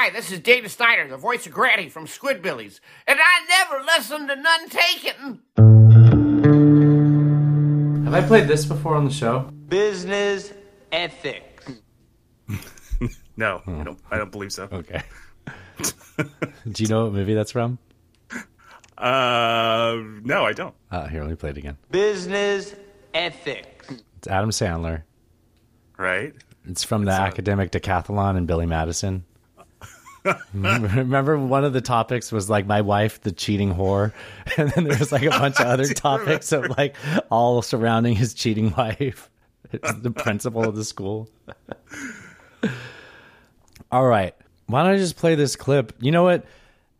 Hi, this is David Snyder, the voice of Granny from Squidbillies, and I never listened to none taken. Have I played this before on the show? Business ethics. No, I don't. I don't believe so. Okay. Do you know what movie that's from? Uh, no, I don't. Uh, here, let me play it again. Business ethics. It's Adam Sandler. Right? It's from the academic decathlon and Billy Madison. Remember, remember one of the topics was like my wife, the cheating whore, and then there was like a bunch of other topics of like all surrounding his cheating wife, the principal of the school. all right, why don't I just play this clip? You know what?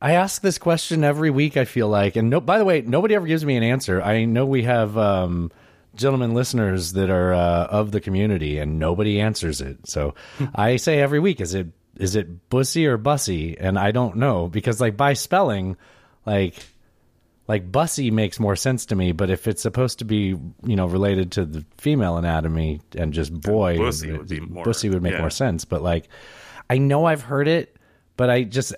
I ask this question every week. I feel like, and no. By the way, nobody ever gives me an answer. I know we have um, gentlemen listeners that are uh, of the community, and nobody answers it. So I say every week, is it is it bussy or bussy? And I don't know because like by spelling, like like bussy makes more sense to me. But if it's supposed to be you know related to the female anatomy and just boy, bussy would be more- bussy would make yeah. more sense. But like I know I've heard it, but I just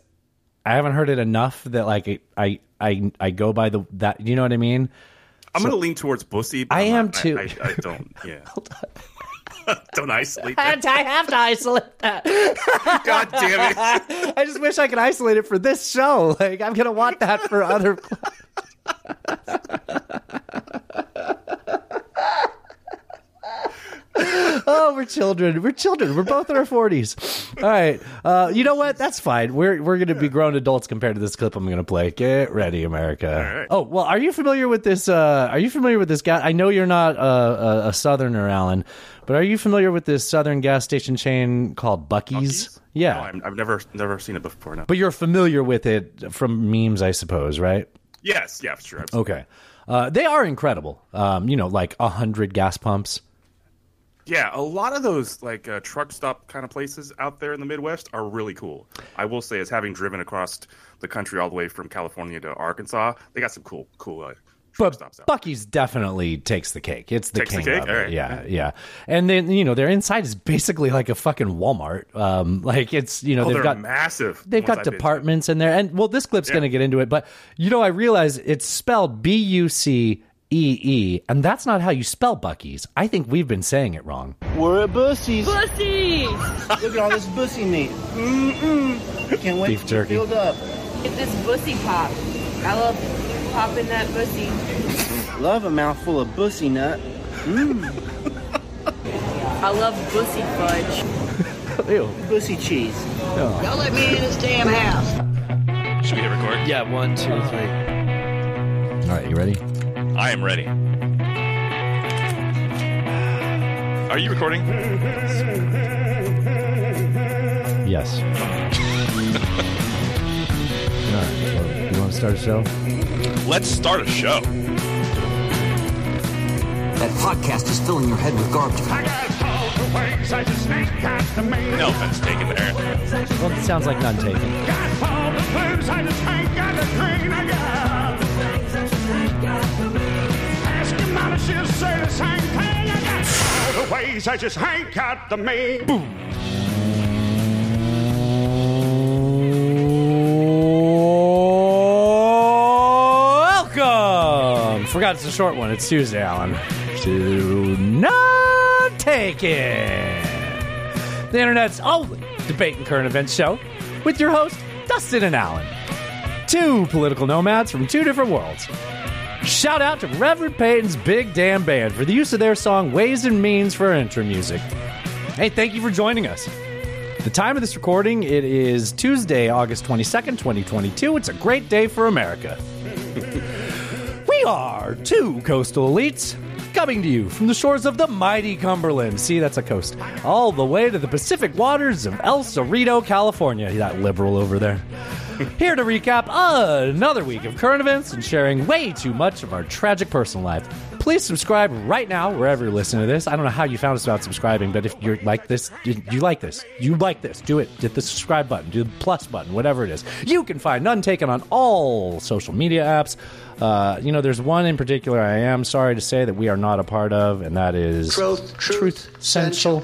I haven't heard it enough that like it, I I I go by the that you know what I mean. I'm going to lean towards bussy. but I am not- too. I, I, I don't. Yeah. don't isolate that. I have to isolate that. God damn it. I just wish I could isolate it for this show. Like I'm gonna want that for other. Oh, we're children. We're children. We're both in our forties. All right. Uh, you know what? That's fine. We're we're gonna be grown adults compared to this clip I'm gonna play. Get ready, America. right. Oh well, are you familiar with this? Uh, are you familiar with this guy? I know you're not a, a, a Southerner, Alan, but are you familiar with this Southern gas station chain called Bucky's? Yeah. No, I'm, I've never never seen it before. No. But you're familiar with it from memes, I suppose, right? yes, yeah, sure. absolutely. Okay. Uh, they are incredible. Um, you know, like a hundred gas pumps. Yeah, a lot of those like uh, truck stop kind of places out there in the Midwest are really cool. I will say, as having driven across the country all the way from California to Arkansas, they got some cool, cool uh, truck But stops out. Bucky's definitely takes the cake. It's the Takes the king cake? of it. All right. Yeah, yeah. And then you know their inside is basically like a fucking Walmart. Um, like it's you know oh, they've got massive. They've got I've departments in there, and well, this clip's going to get into it, but you know, I realize it's spelled B U C E E, and that's not how you spell Bucky's. I think we've been saying it wrong. We're at Bussies. Pussies! Look at all this bussy meat. Mm-mm. Can't wait Beef to jerky. get filled up. Get this bussy pop. I love popping that bussy. Love a mouthful of bussy nut. Mmm. I love bussy fudge. Ew. Bussy cheese. Oh. Y'all let me in this damn house. Should we hit record? Yeah, one, two, three. All right, you ready? I am ready. Are you recording? Yes. All right. Well, you want to start a show? Let's start a show. That podcast is filling your head with garbage. No offense taken there. Well, it sounds like none taken. Welcome. Forgot it's a short one. It's Tuesday, Alan. To not take it. The internet's only debate and current events show with your host Dustin and Alan. Two political nomads from two different worlds. Shout out to Reverend Peyton's Big Damn Band for the use of their song Ways and Means for intro music. Hey, thank you for joining us. The time of this recording, it is Tuesday, August 22nd, 2022. It's a great day for America. we are two coastal elites coming to you from the shores of the mighty Cumberland. See, that's a coast. All the way to the Pacific waters of El Cerrito, California. That liberal over there. Here to recap another week of current events and sharing way too much of our tragic personal life. Please subscribe right now wherever you're listening to this. I don't know how you found us about subscribing, but if you're like this, you, you like this, you like this, do it. Hit the subscribe button, do the plus button, whatever it is. You can find None Taken on all social media apps. Uh, you know, there's one in particular I am sorry to say that we are not a part of, and that is Truth, truth, Central.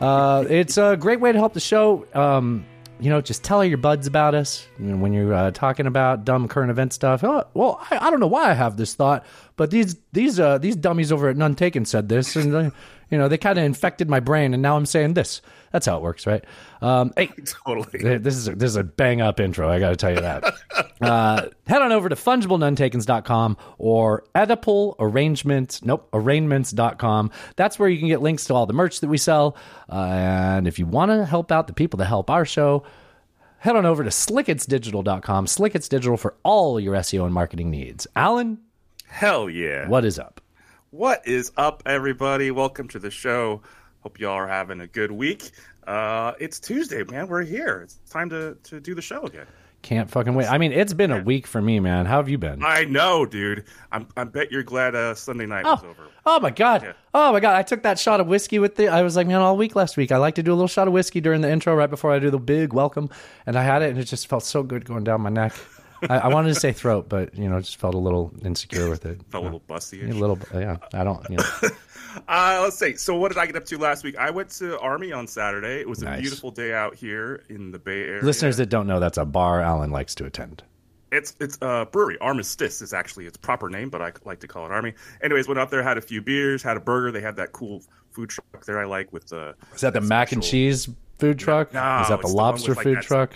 Uh, it's a great way to help the show. Um, you know, just tell your buds about us when you're uh, talking about dumb current event stuff. Oh, well, I, I don't know why I have this thought, but these these uh, these dummies over at None Taken said this, and uh, you know, they kind of infected my brain, and now I'm saying this. That's how it works, right? Um, hey, totally. This is a, this is a bang up intro. I got to tell you that. uh, head on over to fungiblenuntakens.com or Oedipal arrangements. Nope, arraignments.com. That's where you can get links to all the merch that we sell. Uh, and if you want to help out the people that help our show, head on over to slicketsdigital.com. Slickets Digital for all your SEO and marketing needs. Alan, Hell yeah. what is up? What is up, everybody? Welcome to the show. Hope y'all are having a good week. Uh, it's Tuesday, man. We're here. It's time to, to do the show again. Can't fucking wait. I mean, it's been a week for me, man. How have you been? I know, dude. I'm, I bet you're glad uh, Sunday night was over. Oh my god! Yeah. Oh my god! I took that shot of whiskey with the. I was like, man, all week last week, I like to do a little shot of whiskey during the intro, right before I do the big welcome, and I had it, and it just felt so good going down my neck. I, I wanted to say throat, but you know, just felt a little insecure with it. Felt a little busty. A little, yeah. I don't. You know, Uh, let's see. So, what did I get up to last week? I went to Army on Saturday. It was a Nice. beautiful day out here in the Bay Area. listeners that don't know, that's a bar Alan likes to attend. It's it's a brewery. Armistice is actually its proper name, but I like to call it Army. Anyways, went up there, had a few beers, had a burger. They had that cool food truck there I like with the. Is that the mac and cheese food truck? No, Is that the the lobster with, like, food truck?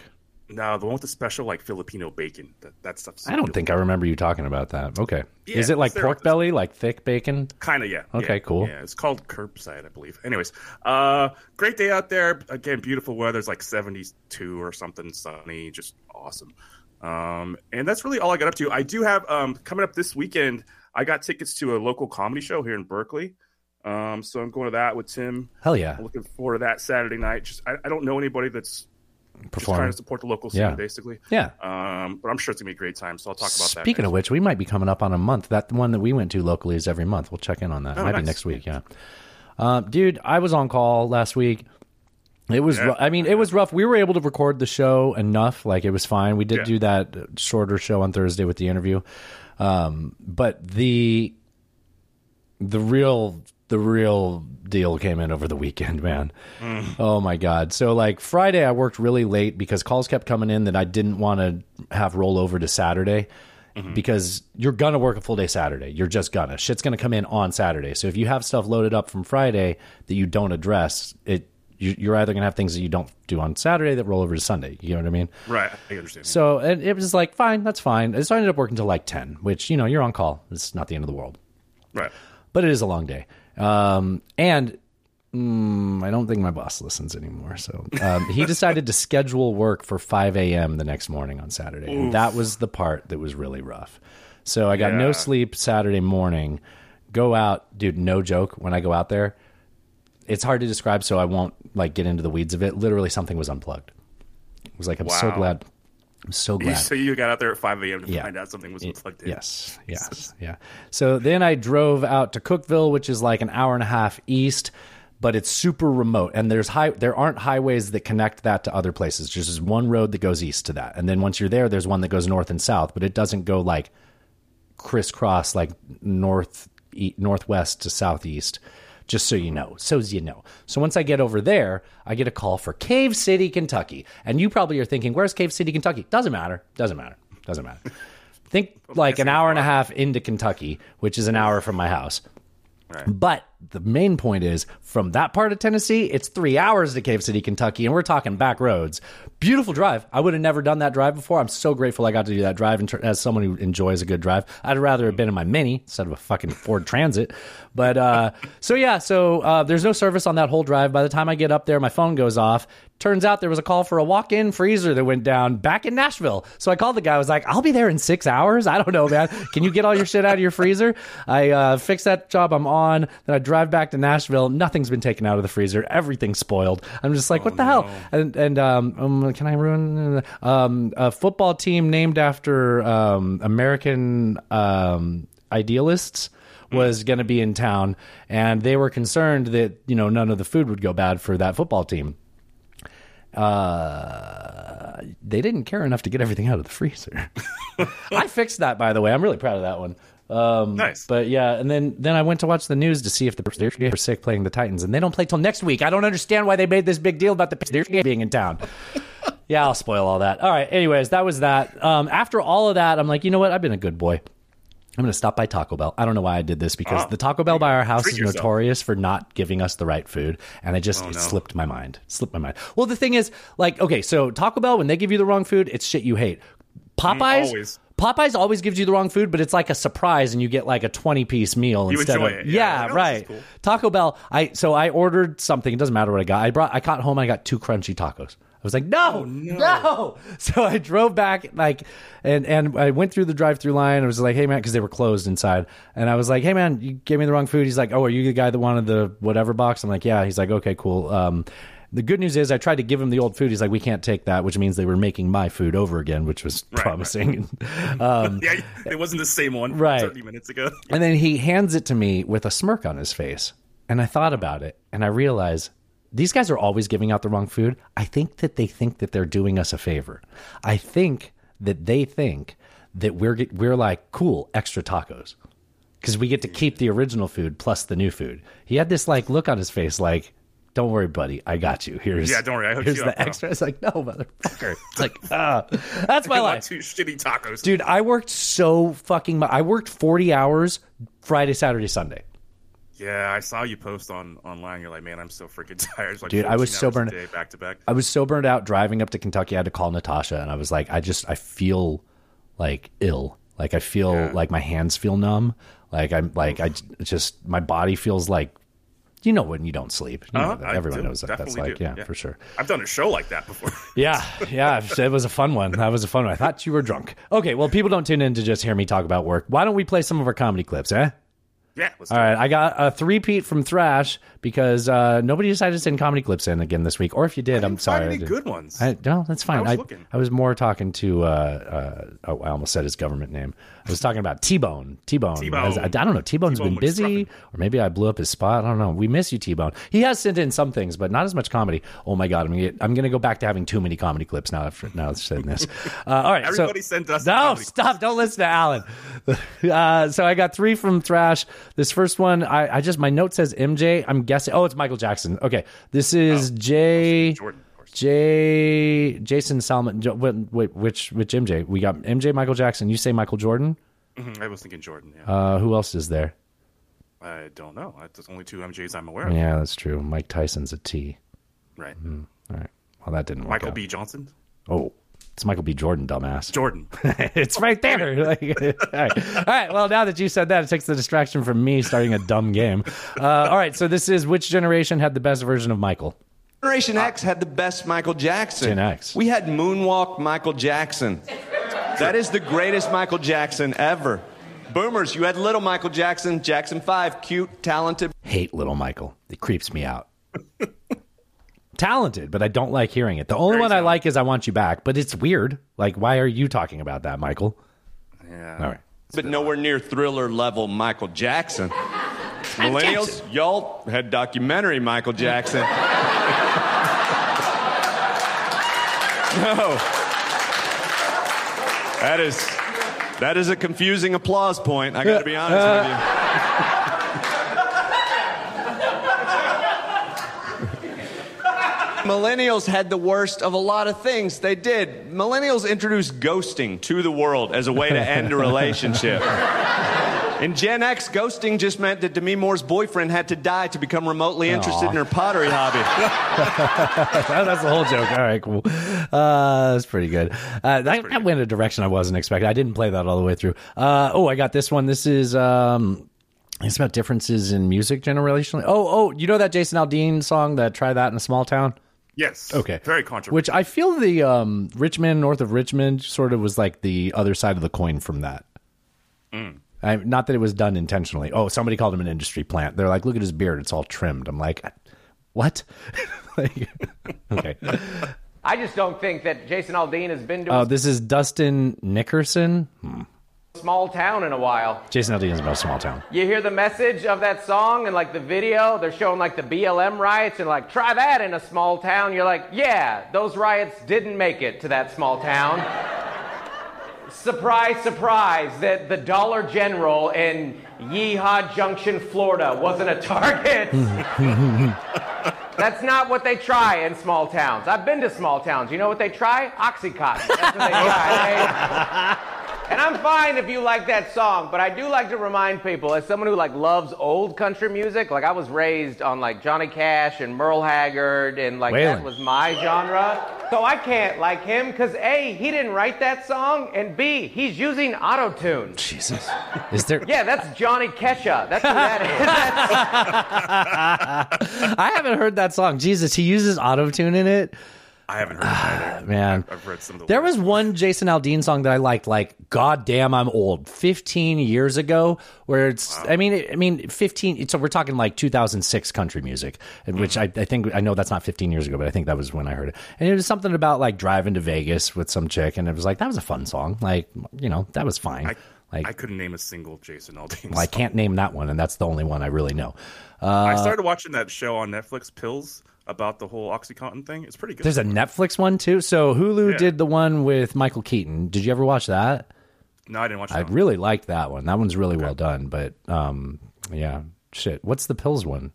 No, the one with the special like Filipino bacon. That that stuff's. I don't think I remember you talking about that. Okay. Yeah, Is it like pork belly, like thick bacon? Kind of, yeah. Okay, yeah, cool. Yeah, it's called curbside, I believe. Anyways, uh, great day out there. Again, beautiful weather. It's like 72 or something, sunny, just awesome. Um, and that's really all I got up to. I do have um, coming up this weekend. I got tickets to a local comedy show here in Berkeley. Um, so I'm going to that with Tim. Hell yeah. I'm looking forward to that Saturday night. Just I, I don't know anybody that's just trying to support the local scene, Yeah. basically. Yeah. Um, but I'm sure it's gonna be a great time. So I'll talk about that. Speaking of which, we might be coming up on a month. That one that we went to locally is every month. We'll check in on that. Oh, might be next week. Yeah, uh, dude, I was on call last week. It was. Yeah. ru- I mean, it was rough. We were able to record the show enough. Like it was fine. We did Yeah. do that shorter show on Thursday with the interview. Um, but the the real the real deal came in over the weekend, man. Oh my god. So like Friday I worked really late because calls kept coming in that I didn't want to have roll over to Saturday because you're gonna work a full day Saturday. You're just gonna. Shit's gonna come in on Saturday. So if you have stuff loaded up from Friday that you don't address, it you- you're either gonna have things that you don't do on Saturday that roll over to Sunday. You know what I mean? right, I understand. So and it was like fine, that's fine. So I ended up working till like ten, which you know you're on call. It's not the end of the world right. but it is a long day. Um, and mm, I don't think my boss listens anymore. So um, he decided to schedule work for 5 a.m. the next morning on Saturday. And that was the part that was really rough. So I got no sleep Saturday morning. Go out, dude. No joke. When I go out there, it's hard to describe, so I won't like get into the weeds of it. Literally, something was unplugged. It was like I'm so glad. I'm so glad. So you got out there at 5 a.m. to Yeah. find out something was plugged in. Yes, yes, yeah. So then I drove out to Cookeville, which is like an hour and a half east, but it's super remote. And there's high, there aren't highways that connect that to other places. There's just one road that goes east to that, and then once you're there, there's one that goes north and south, but it doesn't go like crisscross like north e- northwest to southeast just so you know so as you know. So once i get over there i get a call for cave city kentucky. And you probably are thinking where's cave city kentucky? Doesn't matter. Doesn't matter. Doesn't matter. Think like an hour and a half into kentucky which is an hour from my house but the main point is from that part of Tennessee, it's three hours to Cave City, Kentucky, and we're talking back roads. Beautiful drive. I would have never done that drive before. I'm so grateful I got to do that drive. As someone who enjoys a good drive, I'd rather have been in my Mini instead of a fucking Ford Transit. But uh, so yeah, so uh, there's no service on that whole drive. By the time I get up there, my phone goes off. Turns out there was a call for a walk-in freezer that went down back in Nashville. So I called the guy. I was like, "I'll be there in six hours. I don't know, man. Can you get all your shit out of your freezer?" I uh, fix that job. I'm on. Then I drive back to Nashville. Nothing's been taken out of the freezer. Everything's spoiled. I'm just like, "What the hell?" And and um, um, can I ruin um, a football team named after um, American um, idealists? was going to be in town and they were concerned that you know none of the food would go bad for that football team uh, they didn't care enough to get everything out of the freezer. I fixed that, by the way. I'm really proud of that one. Um, Nice. But yeah, and then then I went to watch the news to see if the Patriots were sick playing the Titans, and they don't play till next week. I don't understand why they made this big deal about the Patriots being in town. Yeah, I'll spoil all that. All right. Anyways, that was that. Um, after all of that, I'm like, you know what? I've been a good boy. I'm going to stop by Taco Bell. I don't know why I did this because Oh. the Taco Bell by our house is yourself. notorious for not giving us the right food, and I just Oh, it no. slipped my mind. Slipped my mind. Well, the thing is, like, okay, so Taco Bell when they give you the wrong food, it's shit you hate. Popeyes. Mm, always. Popeyes always gives you the wrong food, but it's like a surprise, and you get like a twenty piece meal You instead of it. yeah, Yeah, oh, right. cool. Taco Bell. I so I ordered something. It doesn't matter what I got. I brought. I got home. and I got two crunchy tacos. I was like, no, no, So I drove back, like, and and I went through the drive-through line. I was like, hey man, because they were closed inside, and I was like, hey man, you gave me the wrong food. He's like, oh, are you the guy that wanted the whatever box? I'm like, yeah. He's like, okay, cool. Um, the good news is I tried to give him the old food. He's like, we can't take that, which means they were making my food over again, which was Right, promising. um, Yeah, it wasn't the same one Right. 30 minutes ago. and then he hands it to me with a smirk on his face. And I thought about it and I realized these guys are always giving out the wrong food. I think that they think that they're doing us a favor. I think that they think that we're we're like cool extra tacos because we get to keep the original food plus the new food. He had this like look on his face like don't worry, buddy. I got you. Here's Yeah, don't worry, I hooked here's you the up, bro." extra. It's like no, motherfucker. It's like ah, that's my I life. two shitty tacos. Dude, I worked so fucking I worked 40 hours Friday, Saturday, Sunday. Yeah, I saw you post on online. You're like, man, I'm so freaking tired. Like Dude, I was so burned- day, back to back. I was so burned out driving up to Kentucky. I had to call Natasha and I was like, I just, I feel like ill. Like I feel Yeah. like my hands feel numb. Like I'm like, I just, my body feels like, you know, when you don't sleep. You Uh-huh. I Everyone do, knows that. That's like, yeah, yeah. for sure. I've done a show like that before. Yeah, yeah, it was a fun one. That was a fun one. I thought you were drunk. Okay, well, people don't tune in to just hear me talk about work. Why don't we play some of our comedy clips, eh? Yeah, let's All do I got a three-peat from Thrash because uh, nobody decided to send comedy clips in again this week. Or if you did, I'm sorry. I any good ones? I, no, that's fine. I was I. I was more talking to. Uh, uh, oh, I almost said his government name. I was talking about T Bone. T Bone. I, I don't know. T Bone's been busy, or maybe I blew up his spot. I don't know. We miss you, T Bone. He has sent in some things, but not as much comedy. Oh my god, I'm gonna get, I'm gonna go back to having too many comedy clips now. After now, I've said this. Uh, all right, so- Everybody sent us No, stop! Don't listen to Alan. Uh, so I got three from Thrash. This first one, I, I just my note says MJ. I'm guessing. Oh, it's Michael Jackson. Okay, this is Jay. Jordan, Jay Jason Salmon. Wait, wait, which which MJ? We got MJ Michael Jackson. You say Michael Jordan. Mhm, I was thinking Jordan. Yeah. Uh, who else is there? I don't know. There's only two MJs I'm aware of. Yeah, that's true. Mike Tyson's a T. Right. All right. Well, that didn't work. Michael out. B. Johnson. Oh, it's Michael B. Jordan, dumbass. Jordan. it's right there. Like, all, right. all right. Well, now that you said that, it takes the distraction from me starting a dumb game. Uh, all right. So this is which generation had the best version of Michael? Generation X had the best Michael Jackson. Gen X. We had Moonwalk Michael Jackson. That is the greatest Michael Jackson ever. Boomers, you had little Michael Jackson, Jackson 5, cute, talented. Hate little Michael. It creeps me out. Talented, but I don't like hearing it. The only Very one I talented. like is I Want You Back, but it's weird. Like, why are you talking about that, Michael? Yeah. All right. But nowhere near thriller level Michael Jackson. Millennials, y'all had documentary Michael Jackson. no. That is that is a confusing applause point. I got to be honest with you. Millennials had the worst of a lot of things. They did. Millennials introduced ghosting to the world as a way to end a relationship. In Gen X, ghosting just meant that Demi Moore's boyfriend had to die to become remotely interested in her pottery hobby. that's the whole joke. All right, cool. Uh, that's pretty good. Uh, that, that went in a direction I wasn't expecting. I didn't play that all the way through. Uh, oh, I got this one. This is um, it's about differences in music generationally. Oh, oh, you know that Jason Aldean song that "Try That in a Small Town"? Yes. Okay, Very controversial. Which I feel the um, Richmond, north of Richmond, sort of was like the other side of the coin from that. I, not that it was done intentionally. Oh, somebody called him an industry plant. They're like, look at his beard; it's all trimmed. I'm like, what? Like, okay. I just don't think that Jason Aldean has been to Oh, a this is Dustin Nickerson. Hmm. small town in a while. Jason Aldean's about a small town. You hear the message of that song and like the video, they're showing like the BLM riots and like try that in a small town. You're like, yeah, those riots didn't make it to that small town. Surprise, surprise, that the Dollar General in Yeehaw Junction, Florida wasn't a target. That's not what they try in small towns. I've been to small towns. You know what they try? Oxycontin. That's what they try. They- and I'm fine if you like that song, but I do like to remind people, as someone who like loves old country music, like I was raised on like Johnny Cash and Merle Haggard, and like Waylon. that was my genre. So I can't like him because A, he didn't write that song, and B, he's using auto tune. Jesus. Is there? Yeah, that's Johnny Kesha. That's who that is. I haven't heard that song. Jesus, he uses auto tune in it. I haven't heard it either. Man, I've read some of the there was one Jason Aldean song that I liked, like "God damn, I'm old," 15 years ago. Where it's, I mean, I mean, 15. So we're talking like 2006 country music, which I, I think I know that's not 15 years ago, but I think that was when I heard it. And it was something about like driving to Vegas with some chick, and it was like that was a fun song. Like you know, that was fine. I, like I couldn't name a single Jason Aldean. well, I can't name that one, and that's the only one I really know. Uh, I started watching that show on Netflix, Pills, about the whole OxyContin thing. It's pretty good. There's a Netflix one too. So Hulu Yeah. did the one with Michael Keaton. Did you ever watch that? no, I didn't watch. That. I that. really liked that one. That one's really well done. But um, yeah, shit. What's the pills one?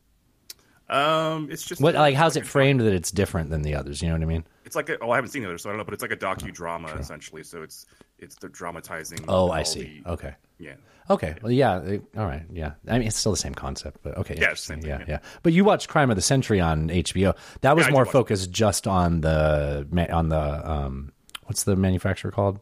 Um, it's just What like how's it framed that it's different than the others? You know what I mean? It's like a, oh, I haven't seen the other, so I don't know. But it's like a docudrama essentially. So it's it's they're dramatizing. Oh, I see. the- Okay. Yeah. Okay. Well, yeah. they- all right. Yeah. I mean, it's still the same concept, but okay. Yeah, the interesting. yeah, yeah. But you watched Crime of the Century on HBO. That was Yeah, more did watch it. focused just on the on the um, what's the manufacturer called?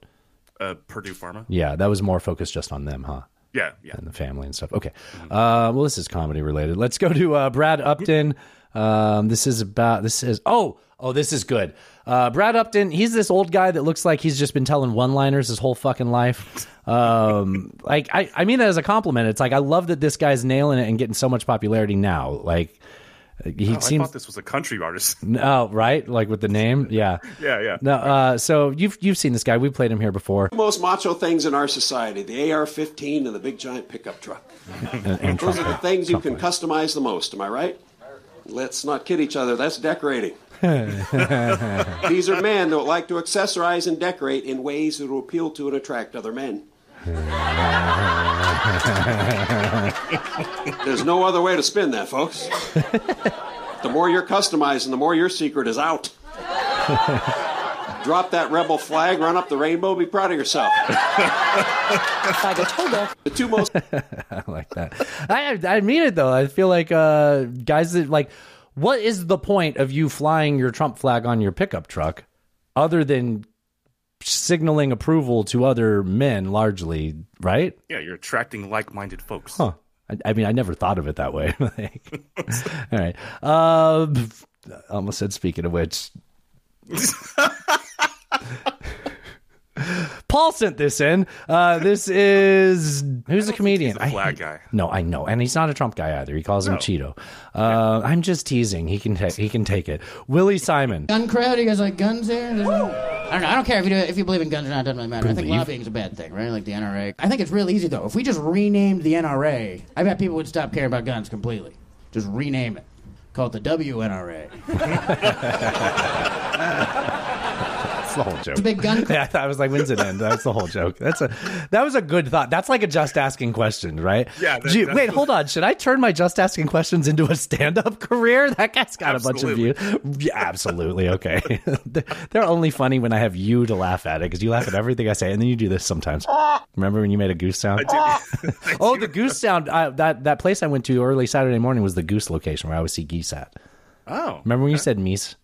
Uh, Purdue Pharma. Yeah, that was more focused just on them, huh? Yeah, yeah. and the family and stuff. Okay. Uh, well, this is comedy related. Let's go to uh, Brad Upton. Um, this is about, this is, oh, oh, this is good. Uh, Brad Upton, he's this old guy that looks like he's just been telling one liners his whole fucking life. Um, like, I, I mean that as a compliment. It's like, I love that this guy's nailing it and getting so much popularity now. Like, he Oh, I seems, thought this was a country artist. No, right? Like with the name? Yeah. yeah, yeah. No, uh, so you've, you've seen this guy. We played him here before. most macho things in our society the AR 15 and the big giant pickup truck. And, and Those are the things you can customize the most, am I right? Let's not kid each other, that's decorating. These are men that like to accessorize and decorate in ways that will appeal to and attract other men. There's no other way to spin that, folks. The more you're customizing, the more your secret is out. Drop that rebel flag, run up the rainbow, be proud of yourself. The two most I like that. I I mean it though. I feel like uh, guys that like, what is the point of you flying your Trump flag on your pickup truck, other than signaling approval to other men, largely, right? Yeah, you're attracting like-minded folks. Huh. I, I mean, I never thought of it that way. Like- all right. Uh, I almost said. Speaking of which. Paul sent this in. Uh, this is who's the comedian? he's a flag guy. No, I know, and he's not a Trump guy either. He calls him No. Cheeto. Uh, I'm just teasing. He can ta- he can take it. Willie Simon. Gun crowd? You guys like guns there? I don't know. I don't care if you do, if you believe in guns or not. It doesn't really matter. I think Believe? lobbying's a bad thing, right? Like the NRA. I think it's real easy though. If we just renamed the NRA, I bet people would stop caring about guns completely. Just rename it. Call it the WNRA. That's the whole joke. It's a big gun. Yeah, I thought I was like, when's it end? That's the whole joke. That's a that was a good thought. That's like a just asking question, right? Yeah, that- Gee, that's wait, hold on. Should I turn my just asking questions into a stand up career? That guy's got Absolutely. a bunch of views. Yeah, absolutely. Okay. They're- They're only funny when I have you to laugh at it because you laugh at everything I say, and then you do this sometimes. Remember when you made a goose sound? oh, the goose sound. I, that that place I went to early Saturday morning was the goose location where I always see geese at. Oh, Remember when you said meese?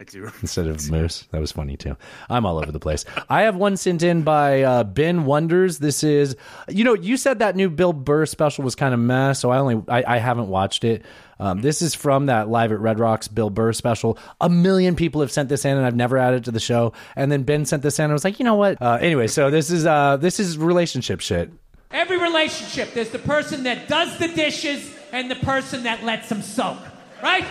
I do. instead of moose. That was funny too. I'm all over the place. I have one sent in by uh, Ben Wonders. This is, you know, you said that new Bill Burr special was kind of mess, so I only I, I haven't watched it. Um, this is from that live at Red Rocks Bill Burr special. A million people have sent this in, and I've never added to the show. And then Ben sent this in. and I was like, you know what? Uh, anyway, so this is uh, this is relationship shit. Every relationship, there's the person that does the dishes and the person that lets them soak, right?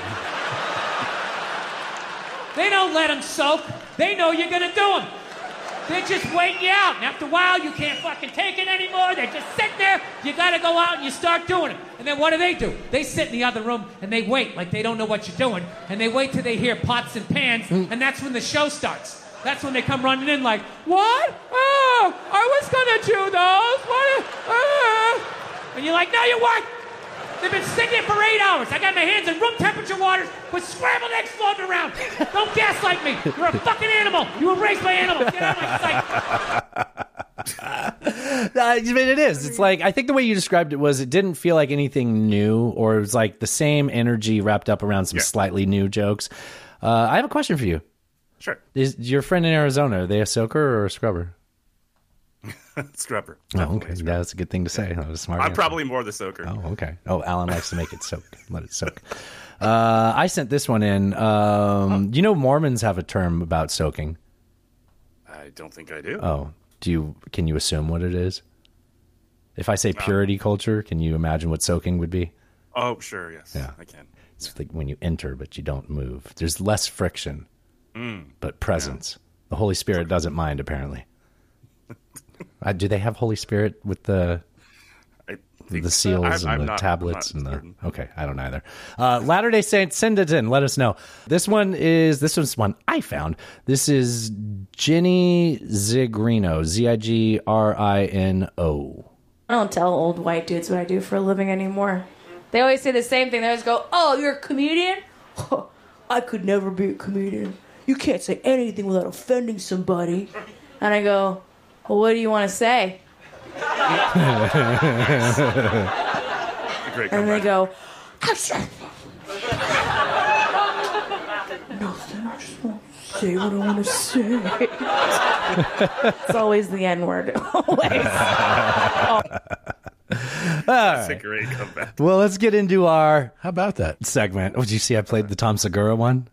They don't let them soak. They know you're gonna do them. They're just waiting you out. And after a while, you can't fucking take it anymore. They're just sitting there. You gotta go out and you start doing it. And then what do they do? They sit in the other room and they wait like they don't know what you're doing. And they wait till they hear pots and pans. And that's when the show starts. That's when they come running in like, what? Oh, I was gonna do those. What? Uh. And you're like, no, you weren't. They've been sitting there for eight hours. I got my hands in room temperature waters with scrambled eggs floating around. Don't gaslight me. You're a fucking animal. You were raised by animals. Get out of my sight. I mean, it is. It's like I think the way you described it was it didn't feel like anything new, or it was like the same energy wrapped up around some slightly new jokes. Uh, I have a question for you. Sure. Is your friend in Arizona? Are they a soaker or a scrubber? Scrubber. Oh, okay. Yeah, that's a good thing to say. That was smart. I'm answer. probably more the soaker. Oh, okay. Oh, Alan likes to make it soak. Let it soak. Uh, I sent this one in. Um, you know, Mormons have a term about soaking. I don't think I do. Oh, do you? Can you assume what it is? If I say purity culture, can you imagine what soaking would be? Oh, sure. Yes. Yeah. I can. It's like when you enter, but you don't move. There's less friction, Mm. but presence. The Holy Spirit doesn't mind, apparently. uh, do they have Holy Spirit with the think the so. seals I'm- and I'm the not- tablets and the okay? I don't either. Uh, Latter Day Saints, send it in. Let us know. This one is this was one I found. This is Jenny Zigrino, Z I G R I N O. I don't tell old white dudes what I do for a living anymore. They always say the same thing. They always go, "Oh, you're a comedian? I could never be a comedian. You can't say anything without offending somebody." And I go, "Well, what do you want to say?" Great And they comeback. go, "I said nothing. I just want to say what I want to say." it's always the N word. always. That's a great comeback. Well, let's get into our how about that segment. Oh, did you see I played the Tom Segura one?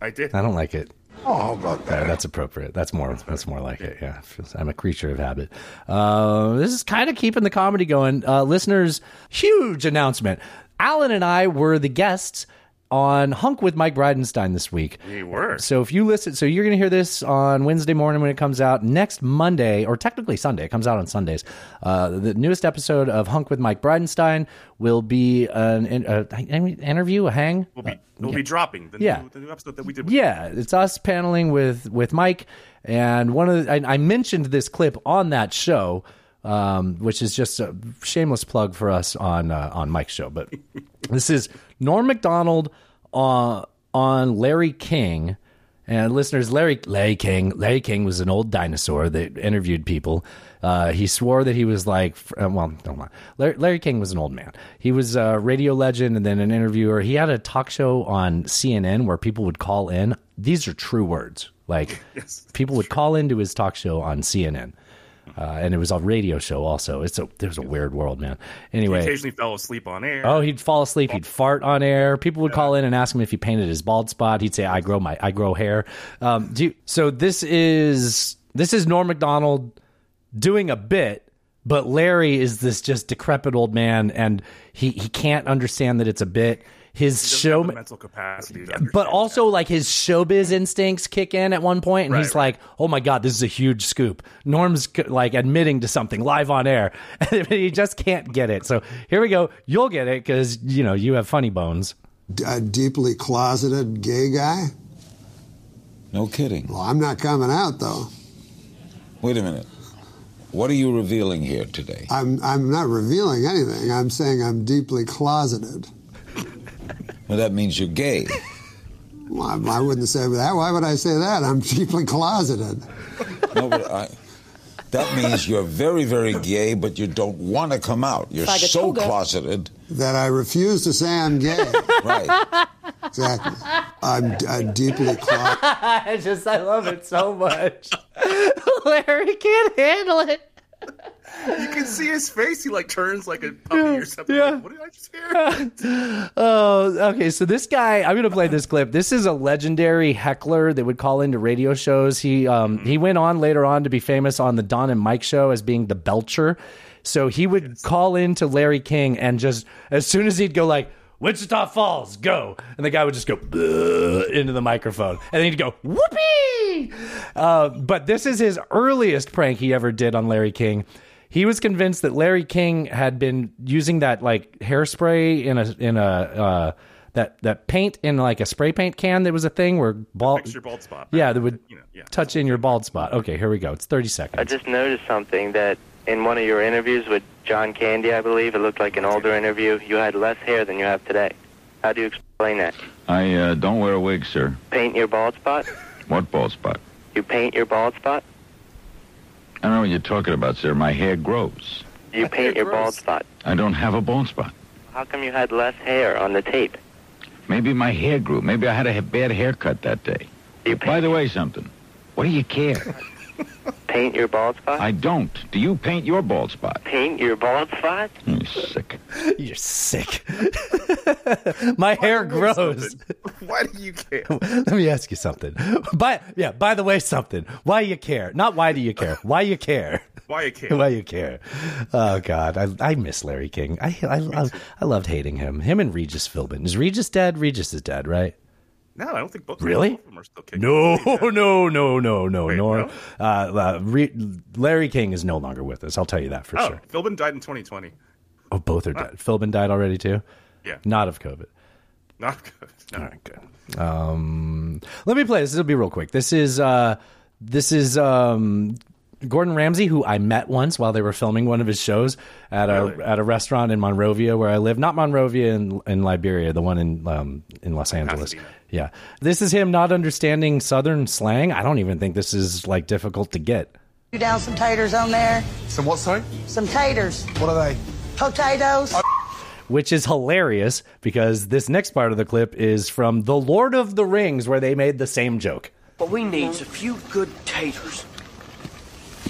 I did. I don't like it. Oh, how about that? that's appropriate. That's more. That's more like it. Yeah, I'm a creature of habit. Uh, this is kind of keeping the comedy going. Uh, listeners, huge announcement. Alan and I were the guests on Hunk with Mike Bridenstine this week. We were. So if you listen, so you're going to hear this on Wednesday morning when it comes out. Next Monday, or technically Sunday, it comes out on Sundays. Uh, the newest episode of Hunk with Mike Bridenstine will be an, an, uh, an interview, a hang. We'll be we'll be dropping the, Yeah. new, the new episode that we did. With Yeah, it's us paneling with with Mike, and one of the, I, I mentioned this clip on that show, um, which is just a shameless plug for us on uh, on Mike's show. But this is Norm Macdonald on on Larry King. And listeners, Larry Larry King, Larry King was an old dinosaur that interviewed people. Uh, he swore that he was like, uh, well, don't lie. Larry, Larry King was an old man. He was a radio legend and then an interviewer. He had a talk show on CNN where people would call in. These are true words. Like people would call into his talk show on CNN, uh, and it was a radio show also. It's a was a weird world, man. He Anyway, occasionally fell asleep on air. Oh, he'd fall asleep. He'd fart on air. People would call in and ask him if he painted his bald spot. He'd say, "I grow my I grow hair." Um, do you, so this is this is Norm Macdonald doing a bit, but Larry is this just decrepit old man, and he he can't understand that it's a bit. His show, the mental capacity. But also like his showbiz instincts kick in at one point, and Right, he's like, "Oh my god, this is a huge scoop." Norm's like admitting to something live on air, and he just can't get it. So here we go. You'll get it because you know you have funny bones. A deeply closeted gay guy? No kidding. Well, I'm not coming out though. Wait a minute. What are you revealing here today? I'm I'm not revealing anything. I'm saying I'm deeply closeted. Well, that means you're gay. Well, I, I wouldn't say that. Why would I say that? I'm deeply closeted. No, but I. That means you're very, very gay, but you don't want to come out. You're so Fagatoga. closeted. That I refuse to say I'm gay. Right. Exactly. I'm, I'm deeply closeted. I just I love it so much. Larry can't handle it. You can see his face. He like turns like a puppy or something. Yeah. Like, what did I just hear? Oh, okay. So this guy, I'm going to play this clip. This is a legendary heckler that would call into radio shows. He um, he went on later on to be famous on the Don and Mike show as being the Belcher. So he would call in to Larry King and just as soon as he'd go like Wichita Falls, go, and the guy would just go into the microphone, and then he'd go whoopee. Uh, but this is his earliest prank he ever did on Larry King. He was convinced that Larry King had been using that like hairspray in a in a uh, that that paint in like a spray paint can. That was a thing where bald your bald spot. Yeah, that would touch in your bald spot. Okay, here we go. It's thirty seconds. I just noticed something that in one of your interviews with John Candy, I believe, it looked like an older interview, you had less hair than you have today. How do you explain that? I uh, don't wear a wig, sir. Paint your bald spot? What bald spot? You paint your bald spot? I don't know what you're talking about, sir. My hair grows. You paint your bald spot. I don't have a bald spot. How come you had less hair on the tape? Maybe my hair grew. Maybe I had a bad haircut that day. By the way, something. What do you care? Paint your bald spot? I don't. Do you paint your bald spot? Paint your bald spot? Oh, you're sick. You're sick. My hair grows. Why do you care? Let me ask you something. By yeah, by the way, something. Why you care? Not why do you care? Why you care? Why you care? Why you care? Oh God, I, I miss Larry King. I I love, I loved hating him. Him and Regis Philbin. Is Regis dead? Regis is dead, right? No, I don't think both. Really? Both of them are still kicking. No, no, no, no, no, nor no? Uh, uh, Re- Larry King is no longer with us. I'll tell you that for oh, sure. Philbin died in 2020. Oh, both are dead. Philbin died already too. Yeah. not of COVID. Not good. No. All right, good. Um, let me play this. It'll be real quick. This is uh, this is um, Gordon Ramsay, who I met once while they were filming one of his shows at a at a restaurant in Monrovia where I live. Not Monrovia in in Liberia, the one in um, in Los Angeles. Yeah, this is him not understanding Southern slang. I don't even think this is like difficult to get. You down some taters on there? Some what, sorry? Some taters. What are they? Potatoes. which is hilarious because this next part of the clip is from The Lord of the Rings, where they made the same joke. But we needs a few good taters.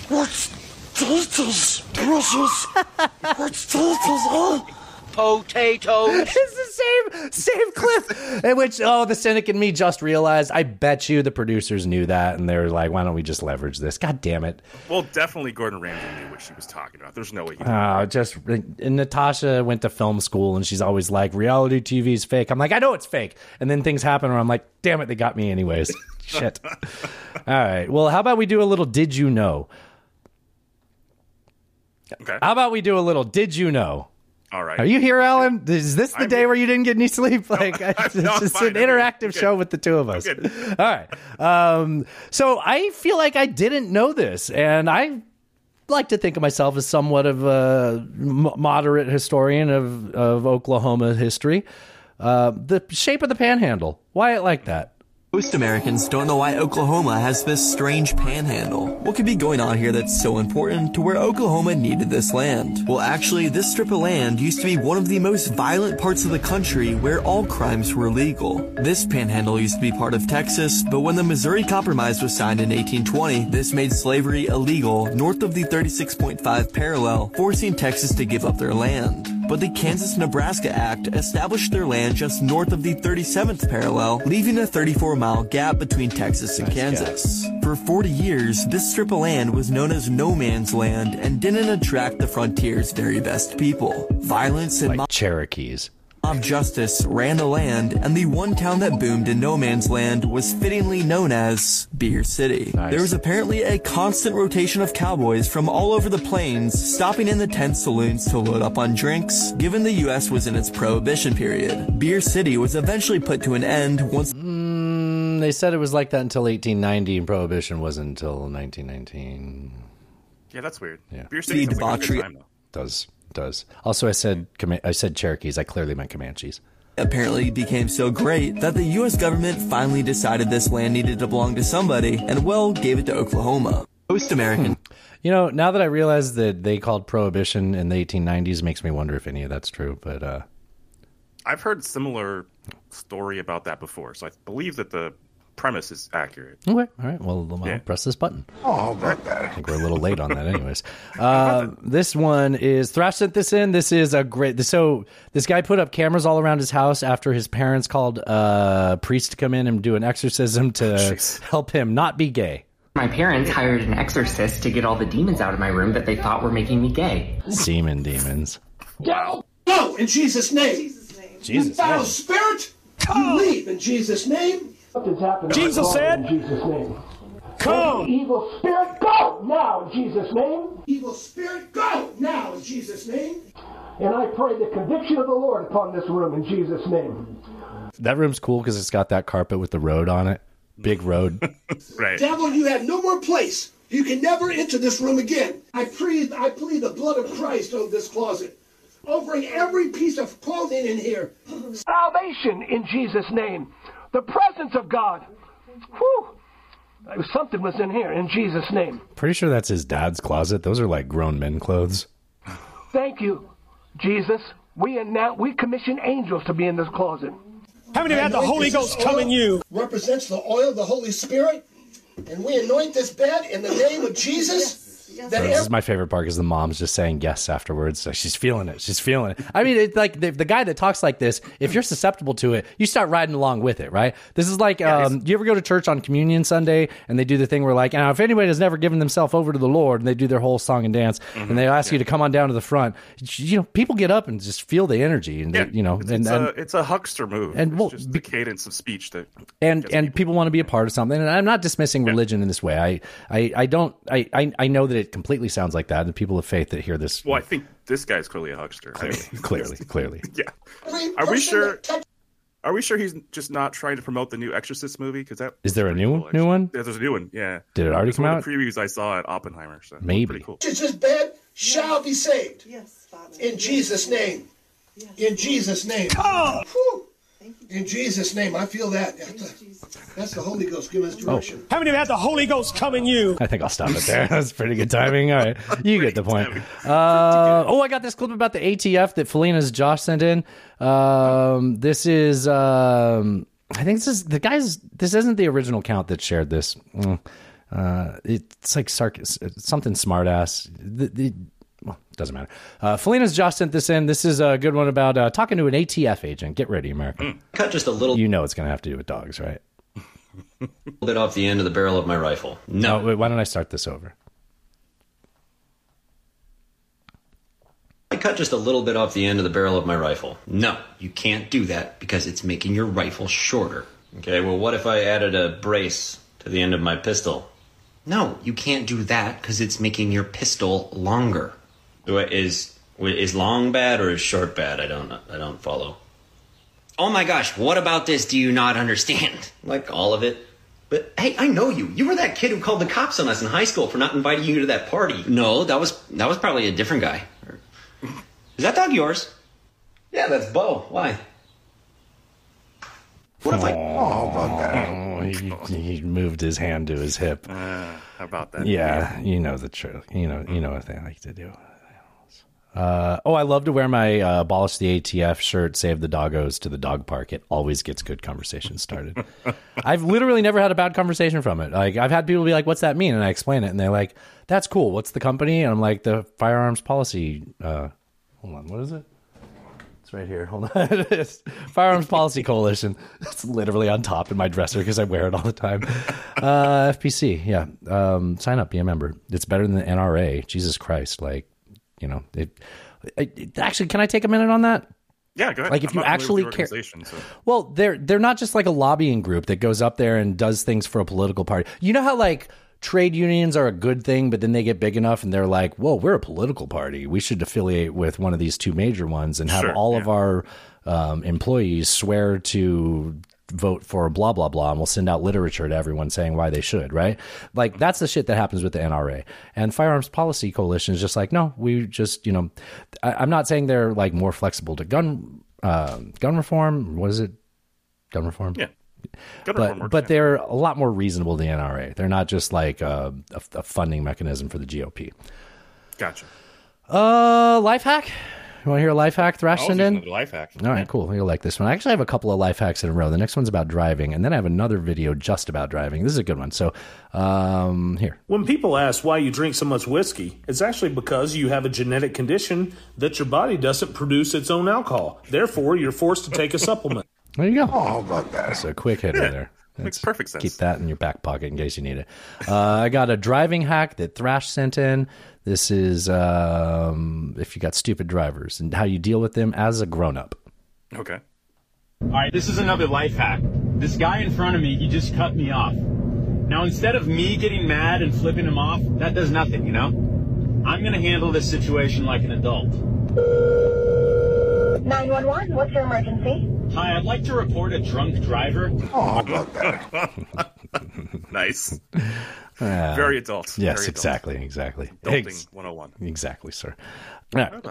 What's taters, precious? What's taters, huh? Potatoes. it's the same same clip. In which oh, the cynic and me just realized. I bet you the producers knew that, and they were like, "Why don't we just leverage this?" God damn it! Well, definitely Gordon Ramsay knew what she was talking about. There's no way. He Uh, just and Natasha went to film school, and she's always like, "Reality TV is fake." I'm like, I know it's fake, and then things happen where I'm like, "Damn it, they got me anyways." Shit. All right. Well, how about we do a little? Did you know? Okay. How about we do a little? Did you know? All right. Are you here, Alan? Is this the day where you didn't get any sleep? Like, it's no, I'm just fine. an I'm interactive show with the two of us. All right. Um, so I feel like I didn't know this, and I like to think of myself as somewhat of a moderate historian of, of Oklahoma history. Uh, the shape of the panhandle. Why it like that? Most Americans don't know why Oklahoma has this strange panhandle. What could be going on here that's so important to where Oklahoma needed this land? Well, actually, this strip of land used to be one of the most violent parts of the country where all crimes were legal. This panhandle used to be part of Texas, but when the Missouri Compromise was signed in 1820, this made slavery illegal north of the 36.5 parallel, forcing Texas to give up their land. But the Kansas-Nebraska Act established their land just north of the 37th parallel, leaving a 34 mile gap between Texas and Kansas. For 40 years, this strip of land was known as no man's land and didn't attract the frontier's very best people. Violence and like Cherokees. Mob justice ran the land, and the one town that boomed in no man's land was fittingly known as Beer City. There was apparently a constant rotation of cowboys from all over the plains, stopping in the tent saloons to load up on drinks, given the U.S. was in its prohibition period. Beer City was eventually put to an end once. Mm, they said it was like that until 1890, and Prohibition wasn't until 1919. Yeah, that's weird. Yeah. Beer City sounds like a good time, though. Does does. Also, I said Coma- I said Cherokees. I clearly meant Comanches. apparently became so great that the U.S. government finally decided this land needed to belong to somebody and, well, gave it to Oklahoma. Most American. You know, now that I realize that they called Prohibition in the 1890s, makes me wonder if any of that's true. But uh, I've heard similar story about that before, so I believe that the premise is accurate. okay, all right. Well, I'll Yeah. press this button. Oh, that I think we're a little late on that, anyways. Uh, this one is Thrash sent this in. This is a great. So this guy put up cameras all around his house after his parents called a priest to come in and do an exorcism to help him not be gay. My parents hired an exorcist to get all the demons out of my room that they thought were making me gay. Semen demons. Wow. Go in Jesus' name. Jesus' you foul name. spirit, you leave in Jesus' name. Something's happening. Jesus said, in Jesus' name. Come. Evil spirit, go now in Jesus' name. Evil spirit, go now in Jesus' name. And I pray the conviction of the Lord upon this room in Jesus' name. That room's cool because it's got that carpet with the road on it. Big road. right. Devil, you have no more place You can never enter this room again. I plead, I plead the blood of Christ over this closet, over every piece of clothing in here. Salvation in Jesus' name. The presence of God. Whew. Something was in here in Jesus' name. Pretty sure that's his dad's closet. Those are like grown men clothes. Thank you, Jesus. We and now we commission angels to be in this closet. How many of you had the Holy Ghost come in you? Represents the oil of the Holy Spirit, and we anoint this bed in the name of Jesus. That This is my favorite part because the mom's just saying yes afterwards. Like she's feeling it. She's feeling it. I mean, it's like the, the guy that talks like this. If you're susceptible to it, you start riding along with it, right? This is like, um, do you ever go to church on Communion Sunday and they do the thing where like, now if anybody has never given themselves over to the Lord and they do their whole song and dance and they ask you to come on down to the front, you know, people get up and just feel the energy and Yeah, they- you know, it's, and, it's and a it's a huckster move. and, it's well, just the cadence of speech that and and people want to be a part of something and i'm not dismissing religion in this way i i, I don't I, I i know that it completely sounds like that and people of faith that hear this Well, I think this guy's clearly a huckster. I mean, clearly clearly yeah. Are we sure? Are we sure he's just not trying to promote the new Exorcist movie? Because that is there a new one new one yeah, there's a new one. Yeah, Did it already It's come out? Of the previews I saw at Oppenheimer. So Maybe. pretty cool. It's this bed shall be saved. Yes, Father. In Jesus' name. In Jesus' name. Whew. In Jesus' name. I feel that. That's the, that's the Holy Ghost giving us direction. How many of you had the Holy Ghost come in you? I think I'll stop it there. That's pretty good timing. All right, you get the point. Uh, oh, I got this clip about the ATF that Felina's Josh sent in. Um, this is, um, I think this is the guys. This isn't the original count that shared this. Mm. Uh, it's like sarc- something smartass. The, the, well, doesn't matter. Uh, Felina's Josh sent this in. This is a good one about uh, talking to an ATF agent. Get ready, America. Cut just a little You know it's going to have to do with dogs, right? Little bit off the end of the barrel of my rifle. No. Oh, wait, why don't I start this over? I cut just a little bit off the end of the barrel of my rifle. No, you can't do that because it's making your rifle shorter. Okay, well, what if I added a brace to the end of my pistol? No, you can't do that because it's making your pistol longer. Do I- Is is long bad or is short bad? I don't I don't follow. Oh my gosh, what about this do you not understand? Like all of it? But hey, I know you. You were that kid who called the cops on us in high school for not inviting you to that party. No, that was that was probably a different guy. Is that dog yours? Yeah, that's Bo. Why? What if I? Oh, he, he moved his hand to his hip. Uh, how about that? Yeah, you know the truth. You know, you know what they like to do. Uh, oh, I love to wear my uh, abolish the ATF shirt, save the doggos to the dog park. It always gets good conversations started. I've literally never had a bad conversation from it. Like I've had people be like, "What's that mean?" and I explain it, and they're like, "That's cool. What's the company?" And I'm like, "The Firearms Policy." Uh, hold on, what is it? It's right here. Hold on. Firearms Policy Coalition. It's literally on top in my dresser because I wear it all the time. Uh, FPC, yeah. Um, sign up, be a member. It's better than the NRA. Jesus Christ, like you know. It, it, actually, can I take a minute on that? Yeah, go ahead. Like if I'm you actually care. so- Well, they're they're not just like a lobbying group that goes up there and does things for a political party. You know how like trade unions are a good thing, but then they get big enough and they're like, "Whoa, we're a political party. We should affiliate with one of these two major ones and have Sure, all of our um, employees swear to." Vote for blah blah blah and we'll send out literature to everyone saying why they should right like that's the shit that happens with the nra and firearms policy coalition is just like no we just you know I, i'm not saying they're like more flexible to gun uh, gun reform what is it gun reform Yeah. Gun but reform but they're a lot more reasonable than the NRA. They're not just like a, a, a funding mechanism for the GOP. Gotcha. Uh, life hack. You want to hear a life hack? Thrash I'll send in. life hack. All right, cool. You'll like this one. I actually have a couple of life hacks in a row. The next one's about driving, and then I have another video just about driving. This is a good one. So, um, here. When people ask why you drink so much whiskey, it's actually because you have a genetic condition that your body doesn't produce its own alcohol. Therefore, you're forced to take a supplement. There you go. Oh, about that. That's a quick hitter there. Makes perfect sense. Keep that in your back pocket in case you need it. Uh, I got a driving hack that Thrash sent in. This is um, if you got stupid drivers and how you deal with them as a grown up. Okay. All right, this is another life hack. This guy in front of me, he just cut me off. Now, instead of me getting mad and flipping him off, that does nothing, you know? I'm going to handle this situation like an adult. 911, what's your emergency? Hi, I'd like to report a drunk driver. Oh, nice. Uh, Very adult. Yes, Very adult. exactly, exactly. Adulting Ex- 101. Exactly, sir. All right.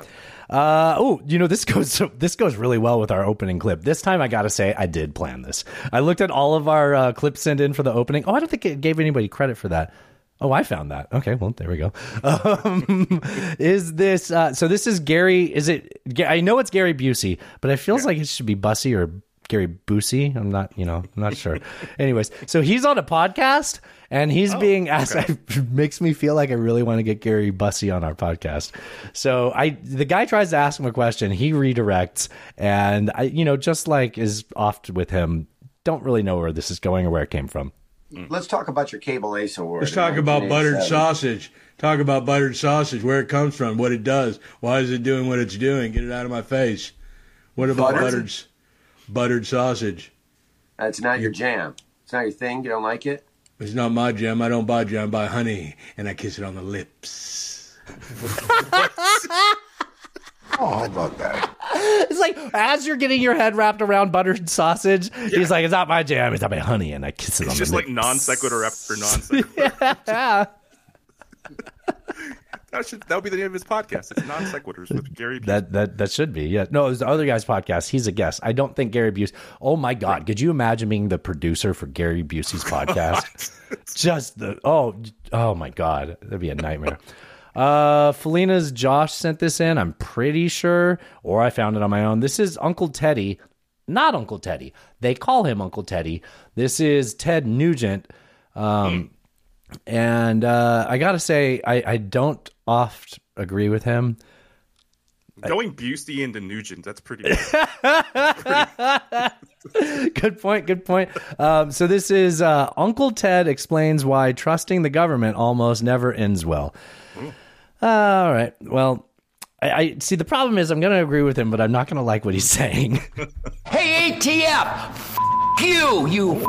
Uh, oh, you know this goes this goes really well with our opening clip. This time, I gotta say, I did plan this. I looked at all of our uh, clips sent in for the opening. Oh, I don't think it gave anybody credit for that. Oh, I found that. Okay, well, there we go. Um, is this uh, so? This is Gary. Is it? I know it's Gary Busey, but it feels like it should be Bussy or Gary Busey. I'm not, you know, I'm not sure. Anyways, so he's on a podcast and he's being asked. It makes me feel like I really want to get Gary Bussy on our podcast. So I, the guy tries to ask him a question, he redirects, and I, you know, just like is oft with him, don't really know where this is going or where it came from. Mm. Let's talk about your cable ace award. Let's talk about buttered sausage. Talk about buttered sausage, where it comes from, what it does, why is it doing what it's doing. Get it out of my face. What about Buttered? buttered, buttered sausage? That's not your jam. It's not your thing. You don't like it. It's not my jam. I don't buy jam. I buy honey, and I kiss it on the lips. Oh, how about that? It's like as you're getting your head wrapped around buttered sausage, he's like, "It's not my jam. It's not my honey," and I kiss it It's on just the like non sequitur after non sequitur. yeah. that should that would be the name of his podcast. It's non sequiturs with Gary. Busey. That that that should be yeah. No, it was the other guy's podcast. He's a guest. I don't think Gary Busey. Oh my god, could you imagine being the producer for Gary Busey's podcast? Just the oh oh my god, that'd be a nightmare. Uh, Felina's Josh sent this in. I'm pretty sure, or I found it on my own. This is Uncle Teddy, not Uncle Teddy. They call him Uncle Teddy. This is Ted Nugent. Um, and uh, I gotta say, I I don't oft agree with him. Going Busey into Nugent, that's pretty. good point. Good point. Um, so this is uh, Uncle Ted explains why trusting the government almost never ends well. Uh, all right. Well, I, I see. The problem is, I'm going to agree with him, but I'm not going to like what he's saying. Hey, ATF! F- you, you.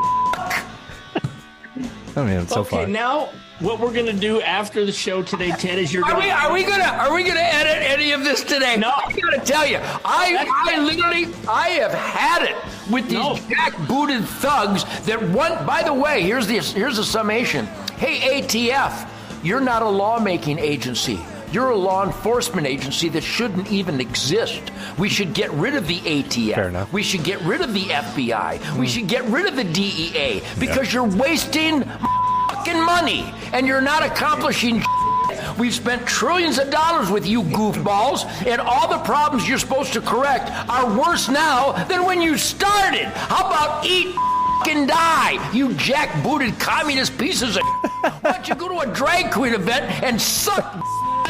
I mean, so Okay, far. now what we're gonna do after the show today, Ted, is you're Are gonna. we, are we gonna are we gonna edit any of this today? No. I gotta tell you, I I literally I have had it with these jackbooted thugs that one. By the way, here's the here's the summation. Hey ATF, you're not a lawmaking agency. You're a law enforcement agency that shouldn't even exist. We should get rid of the ATF. Fair enough. We should get rid of the FBI. We hmm. should get rid of the DEA because you're wasting fucking money and you're not accomplishing shit. We've spent trillions of dollars with you goofballs, and all the problems you're supposed to correct are worse now than when you started. How about eat fucking die, you jackbooted communist pieces of Why don't you go to a drag queen event and suck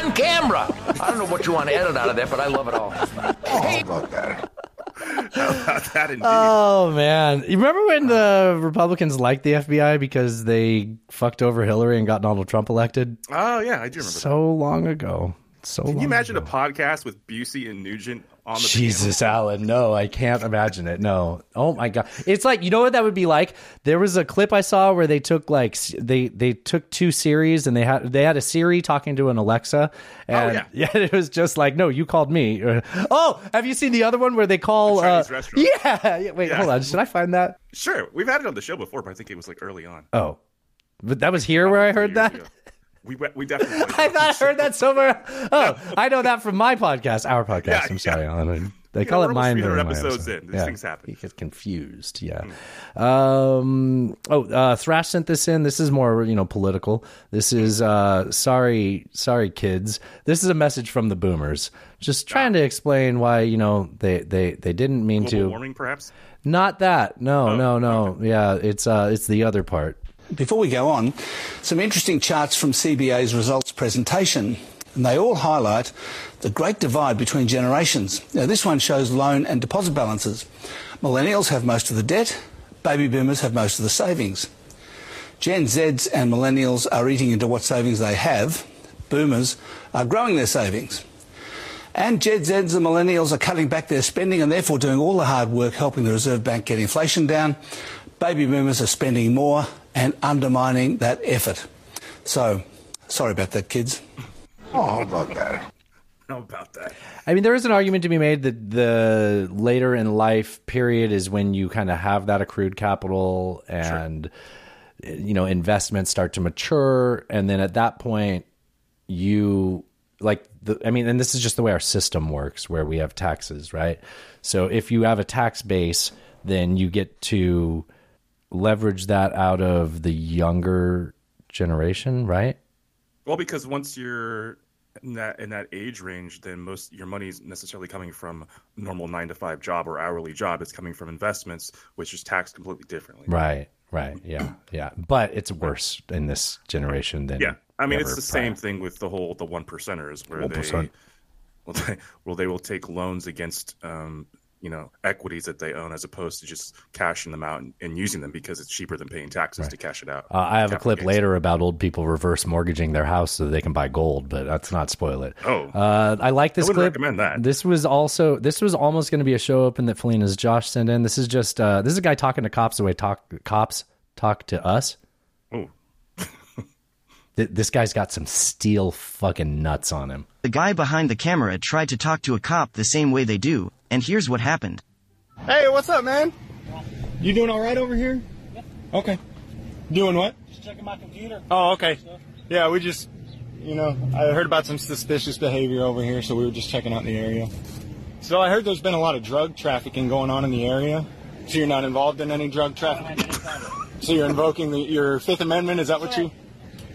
on camera? I don't know what you want to edit out of that, but I love it all. Hey, about that. that indeed. Oh man, you remember when the Republicans liked the FBI because they fucked over Hillary and got Donald Trump elected? oh yeah, I do remember. So long ago. So Can long you imagine a podcast with Busey and Nugent on the Jesus, Alan. No, I can't imagine it. No. Oh my god. It's like you know what that would be like. There was a clip I saw where they took like they they took two series and they had they had a Siri talking to an Alexa. And yeah. yeah, it was just like, no, you called me. Or, oh, have you seen the other one where they call? Chinese uh, restaurant. Yeah, yeah. Wait, Yeah. hold on. Should I find that? Sure, we've had it on the show before, but I think it was like early on. Oh, but that was here where I heard that. We we definitely. I thought I heard that somewhere. Oh, I know that from my podcast, our podcast. Yeah, I'm sorry, Alan. They You call know, it mine. 300 during episodes episode. in. These things happen. You get confused. Yeah. Um. Oh, uh, Thrash sent this in. This is more, you know, political. This is uh, sorry, sorry, kids. This is a message from the Boomers, just trying to explain why you know they they they didn't mean Global to. warming, perhaps. Not that. No, no, no. Yeah, it's uh, it's the other part. Before we go on, some interesting charts from CBA's results presentation. And they all highlight the great divide between generations. Now, this one shows loan and deposit balances. Millennials have most of the debt, baby boomers have most of the savings. Gen Zs and millennials are eating into what savings they have, boomers are growing their savings. And Gen Zs and millennials are cutting back their spending and therefore doing all the hard work helping the Reserve Bank get inflation down. Baby boomers are spending more and undermining that effort. So, sorry about that, kids. Oh, about that? How about that? I mean, there is an argument to be made that the later in life period is when you kind of have that accrued capital, and you know investments start to mature and then at that point you like the i mean and this is just the way our system works where we have taxes right so if you have a tax base then you get to leverage that out of the younger generation right Well, because once you're in that in that age range, then most your money is necessarily coming from normal nine to five job or hourly job. It's coming from investments, which is taxed completely differently. right right yeah yeah but it's worse in this generation than Yeah, I mean it's the prior. same thing with the whole the one percenters where 1%. they well they well they will take loans against um you know equities that they own as opposed to just cashing them out and, and using them because it's cheaper than paying taxes to cash it out. Uh, I have a clip gains. later about old people reverse mortgaging their house so they can buy gold, but let's not spoil it. Oh. uh, I like this I would clip. recommend that. This was also this was almost going to be a show open that Felina's Josh sent in. This is just uh, this is a guy talking to cops the way talk cops talk to us. Oh. This guy's got some steel fucking nuts on him. The guy behind the camera tried to talk to a cop the same way they do, and here's what happened. Hey, what's up, man? You doing all right over here? Okay. Doing what? Just checking my computer. Oh, okay. Yeah, we just, you know, I heard about some suspicious behavior over here, so we were just checking out the area. So I heard there's been a lot of drug trafficking going on in the area. So you're not involved in any drug trafficking? So you're invoking the, your Fifth Amendment? Is that what you?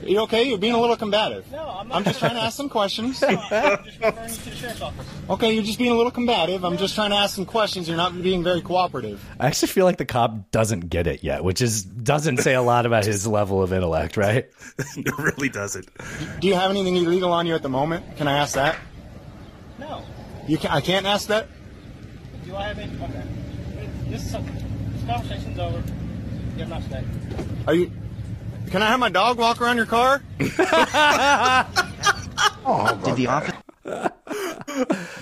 You okay? You're being a little combative. No, I'm not. I'm just trying to ask some questions. I'm just referring you to the sheriff's office. Okay, you're just being a little combative. I'm just trying to ask some questions. You're not being very cooperative. I actually feel like the cop doesn't get it yet, which is doesn't say a lot about his level of intellect, right? it really doesn't. Do you have anything illegal on you at the moment? Can I ask that? No. You can, I can't ask that? Do I have any? Okay. This, is, this conversation's over. You have a nice day. Are you? Can I have my dog walk around your car? Oh, Did the officer?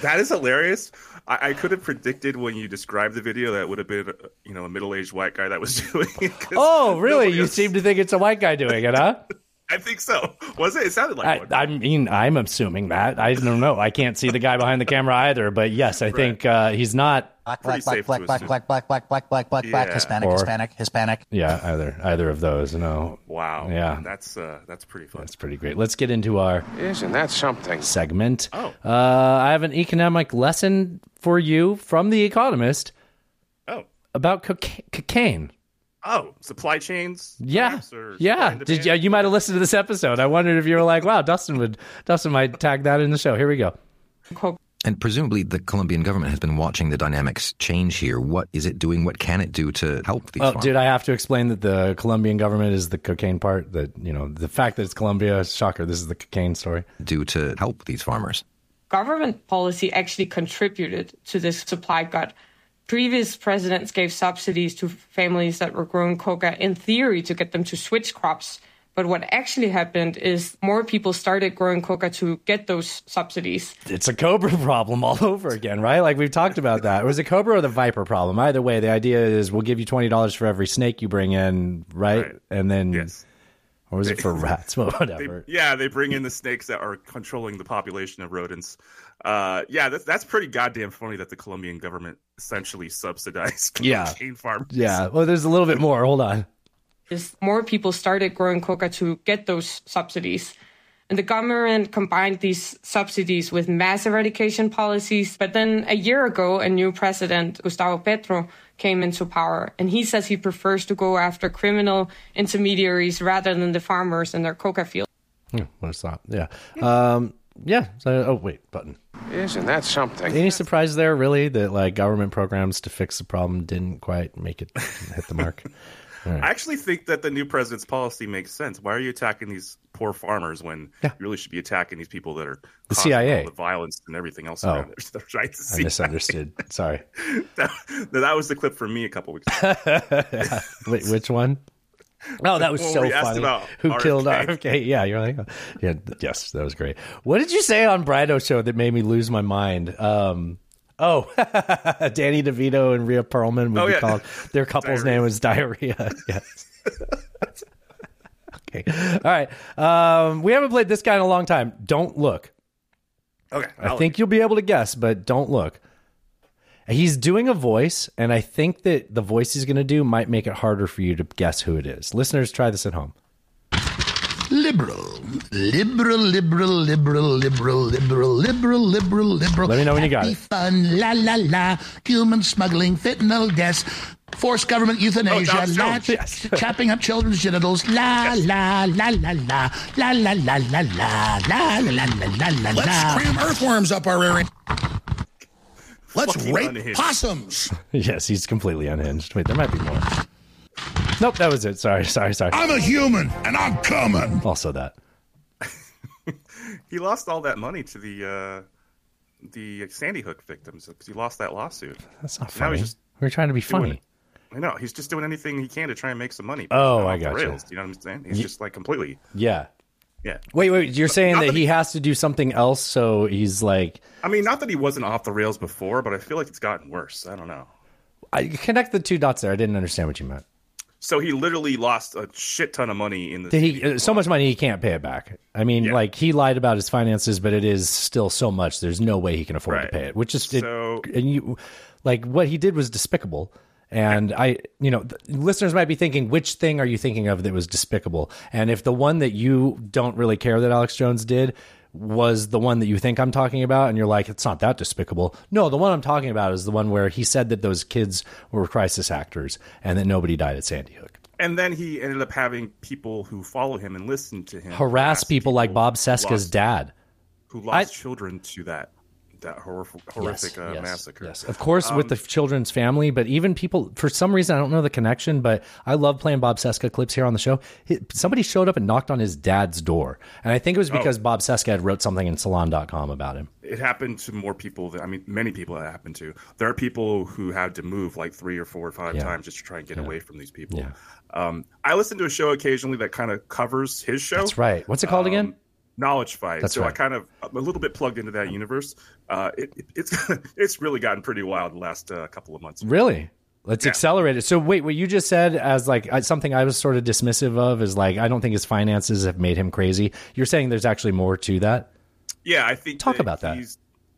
That is hilarious. I, I could have predicted when you described the video that it would have been, you know, a middle-aged white guy that was doing it. Oh, really? You else- seem to think it's a white guy doing it, huh? I think so. Was it? It sounded like I, one. I mean, I'm assuming that. I don't know. I can't see the guy behind the camera either, but yes, I think uh, he's not. Black, Pretty black, black, safe black, to black, assume. black, black, black, black, black, black, black, Yeah. Hispanic, Or- Hispanic, Hispanic. Yeah, either either of those. No. Wow. Yeah. That's uh, that's pretty fun. That's pretty great. Let's get into our Isn't that something? segment. Oh. Uh, I have an economic lesson for you from The Economist Oh. about coca- cocaine. Oh, supply chains. Yeah, perhaps, or supply yeah. Did you, you might have listened to this episode? I wondered if you were like, "Wow, Dustin would Dustin might tag that in the show." Here we go. And presumably, the Colombian government has been watching the dynamics change here. What is it doing? What can it do to help these Oh, farmers? did I have to explain that the Colombian government is the cocaine part? That you know, the fact that it's Colombia, shocker. This is the cocaine story. Do to help these farmers? government policy actually contributed to this supply glut. Previous presidents gave subsidies to families that were growing coca in theory to get them to switch crops. But what actually happened is more people started growing coca to get those subsidies. It's a cobra problem all over again, right? Like we've talked about that. It was a cobra or the viper problem. Either way, the idea is we'll give you twenty dollars for every snake you bring in, right? And then, yes. or was it for rats? Well, They, whatever. yeah, they bring in the snakes that are controlling the population of rodents. Uh, yeah, that's that's pretty goddamn funny that the Colombian government essentially subsidized Yeah. cocaine farmers. Yeah. Well, there's a little bit more. Hold on. is more people started growing coca to get those subsidies. And the government combined these subsidies with mass eradication policies. But then a year ago, a new president, Gustavo Petro, came into power. And he says he prefers to go after criminal intermediaries rather than the farmers in their coca fields. What a thought. Yeah. Um, yeah. So, oh, wait, button. Isn't that something? Any surprise there, really, that like government programs to fix the problem didn't quite make it hit the mark? All right. I actually think that the new president's policy makes sense. Why are you attacking these poor farmers when you really should be attacking these people that are The CIA. all the violence and everything else Oh. around it? right? The I CIA. misunderstood. Sorry. that, that was the clip for me a couple weeks ago. Wait, which one? Oh, that was When so funny. Who killed RFK. RFK? Yeah, you're like, yeah, yes, that was great. What did you say on Brido show that made me lose my mind? Um, oh, Danny DeVito and Rhea Perlman would Oh, be yeah. called. Their couple's name was Diarrhea. yes. okay. All right. Um, we haven't played this guy in a long time. Don't look. Okay. I think you'll be able to guess, but don't look. He's doing a voice, and I think that the voice he's going to do might make it harder for you to guess who it is. Listeners, try this at home. Liberal, liberal, liberal, liberal, liberal, liberal, liberal, liberal, liberal. Let me know when you got Happy it. fun, la la la. Human smuggling, fentanyl deaths, forced government euthanasia, Oh, Doc la, Jones, yes. chopping up children's genitals, la la la la la, la la la la la, la la la la la la. Let's cram earthworms up our area. Let's rape unhinged. possums. yes, he's completely unhinged. Wait, there might be more. Nope, that was it. Sorry, sorry, sorry. I'm a human and I'm coming. Also that. He lost all that money to the uh, the Sandy Hook victims because he lost that lawsuit. That's not Now funny. he's just We're trying to be funny. it. I know he's just doing anything he can to try and make some money. Oh, I got gotcha. rails, you know what I'm saying? He's Ye- just like completely. Yeah. Yeah. Wait, wait. You're saying that that he has to do something else, so he's like, I mean, not that he wasn't off the rails before, but I feel like it's gotten worse. I don't know. I connect the two dots there. I didn't understand what you meant. So he literally lost a shit ton of money in the. Did he so much money he can't pay it back? I mean, like he lied about his finances, but it is still so much. There's no way he can afford to pay it. Which is it- So- and you like what he did was despicable. And I, you know, listeners might be thinking, which thing are you thinking of that was despicable? And if the one that you don't really care that Alex Jones did was the one that you think I'm talking about, and you're like, it's not that despicable. No, the one I'm talking about is the one where he said that those kids were crisis actors and that nobody died at Sandy Hook. And then he ended up having people who follow him and listen to him Harass people like Bob Cesca's lost- dad. who lost children to that that horrific, horrific uh, yes, massacre. Yes, of course, with Um, the children's family, but even people, for some reason, I don't know the connection, but I love playing Bob Cesca clips here on the show. He, somebody showed up and knocked on his dad's door. And I think it was Oh. because Bob Cesca had wrote something in salon.com about him. it happened to more people than I mean, many people it happened to. There are people who had to move like three or four or five Yeah. times just to try and get Yeah. away from these people. Yeah. Um, I listen to a show occasionally that kind of covers his show. That's right. What's it called again? Knowledge Fight. That's so I kind of I'm a little bit plugged into that universe. Uh, it, it, it's it's really gotten pretty wild the last uh, couple of months. Really? Let's Yeah. accelerate it. So, wait, what you just said as like something I was sort of dismissive of is like, I don't think his finances have made him crazy. You're saying there's actually more to that? Yeah, I think Talk about that.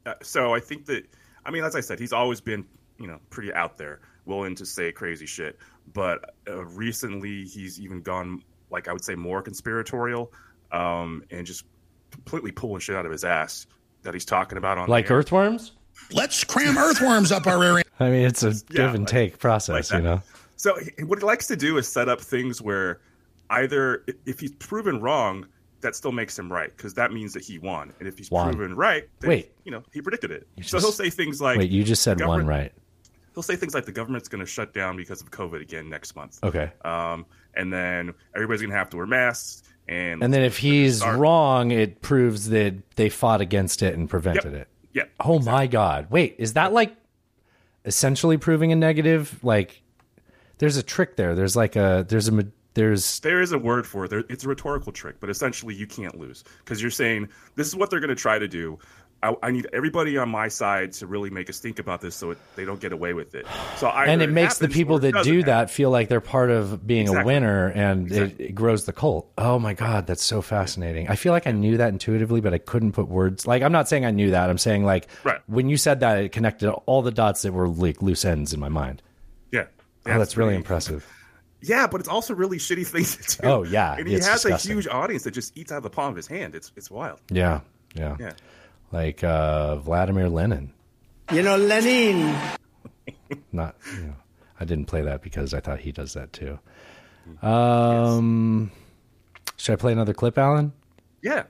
Uh, so I think that I mean, as I said, he's always been you know pretty out there, willing to say crazy shit. But uh, recently, he's even gone like I would say more conspiratorial, um, and just completely pulling shit out of his ass that he's talking about on Like the air. earthworms? Let's cram earthworms up our area. I mean, it's a Yeah, give and like- take process, you know? So he- what he likes to do is set up things where either if he's proven wrong, that still makes him right because that means that he won, and if he's Won. proven right, then, Wait. you know he predicted it. You so just- he'll say things like, Wait, you just said one right. He'll say things like the government's going to shut down because of COVID again next month. Okay. Um, and then everybody's going to have to wear masks. And And then if he's start- wrong, it proves that they fought against it and prevented it. Yep. Oh my God. Wait, is that like essentially proving a negative? Like, there's a trick there. There's like a, there's a, there's, there is a word for it. There, it's a rhetorical trick, but essentially you can't lose because you're saying this is what they're going to try to do. I, I need everybody on my side to really make us think about this so it, they don't get away with it. So and it makes the people that do happen. that feel like they're part of being a winner and it, it grows the cult. Oh my God, that's so fascinating. I feel like I knew that intuitively, but I couldn't put words. Like, I'm not saying I knew that. I'm saying, like, Right. when you said that, it connected all the dots that were like loose ends in my mind. Yeah. Oh, that's really impressive. Yeah, but it's also really shitty things to do. Oh, yeah, and he has disgusting. a huge audience that just eats out of the palm of his hand. It's it's wild. Yeah. Yeah. Yeah. Like uh, Vladimir Lenin. You know, Lenin. Not, you know, I didn't play that because I thought he does that too. Um, should I play another clip, Alan? Yeah.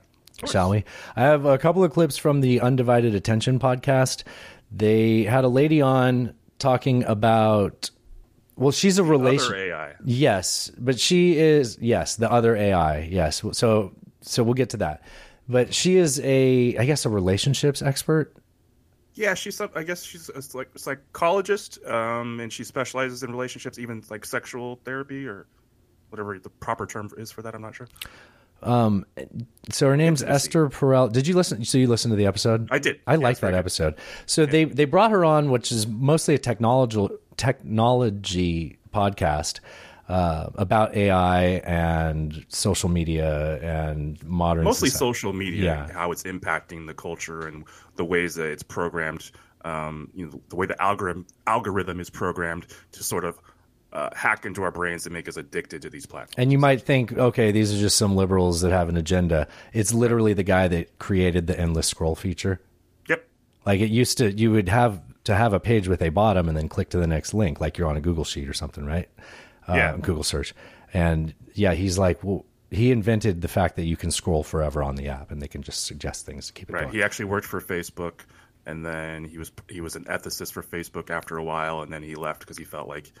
Shall we? I have a couple of clips from the Undivided Attention podcast. They had a lady on talking about. Well, she's a relation. Other AI. Yes, but she is yes the other AI. Yes, so so we'll get to that. But she is a I guess a relationships expert. Yeah, she's some- I guess she's a like psychologist, um, and she specializes in relationships, even like sexual therapy or whatever the proper term is for that. I'm not sure. Um, so her name's Esther Perel. Did you listen? So you listened to the episode? I did. I liked that episode. So they they brought her on, which is mostly a technology technology podcast uh, about AI and social media and modern Mostly society. social media, Yeah. how it's impacting the culture and the ways that it's programmed um, you know, the way the algorithm algorithm is programmed to sort of uh, hack into our brains and make us addicted to these platforms. And you might think, okay, these are just some liberals that have an agenda. It's literally the guy that created the endless scroll feature. Yep. Like it used to, you would have to have a page with a bottom and then click to the next link, like you're on a Google sheet or something, right? Uh, Yeah. Google search. And yeah, he's like, well, he invented the fact that you can scroll forever on the app and they can just suggest things to keep it Right. going. He actually worked for Facebook, and then he was he was an ethicist for Facebook after a while, and then he left because he felt like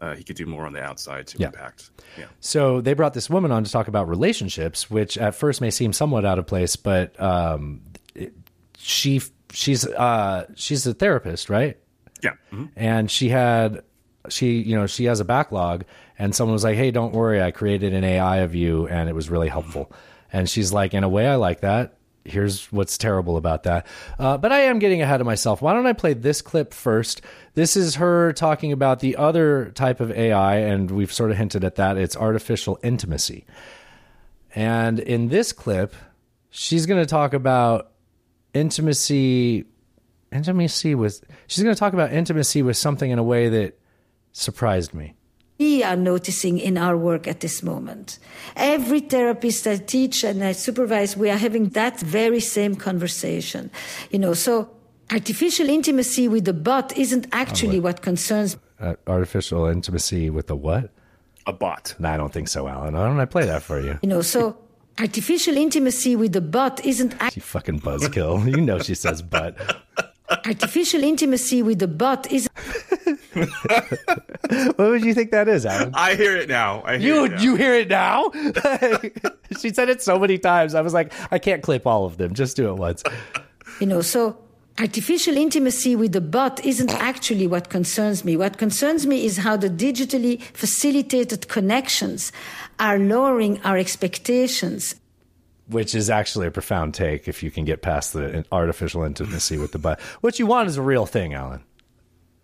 uh, he could do more on the outside to Yeah. impact. Yeah. So they brought this woman on to talk about relationships, which at first may seem somewhat out of place, but um, it- she she's uh, she's a therapist, right? Yeah. Mhm. And she had she you know she has a backlog, and someone was like, "Hey, don't worry, I created an AI of you, and it was really helpful." And she's like, "In a way, I like that." Here's what's terrible about that. Uh, but I am getting ahead of myself. Why don't I play this clip first? This is her talking about the other type of AI, and we've sort of hinted at that. It's artificial intimacy. And in this clip, she's going to talk about intimacy. Intimacy with. She's going to talk about intimacy with something in a way that surprised me. we are noticing in our work at this moment. Every therapist I teach and I supervise, we are having that very same conversation. You know, so artificial intimacy with the bot isn't actually what concerns Uh, artificial intimacy with the what? A bot. No, I don't think so, Alan. Why don't I play that for you? you know, so artificial intimacy with the bot isn't You actually fucking buzzkill. you know she says but. artificial intimacy with the bot isn't What would you think that is, Alan? I hear it now. I hear You it now. you hear it now? she said it so many times. I was like, I can't clip all of them. Just do it once. You know, so artificial intimacy with the bot isn't actually what concerns me. What concerns me is how the digitally facilitated connections are lowering our expectations. Which is actually a profound take if you can get past the artificial intimacy with the butt. What you want is a real thing, Alan.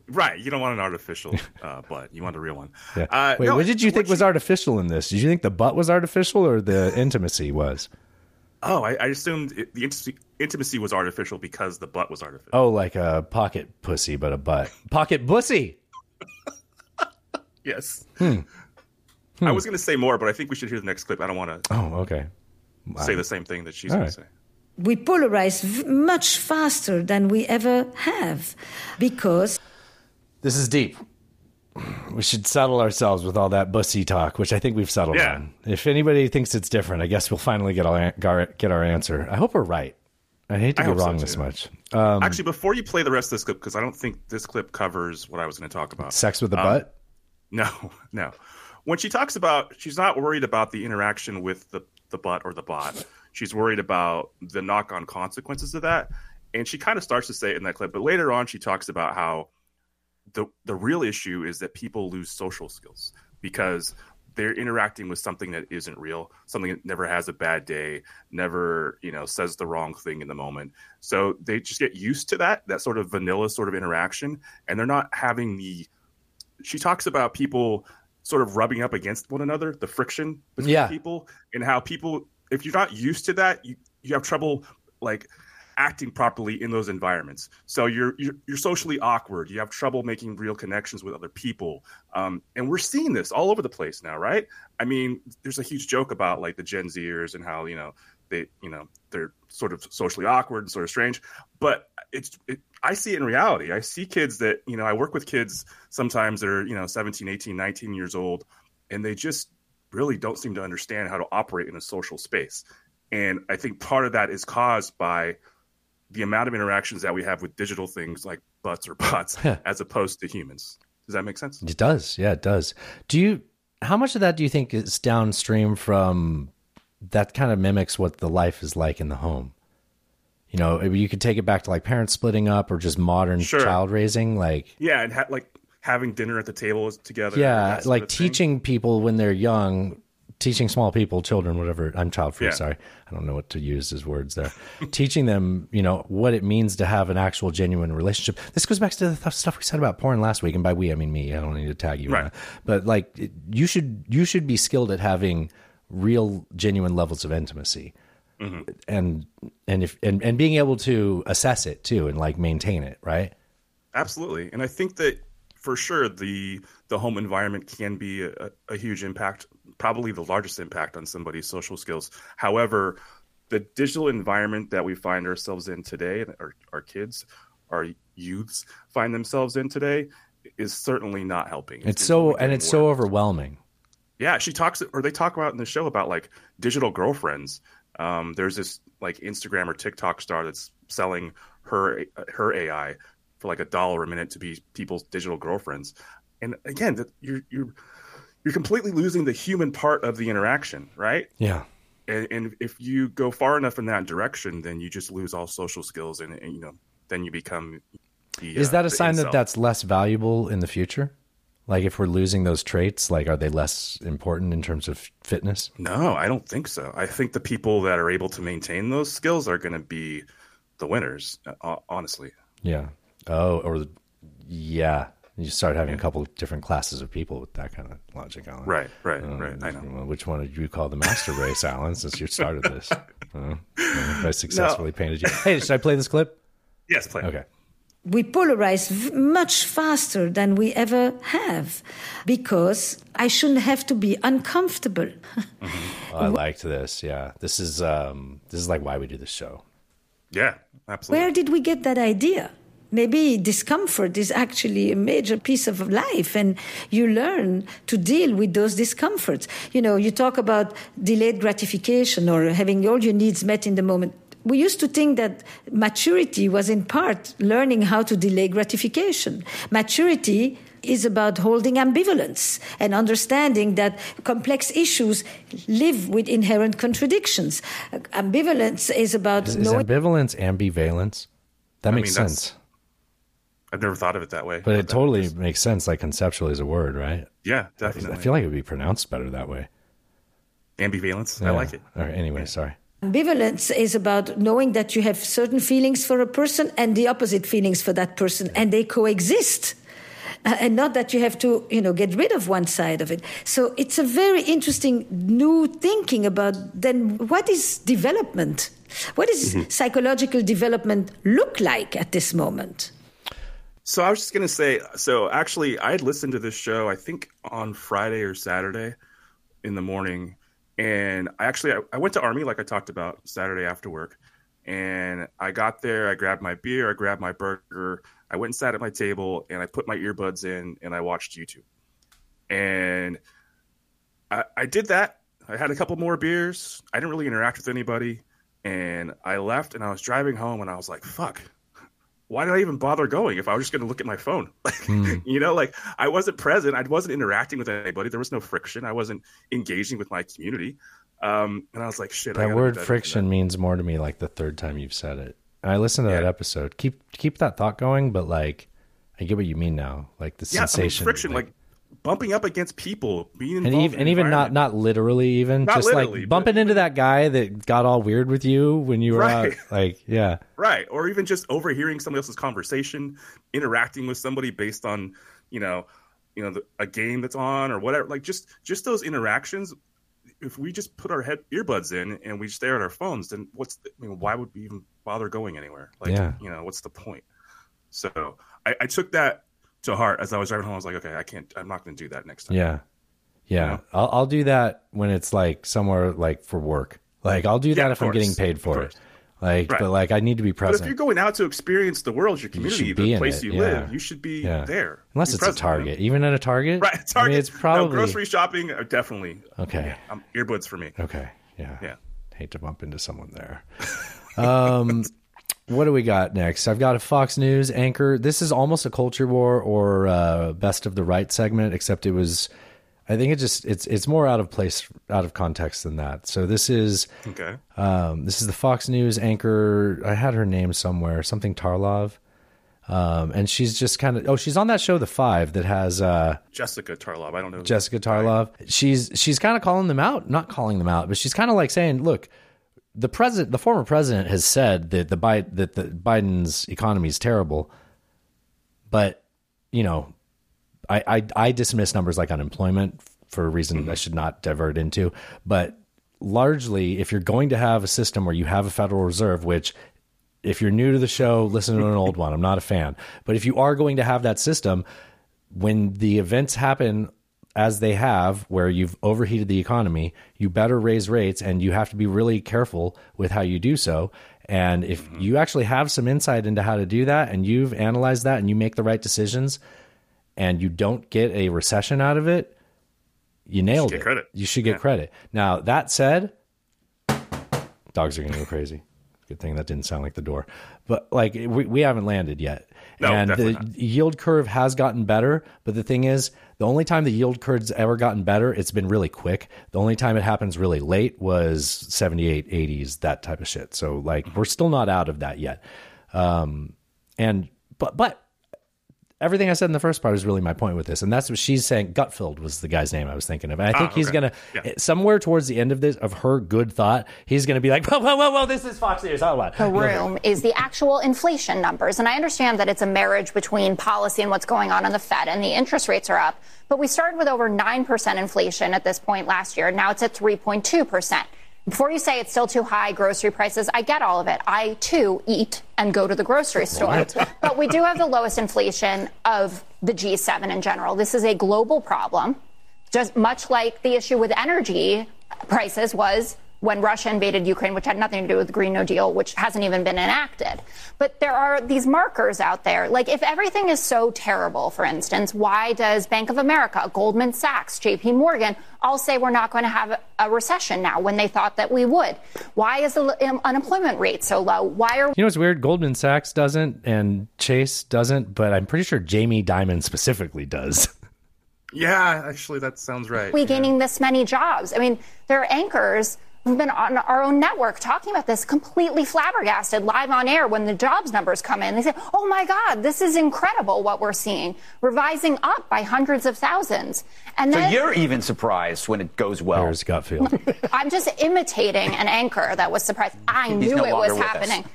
Right. You don't want an artificial uh, butt. You want a real one. Yeah. Uh, Wait, no, what did you think was artificial in this? Did you think the butt was artificial or the intimacy was? Oh, I, I assumed it, the intimacy, intimacy was artificial because the butt was artificial. Oh, like a pocket pussy, but a butt. Pocket pussy. Yes. Hmm. I was going to say more, but I think we should hear the next clip. I don't want to Oh, okay. say the same thing that she's All going right. to say. We polarize v- much faster than we ever have because This is deep. We should settle ourselves with all that bussy talk, which I think we've settled Yeah. on. If anybody thinks it's different, I guess we'll finally get our get our answer. I hope we're right. I hate to I go hope so, wrong this much. Um, Actually, before you play the rest of this clip, because I don't think this clip covers what I was going to talk about. sex with the Um, butt. No, no. When she talks about, she's not worried about the interaction with the, the butt or the bot. She's worried about the knock on consequences of that. And she kind of starts to say it in that clip. But later on, she talks about how the, the real issue is that people lose social skills because they're interacting with something that isn't real, something that never has a bad day, never, you know, says the wrong thing in the moment. So they just get used to that, that sort of vanilla sort of interaction. And they're not having the she talks about people sort of rubbing up against one another, the friction between Yeah. people, and how people, if you're not used to that, you, you have trouble like acting properly in those environments. So you're, you're you're socially awkward. You have trouble making real connections with other people, um, and we're seeing this all over the place now, right? I mean, there's a huge joke about like the Gen Zers and how you know they you know they're sort of socially awkward and sort of strange, but it's it, I see it in reality. I see kids that, you know, I work with kids sometimes that are, you know, 17, 18, 19 years old, and they just really don't seem to understand how to operate in a social space. And I think part of that is caused by the amount of interactions that we have with digital things like butts or bots as opposed to humans. Does that make sense? It does. Yeah, it does. Do you? How much of that do you think is downstream from that? Kind of mimics what the life is like in the home. You know, you could take it back to like parents splitting up or just modern Sure. child raising. Like, Yeah, and ha- like having dinner at the table together. yeah, like thing. teaching people when they're young, teaching small people, children, whatever. I'm child free. Yeah. Sorry, I don't know what to use as words there. teaching them, you know, what it means to have an actual genuine relationship. This goes back to the th- stuff we said about porn last week, and by we I mean me. I don't need to tag you, Right. But like, you should you should be skilled at having real, genuine levels of intimacy. Mhm. And and if and, and being able to assess it too and like maintain it, right? absolutely. And I think that for sure the the home environment can be a, a huge impact, probably the largest impact on somebody's social skills. However, the digital environment that we find ourselves in today, our, our kids, our youths find themselves in today, is certainly not helping. It's so and it's so overwhelming. Yeah, she talks, or they talk about in the show about like digital girlfriends. Um, there's this like Instagram or TikTok star that's selling her her AI for like a dollar a minute to be people's digital girlfriends, and again, that you're you're you're completely losing the human part of the interaction, right? Yeah. And, and if you go far enough in that direction, then you just lose all social skills, and, and you know, then you become. The, Is uh, that a the sign that that's less valuable in the future? Like if we're losing those traits, like are they less important in terms of fitness? No, I don't think so. I think the people that are able to maintain those skills are going to be the winners. Uh, honestly, Yeah. Oh, or the- yeah. You start having a couple of different classes of people with that kind of logic, Alan. Right, right, Um, right. I know. Which one did you call the master race, Alan? Since you started this, Uh, I successfully painted you. Hey, should I play this clip? Yes, play. Okay. we polarize v- much faster than we ever have because I shouldn't have to be uncomfortable. Oh, I liked this. Yeah, this is um, this is like why we do this show. Yeah, absolutely. Where did we get that idea? Maybe discomfort is actually a major piece of life, and you learn to deal with those discomforts. You know, you talk about delayed gratification or having all your needs met in the moment. We used to think that maturity was in part learning how to delay gratification. Maturity is about holding ambivalence and understanding that complex issues live with inherent contradictions. Ambivalence is about Is, is knowing. ambivalence ambivalence? That I makes mean, that's- sense. I've never thought of it that way. But it totally makes sense, like conceptually as a word, right? Yeah, definitely. I feel like it would be pronounced better that way. Ambivalence. I like it. All right. Anyway, sorry. Ambivalence is about knowing that you have certain feelings for a person and the opposite feelings for that person, and they coexist. Uh, and not that you have to, you know, get rid of one side of it. So it's a very interesting new thinking about then what is development? What does psychological development look like at this moment? So I was just gonna say. So actually, I had listened to this show. I think on Friday or Saturday in the morning, and I actually I, I went to Army like I talked about Saturday after work, and I got there. I grabbed my beer. I grabbed my burger. I went and sat at my table, and I put my earbuds in, and I watched YouTube. And I, I did that. I had a couple more beers. I didn't really interact with anybody, and I left. And I was driving home, and I was like, "Fuck." Why did I even bother going if I was just going to look at my phone? you know, like I wasn't present. I wasn't interacting with anybody. There was no friction. I wasn't engaging with my community. Um, and I was like, shit. That word better. friction means more to me like the third time you've said it. And I listened to that episode. Keep keep that thought going, but like I get what you mean now. Like the Yeah, I mean, sensation. friction, like, bumping up against people, being and even, in and even not not literally even Not just literally, like but- bumping into that guy that got all weird with you when you were Right. out like yeah right or even just overhearing somebody else's conversation interacting with somebody based on you know you know the, a game that's on or whatever like just just those interactions if we just put our head earbuds in and we stare at our phones then what's the, I mean, why would we even bother going anywhere like Yeah. you know what's the point so I, I took that to heart as i was driving home i was like okay i can't i'm not going to do that next time yeah yeah I'll I'll do that when it's like somewhere like for work like I'll do Yeah, that if I'm getting paid for it like Right. but like I need to be present. but if you're going out to experience the world your community be the place you yeah. live you should be Yeah. there unless Be it's present, a? Target even at a Target Right, Target. I mean, it's probably no, grocery shopping. uh, Definitely. Okay. Um, earbuds for me. Okay. Yeah. Yeah. Hate to bump into someone there. um, what do we got next? I've got a Fox News anchor. This is almost a culture war or uh, best of the right segment, except it was. I think it just it's it's more out of place, out of context than that. So this is Okay. um, this is the Fox News anchor. I had her name somewhere, something Tarlov, um, and she's just kind of oh, she's on that show, The Five, that has uh, Jessica Tarlov. I don't know. Jessica Tarlov. She's she's kind of calling them out, not calling them out, but she's kind of like saying, "Look, the president, the former president, has said that the Bi- that the Biden's economy is terrible, but you know, I I, I dismiss numbers like unemployment for a reason I should not divert into, but largely, if you're going to have a system where you have a Federal Reserve, which if you're new to the show, listen to an old one. I'm not a fan. But if you are going to have that system, when the events happen as they have, where you've overheated the economy, you better raise rates and you have to be really careful with how you do so. And if mm-hmm. you actually have some insight into how to do that and you've analyzed that and you make the right decisions and you don't get a recession out of it, you nailed get it. credit. You should get Yeah. credit. Now, that said, dogs are going to go crazy. Good thing that didn't sound like the door. But like we, we haven't landed yet. No, and the definitely yield curve has gotten better, but the thing is, the only time the yield curve's ever gotten better, it's been really quick. The only time it happens really late was 78, 80s, that type of shit. So like we're still not out of that yet. Um and but but everything I said in the first part is really my point with this, and that's what she's saying. Gutfeld was the guy's name I was thinking of, and I think Ah, he's gonna Yeah. somewhere towards the end of this of her good thought, he's gonna be like, whoa, whoa, whoa, whoa, this is Fox News. How about the room is the actual inflation numbers. And I understand that it's a marriage between policy and what's going on in the Fed, and the interest rates are up. But we started with over 9% inflation at this point last year. Now it's at 3.2%. Before you say it's still too high, grocery prices, I get all of it. I too eat and go to the grocery store. but we do have the lowest inflation of the G7 in general. This is a global problem just much like the issue with energy prices was when Russia invaded Ukraine, which had nothing to do with the Green New Deal, which hasn't even been enacted. But there are these markers out there. Like, if everything is so terrible, for instance, why does Bank of America, Goldman Sachs, JP Morgan all say we're not going to have a recession now when they thought that we would? Why is the um, unemployment rate so low? Why are You know it's weird? Goldman Sachs doesn't and Chase doesn't, but I'm pretty sure Jamie Dimon specifically does. Yeah, actually, that sounds right. we gaining this many jobs? I mean, there are anchors who've been on our own network talking about this completely flabbergasted live on air when the jobs numbers come in. They say, oh my God, this is incredible what we're seeing, revising up by hundreds of thousands. And So then you're even surprised when it goes well. There's Gutfeld. I'm just imitating an anchor that was surprised. I He's knew no it was happening.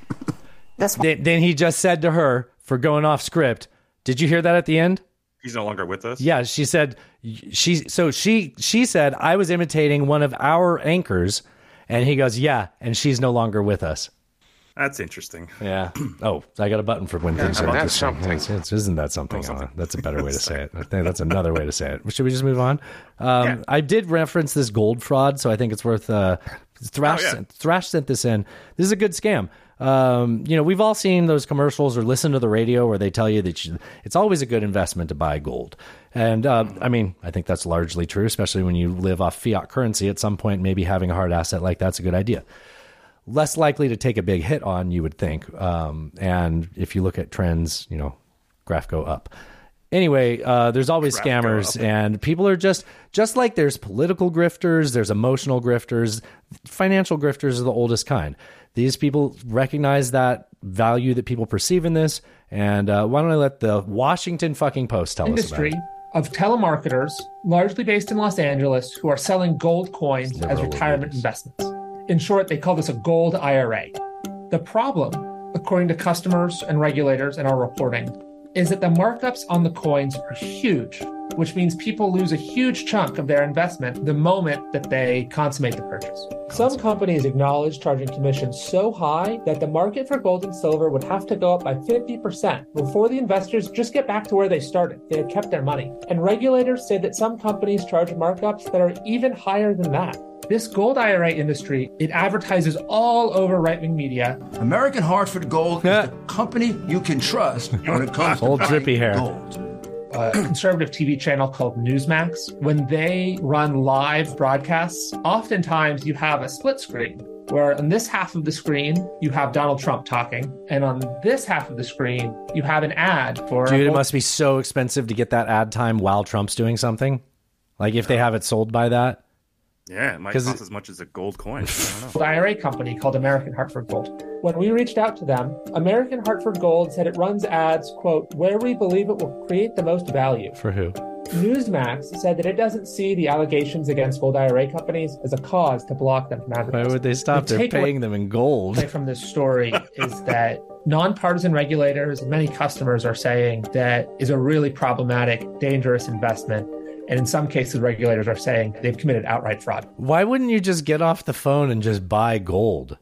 This one. then, then he just said to her for going off script. Did you hear that at the end? He's no longer with us. Yeah, she said she so she she said I was imitating one of our anchors and he goes, "Yeah, and she's no longer with us." That's interesting. Yeah. Oh, I got a button for when Yeah, things how are about interesting. something? It's- it's- isn't that something? Alan? That's a better way to say it. I think that's another way to say it. Should we just move on? Um, I did reference this gold fraud, so I think it's worth. Uh, Thrash, Oh, yeah. Thrash sent this in. This is a good scam. Um, you know, we've all seen those commercials or listened to the radio where they tell you that you, it's always a good investment to buy gold. And uh, I mean, I think that's largely true, especially when you live off fiat currency. At some point, maybe having a hard asset like that's a good idea less likely to take a big hit on, you would think. Um, and if you look at trends, you know, graph go up. Anyway, uh, there's always scammers, and people are just just like there's political grifters, there's emotional grifters, financial grifters are the oldest kind. These people recognize that value that people perceive in this, and uh, why don't I let the Washington fucking Post tell us about industry it? of telemarketers, largely based in Los Angeles, who are selling gold coins Never as retirement investments. In short, they call this a gold IRA. The problem, according to customers and regulators in our reporting, is that the markups on the coins are huge, which means people lose a huge chunk of their investment the moment that they consummate the purchase. Some companies acknowledge charging commissions so high that the market for gold and silver would have to go up by 50% before the investors just get back to where they started. They had kept their money. And regulators say that some companies charge markups that are even higher than that. This gold IRA industry, it advertises all over right-wing media. American Hartford Gold is the company you can trust when it comes to Old buying drippy hair. gold. A conservative TV channel called Newsmax. When they run live broadcasts, oftentimes you have a split screen where on this half of the screen you have Donald Trump talking, and on this half of the screen you have an ad for. Dude, it must be so expensive to get that ad time while Trump's doing something. Like if they have it sold by that. Yeah, it might 'Cause cost it- as much as a gold coin. I don't know. An IRA company called American Hartford Gold. When we reached out to them, American Hartford Gold said it runs ads, quote, where we believe it will create the most value. For who? Newsmax said that it doesn't see the allegations against gold IRA companies as a cause to block them from advertising. Why would they stop? The They're paying them in gold. takeaway from this story is that nonpartisan regulators and many customers are saying that is a really problematic, dangerous investment. And in some cases, regulators are saying they've committed outright fraud. Why wouldn't you just get off the phone and just buy gold?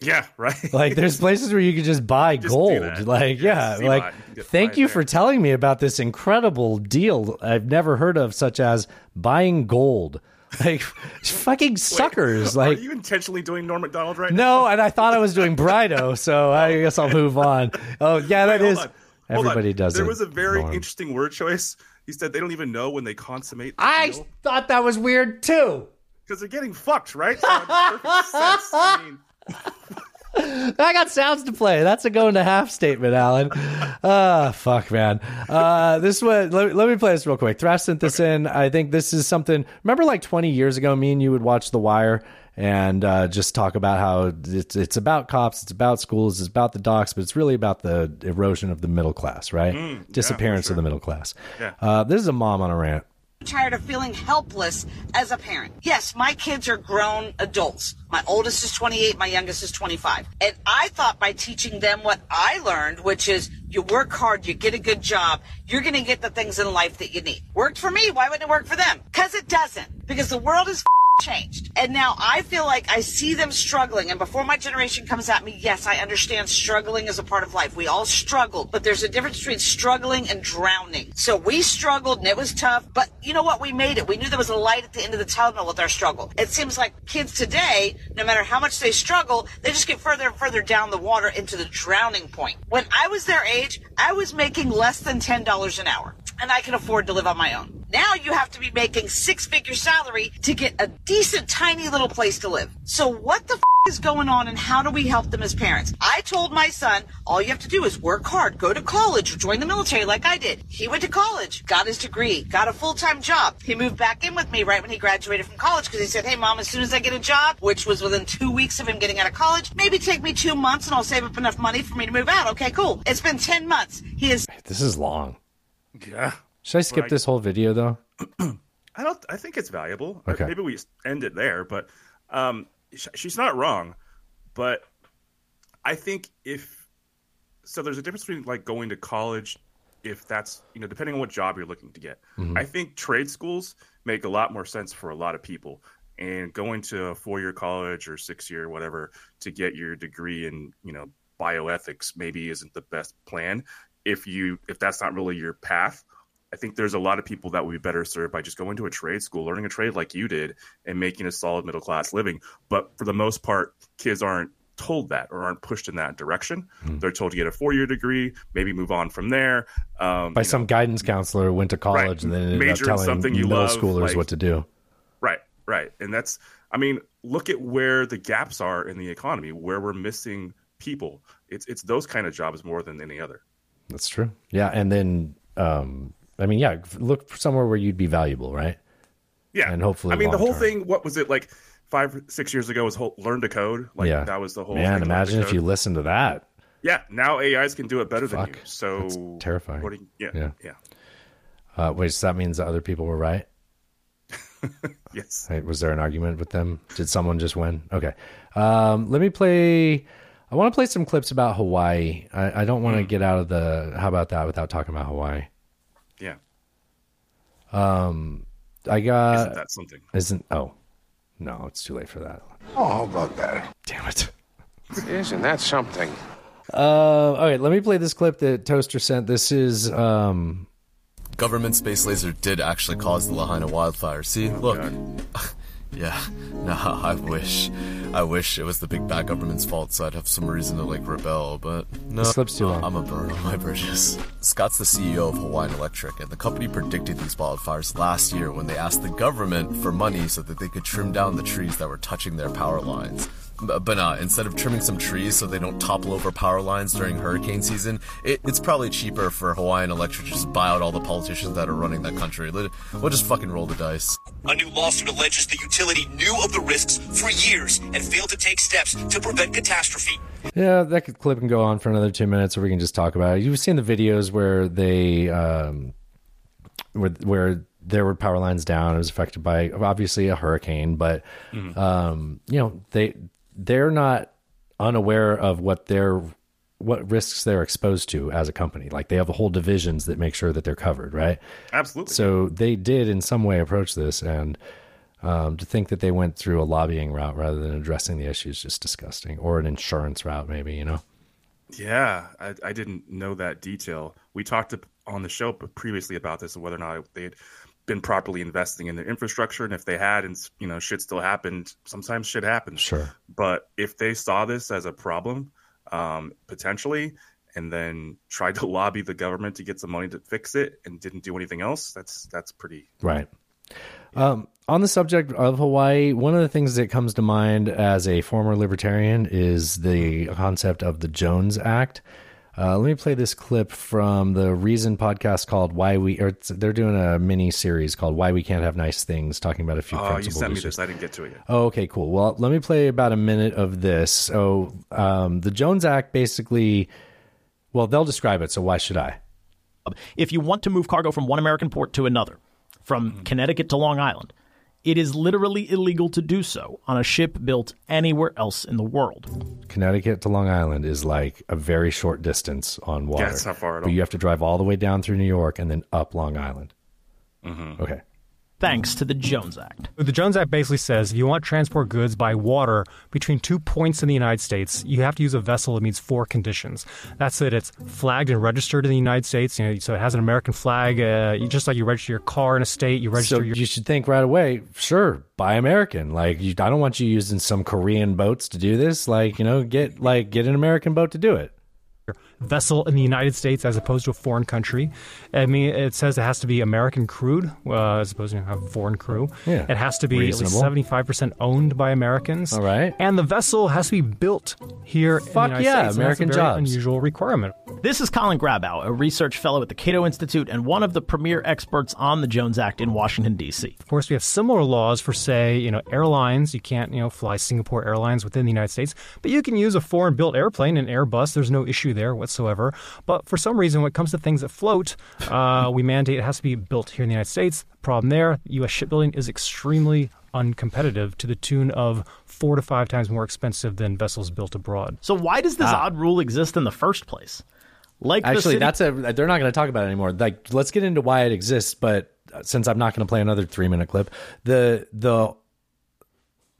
Yeah, right. Like there's places where you can just buy Just gold. Like yeah, see like why. You can get thank you it for telling me about this incredible deal I've never heard of, such as buying gold. Like fucking suckers. Are like you intentionally doing Norm Macdonald right now? no, and I thought I was doing Brido, so I guess I'll move on. Oh yeah, that Wait, is. hold on. Everybody does it. There was a very Norm. interesting word choice. He said they don't even know when they consummate. I thought that was weird too. Because they're getting fucked, right? So it makes perfect sense. I mean, I got sounds to play. That's a going to half statement, Alan. Ah, fuck, man. Uh, this one. Let, let me play this real quick. Thrash sent this in. I think this is something. Remember, like 20 years ago, me and you would watch The Wire and uh, just talk about how it's it's about cops, it's about schools, it's about the docks, but it's really about the erosion of the middle class, right? Mm, yeah, for Disappearance of the middle class. Yeah. Uh, this is a mom on a rant. tired of feeling helpless as a parent. Yes, my kids are grown adults. My oldest is 28, my youngest is 25. And I thought by teaching them what I learned, which is you work hard, you get a good job, you're going to get the things in life that you need. Worked for me. Why wouldn't it work for them? Because it doesn't. Because the world is changed. And now I feel like I see them struggling. And before my generation comes at me, yes, I understand struggling is a part of life. We all struggled, but there's a difference between struggling and drowning. So we struggled and it was tough, but you know what? We made it. We knew there was a light at the end of the tunnel with our struggle. It seems like kids today, no matter how much they struggle, they just get further and further down the water into the drowning point. When I was their age, I was making less than $10 an hour and I can afford to live on my own. Now you have to be making six figure salary to get a decent tiny little place to live. So what the f- is going on and how do we help them as parents? I told my son, all you have to do is work hard, go to college or join the military like I did. He went to college, got his degree, got a full-time job. He moved back in with me right when he graduated from college because he said, hey mom, as soon as I get a job, which was within two weeks of him getting out of college, maybe take me two months and I'll save up enough money for me to move out. Okay, cool. It's been 10 months. He is This is long. Yeah. Should I skip Right. this whole video though? I don't. I think it's valuable. Okay. Maybe we end it there, but um, sh- she's not wrong. But I think if so, there's a difference between like going to college, if that's you know depending on what job you're looking to get. Mhm. I think trade schools make a lot more sense for a lot of people, and going to a four year college or six year whatever to get your degree in you know bioethics maybe isn't the best plan if you if that's not really your path. I think there's a lot of people that would be better served by just going to a trade school, learning a trade like you did, and making a solid middle class living. But for the most part, kids aren't told that or aren't pushed in that direction. Hmm. They're told to get a four year degree, maybe move on from there. Um, By some guidance counselor who went to college and then ended telling something you middle love, schoolers like- what to do. Right, right. And that's, I mean, look at where the gaps are in the economy, where we're missing people. It's it's those kind of jobs more than any other. That's true. Yeah, and then um, I mean, yeah, look for somewhere where you'd be valuable, right? Yeah, and hopefully, I mean, the whole term. thing. What was it like? Five, six years ago was whole, learn to code. Like yeah, that was the whole. Man, imagine if you listen to that. Yeah, now AIs can do it better than you. So terrifying. What you, yeah, Yeah. yeah, Uh, wait, so that means that other people were right? Yes. Right, was there an argument with them? Did someone just win? Okay. Um, let me play. I want to play some clips about Hawaii. I, I don't want to Mm. get out of the. How about that without talking about Hawaii? yeah. Um, I got. Isn't that something? Isn't oh, no, it's too late for that. Oh, how about that? Damn it. Isn't that something? Uh, okay, let me play this clip that Toaster sent. This is um, Government space laser did actually cause the Lahaina wildfire. See, look. yeah, nah, I wish. I wish it was the big bad government's fault so I'd have some reason to, like, rebel, but no. This clip's too long. I'm a burn on my bridges. Scott's the CEO of Hawaiian Electric, and the company predicted these wildfires last year when they asked the government for money so that they could trim down the trees that were touching their power lines. B- But nah, instead of trimming some trees so they don't topple over power lines during hurricane season, it, it's probably cheaper for Hawaiian Electric to just buy out all the politicians that are running that country. We'll just fucking roll the dice. A new lawsuit alleges the utility knew of the risks for years and failed to take steps to prevent catastrophe. Yeah, that could clip and go on for another two minutes, or we can just talk about it. You've seen the videos where they, um, where, where there were power lines down. It was affected by obviously a hurricane, but Mhm. um, you know they they're not unaware of what they're what risks they're exposed to as a company. Like they have whole divisions that make sure that they're covered, right? Absolutely. So they did in some way approach this, and Um, to think that they went through a lobbying route rather than addressing the issue is just disgusting, or an insurance route, maybe. You know. Yeah, I, I didn't know that detail. We talked on the show previously about this and whether or not they had been properly investing in their infrastructure, and if they had, and you know, shit still happened. Sometimes shit happens. Sure. But if they saw this as a problem, um, potentially, and then tried to lobby the government to get some money to fix it, and didn't do anything else, that's that's pretty Right. Um, on the subject of Hawaii, one of the things that comes to mind as a former libertarian is the concept of the Jones Act. Uh, let me play this clip from the Reason podcast called "Why We." Or it's- they're doing a mini series called "Why We Can't Have Nice Things," talking about a few Oh, you principles. sent me this. I didn't get to it yet. Oh, okay, cool. Well, let me play about a minute of this. So, um, the Jones Act basically, well, they'll describe it. So, why should I? If you want to move cargo from one American port to another, from Connecticut to Long Island, it is literally illegal to do so on a ship built anywhere else in the world. Connecticut to Long Island is like a very short distance on water. it's not far at But you have to drive all the way down through New York and then up Long Island. Mm-hmm. Okay. Thanks to the Jones Act. The Jones Act basically says if you want to transport goods by water between two points in the United States, you have to use a vessel that meets four conditions. That's that it's flagged and registered in the United States, you know, so it has an American flag. Uh, just like you register your car in a state, you register So your you should think right away, sure, buy American. Like, you, I don't want you using some Korean boats to do this. Like, you know, get like get an American boat to do it. Vessel in the United States as opposed to a foreign country. I mean, it says it has to be American crewed uh, as opposed to have a foreign crew. Yeah. It has to be Reasonable. at least 75% owned by Americans. All right. And the vessel has to be built here in the Fuck United yeah, States. and that's a American very jobs. unusual requirement. This is Colin Grabow, a research fellow at the Cato Institute and one of the premier experts on the Jones Act in Washington, D.C. Of course, we have similar laws for, say, you know, airlines. You can't, you know, fly Singapore Airlines within the United States, but you can use a foreign-built airplane, an Airbus. There's no issue there whatsoever. But for some reason, when it comes to things that float, uh, we mandate it has to be built here in the United States. Problem there, U.S. shipbuilding is extremely uncompetitive to the tune of four to five times more expensive than vessels built abroad. So why does this Ah. odd rule exist in the first place? Like Actually, city- that's a. They're not going to talk about it anymore. Like, let's get into why it exists. But uh, since I'm not going to play another three minute clip, the, the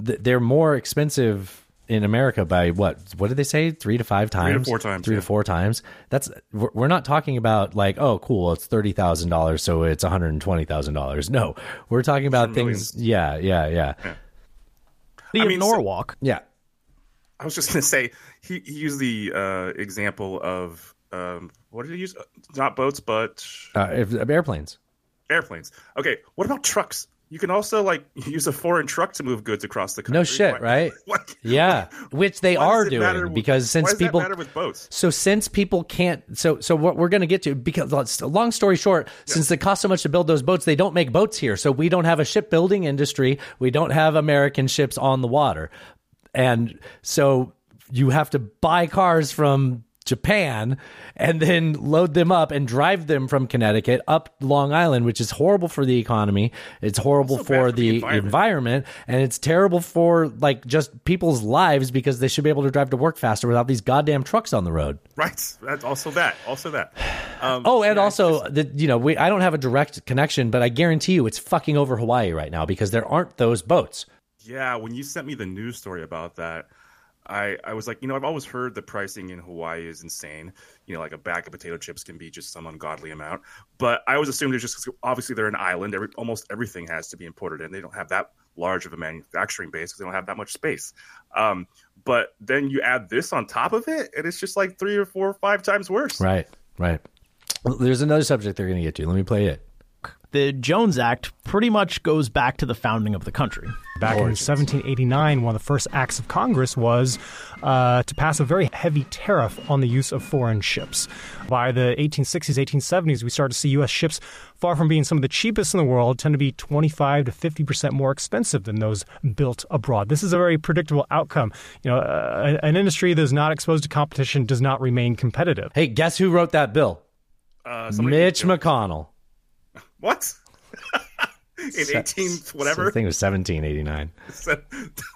the they're more expensive in America by what? What did they say? Three to five times. Three times. to four times, Three yeah. to four times. That's we're we're not talking about like oh cool it's thirty thousand dollars so it's one hundred and twenty thousand dollars. No, we're talking about things. Yeah, yeah, yeah. The I of mean, so- Norwalk. Yeah. I was just gonna say he, he used the uh, example of um, what did he use? Uh, Not boats, but Uh, if, airplanes. airplanes. Okay, what about trucks? You can also like use a foreign truck to move goods across the country. No shit, Why- right? What? Yeah, which they are doing matter because since why people with boats? So since people can't, so so what we're going to get to because long story short, since it costs so much to build those boats, they don't make boats here. So we don't have a shipbuilding industry. We don't have American ships on the water, and so you have to buy cars from Japan and then load them up and drive them from Connecticut up Long Island, which is horrible for the economy. It's horrible bad for the the environment. environment and it's terrible for like just people's lives because they should be able to drive to work faster without these goddamn trucks on the road. Right. That's also that. Also that. Um, Oh, and also the you know we I don't have a direct connection, but I guarantee you it's fucking over Hawaii right now because there aren't those boats. Yeah, when you sent me the news story about that, I, I was like, you know, I've always heard the pricing in Hawaii is insane. You know, like a bag of potato chips can be just some ungodly amount. But I always assumed it's just obviously they're an island. Every, almost everything has to be imported, and they don't have that large of a manufacturing base because they don't have that much space. Um, but then you add this on top of it, and it's just like three or four or five times worse. Right, right. Well, There's another subject they're going to get to. Let me play it. The Jones Act pretty much goes back to the founding of the country. Back in 1789, one of the first acts of Congress was uh, to pass a very heavy tariff on the use of foreign ships. By the 1860s, 1870s, we started to see U.S. ships, far from being some of the cheapest in the world, tend to be 25 to 50 percent more expensive than those built abroad. This is a very predictable outcome. You know, uh, an industry that is not exposed to competition does not remain competitive. Hey, guess who wrote that bill? Uh, Mitch McConnell. What? in 18 whatever. I think it was 1789.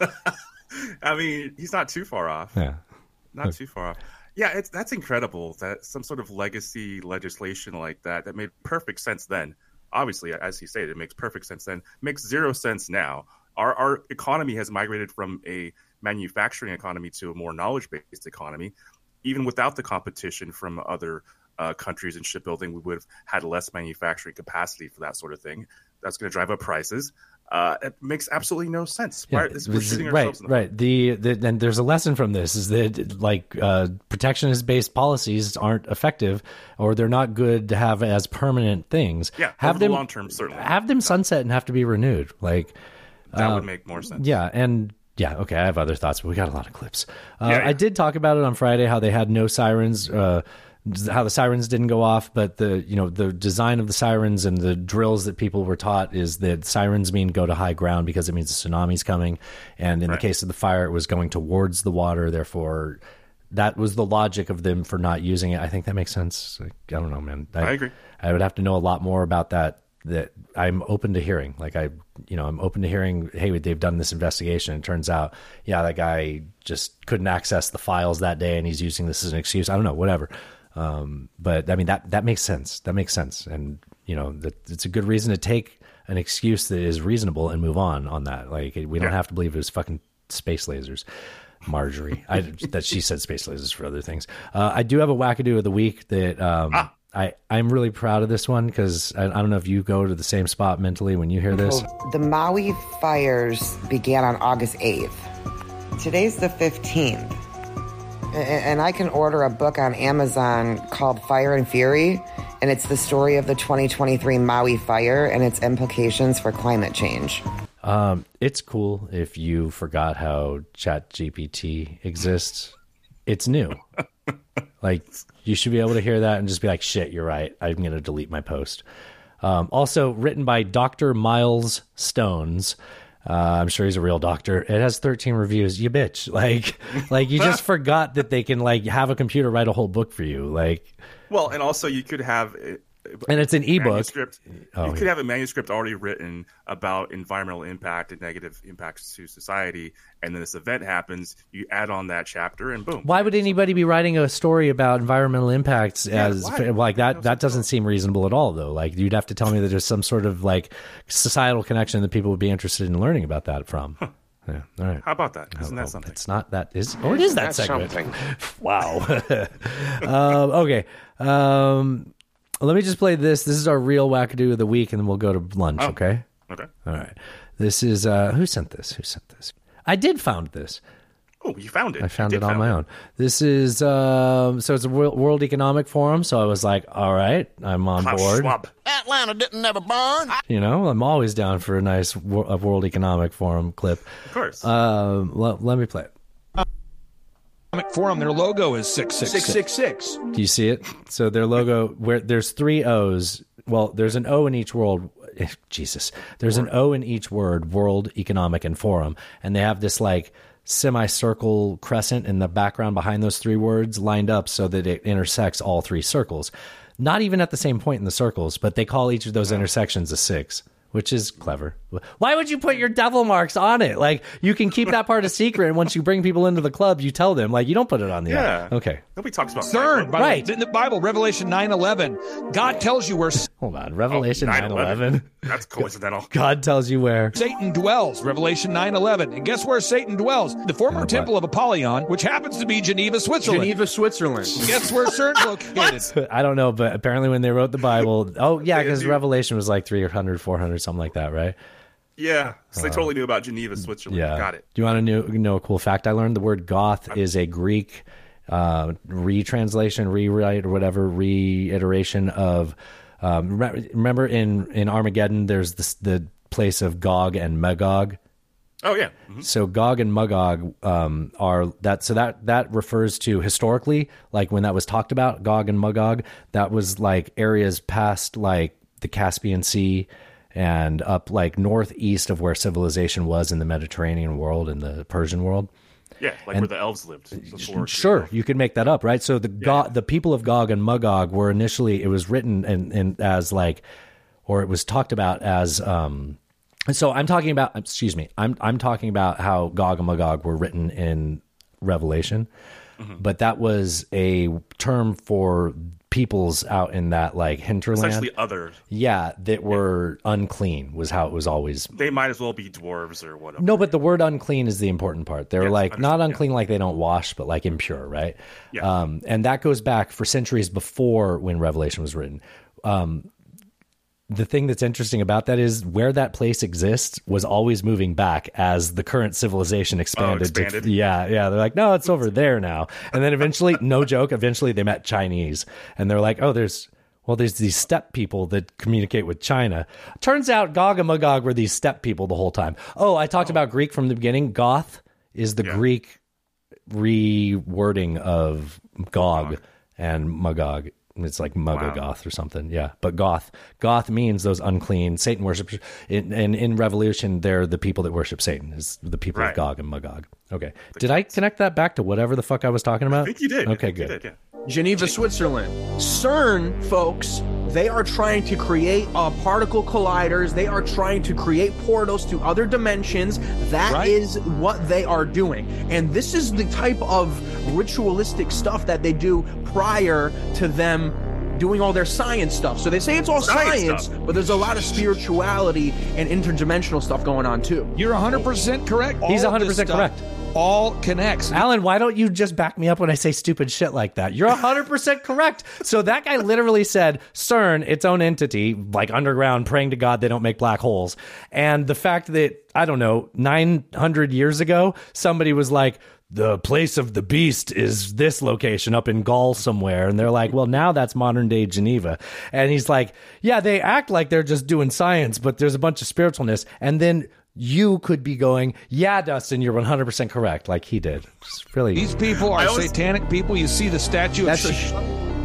I mean, he's not too far off. Yeah. Not too far off. Yeah, it's that's incredible that some sort of legacy legislation like that that made perfect sense then obviously, as he stated, it makes perfect sense then. Makes zero sense now. Our our economy has migrated from a manufacturing economy to a more knowledge based economy. Even without the competition from other uh, countries in shipbuilding, we would have had less manufacturing capacity for that sort of thing. That's going to drive up prices. Uh, it makes absolutely no sense. Why, Yeah, is- we're shooting right, the right. The, the and there's a lesson from this is that like uh, protectionist based policies aren't effective or they're not good to have as permanent things. Yeah, have over the them long term, certainly. have them sunset and have to be renewed. Like That uh, would make more sense. Yeah, and yeah, okay. I have other thoughts, but we got a lot of clips. Uh, Yeah, yeah. I did talk about it on Friday how they had no sirens. Uh, how the sirens didn't go off, but the you know the design of the sirens and the drills that people were taught is that sirens mean go to high ground because it means a tsunami's coming, and in the case of the fire, it was going towards the water. Therefore, that was the logic of them for not using it. I think that makes sense. Like, I don't know, man. I agree. I would have to know a lot more about that. That I'm open to hearing. Like I, you know, I'm open to hearing. Hey, they've done this investigation. It turns out, yeah, that guy just couldn't access the files that day, and he's using this as an excuse. I don't know, whatever. Um, but I mean that that makes sense. That makes sense, and you know, that it's a good reason to take an excuse that is reasonable and move on on that. Like we don't Yeah. have to believe it was fucking space lasers. Marjorie, I, that she said space lasers for other things. Uh, I do have a wackadoo of the week that um, I I'm really proud of this one because I, I don't know if you go to the same spot mentally when you hear this. The Maui fires began on August 8th. Today's the 15th. A- And I can order a book on Amazon called Fire and Fury, and it's the story of the 2023 Maui fire and its implications for climate change. Um, it's cool if you forgot how Chat GPT exists. It's new. like you should be able to hear that and just be like, "Shit, you're right. I'm going to delete my post." Um, also written by Dr. Miles Stones. Uh, I'm sure he's a real doctor. It has 13 reviews. You bitch. Like, like you just forgot that they can like have a computer write a whole book for you. Like, Well, and also you could have, And it's an ebook. manuscript. Oh, you could yeah. have a manuscript already written about environmental impact and negative impacts to society, and then this event happens. You add on that chapter, and boom. Why would anybody be writing a story about environmental impacts Yeah, as why? like that? That doesn't seem reasonable at all, though. Like you'd have to tell me that there's some sort of like societal connection that people would be interested in learning about that from. Yeah, all right. How about that? Isn't Oh, that something? It's not that is or it is that That's segment. something. wow. um, okay. Um, let me just play this. This is our real wackadoo of the week, and then we'll go to lunch. Oh, Okay. Okay. All right. This is uh, who sent this? Who sent this? I did found this. Oh, you found it. I found it on found my own. This is um, so it's a World, World Economic Forum. So I was like, all right, I'm on Klaus board. Schwab. Atlanta didn't never burn. You know, I'm always down for a nice Wo- a World Economic Forum clip. Of course. Um, let, let me play it. Economic Forum, their logo is 666. 666. Do you see it? So their logo, where there's three O's. Well, there's an O in each world. Jesus, there's an O in each word. World Economic and Forum, and they have this like semicircle crescent in the background behind those three words lined up so that it intersects all three circles. Not even at the same point in the circles, but they call each of those intersections a six. Which is clever. Why would you put your devil marks on it? Like you can keep that part a secret, and once you bring people into the club, you tell them. Like you don't put it on the Yeah. Okay. Nobody talks about CERN, by Right. the in the Bible, Revelation 9:11, God tells you where Hold on. Revelation Oh, 9/11. That's coincidental. God tells you where. Satan dwells. Revelation 9:11. And guess where Satan dwells? The former temple of Apollyon, which happens to be Geneva, Switzerland. Geneva, Switzerland. Guess where CERN's located? I don't know, but apparently when they wrote the Bible, oh yeah, because Revelation was like 300, 400, something like that, right? Yeah. So they Uh, totally knew about Geneva, Switzerland. Yeah. Got it. Do you want to know, know a cool fact I learned? The word goth is a Greek uh, retranslation, rewrite, or whatever, reiteration of. Um, re- remember in, in Armageddon, there's this, the place of Gog and Magog. Oh yeah. Mhm. So Gog and Magog um, are that. So that that refers to historically, like when that was talked about, Gog and Magog. That was like areas past like the Caspian Sea and up like northeast of where civilization was in the Mediterranean world and the Persian world. Yeah, like And- where the elves lived. Sure, you could make that up, right? So the Go- the people of Gog and Magog were initially it was written and and as like, or it was talked about as. um So I'm talking about. Excuse me. I'm I'm talking about how Gog and Magog were written in Revelation, but that was a term for peoples out in that like hinterland. Essentially others. Yeah, that were unclean was how it was always. They might as well be dwarves or whatever. No, but the word unclean is the important part. They're like not unclean like they don't wash, but like impure, right? Yeah. Um, and that goes back for centuries before when Revelation was written. Um, the thing that's interesting about that is where that place exists was always moving back as the current civilization oh, expanded. to- expanded. yeah, yeah. They're like, no, it's over there now. And then eventually, no joke, eventually they met Chinese, and they're like, oh, there's. Well, there's these steppe people that communicate with China. Turns out Gog and Magog were these steppe people the whole time. Oh, I talked oh. about Greek from the beginning. Goth is the Greek rewording of Gog and Magog. It's like Mugogoth or something. Yeah. But Goth. Goth means those unclean Satan worshippers. In, and in Revolution, they're the people that worship Satan, is the people Right. of Gog and Magog. Okay. Did I connect that back to whatever the fuck I was talking about? I think you did. Okay, good. did, yeah. Geneva, Switzerland. CERN, folks, they are trying to create uh, particle colliders. They are trying to create portals to other dimensions. That is Right. what they are doing. And this is the type of ritualistic stuff that they do prior to them doing all their science stuff. So they say it's all Science science, but there's a lot of spirituality and interdimensional stuff going on too. You're 100% correct. He's All of 100% stuff correct. All connects. Alan, why don't you just back me up when I say stupid shit like that? You're 100% correct. So that guy literally said CERN, its own entity, like underground, praying to God they don't make black holes. And the fact that, I don't know, 900 years ago, somebody was like, the place of the beast is this location up in Gaul somewhere. And they're like, well, now that's modern day Geneva. And he's like, yeah, they act like they're just doing science, but there's a bunch of spiritualness. And then you could be going, yeah, Dustin, you're 100% correct, like he did. It's really. These people are satanic people. You see the statue That's of a- Sh-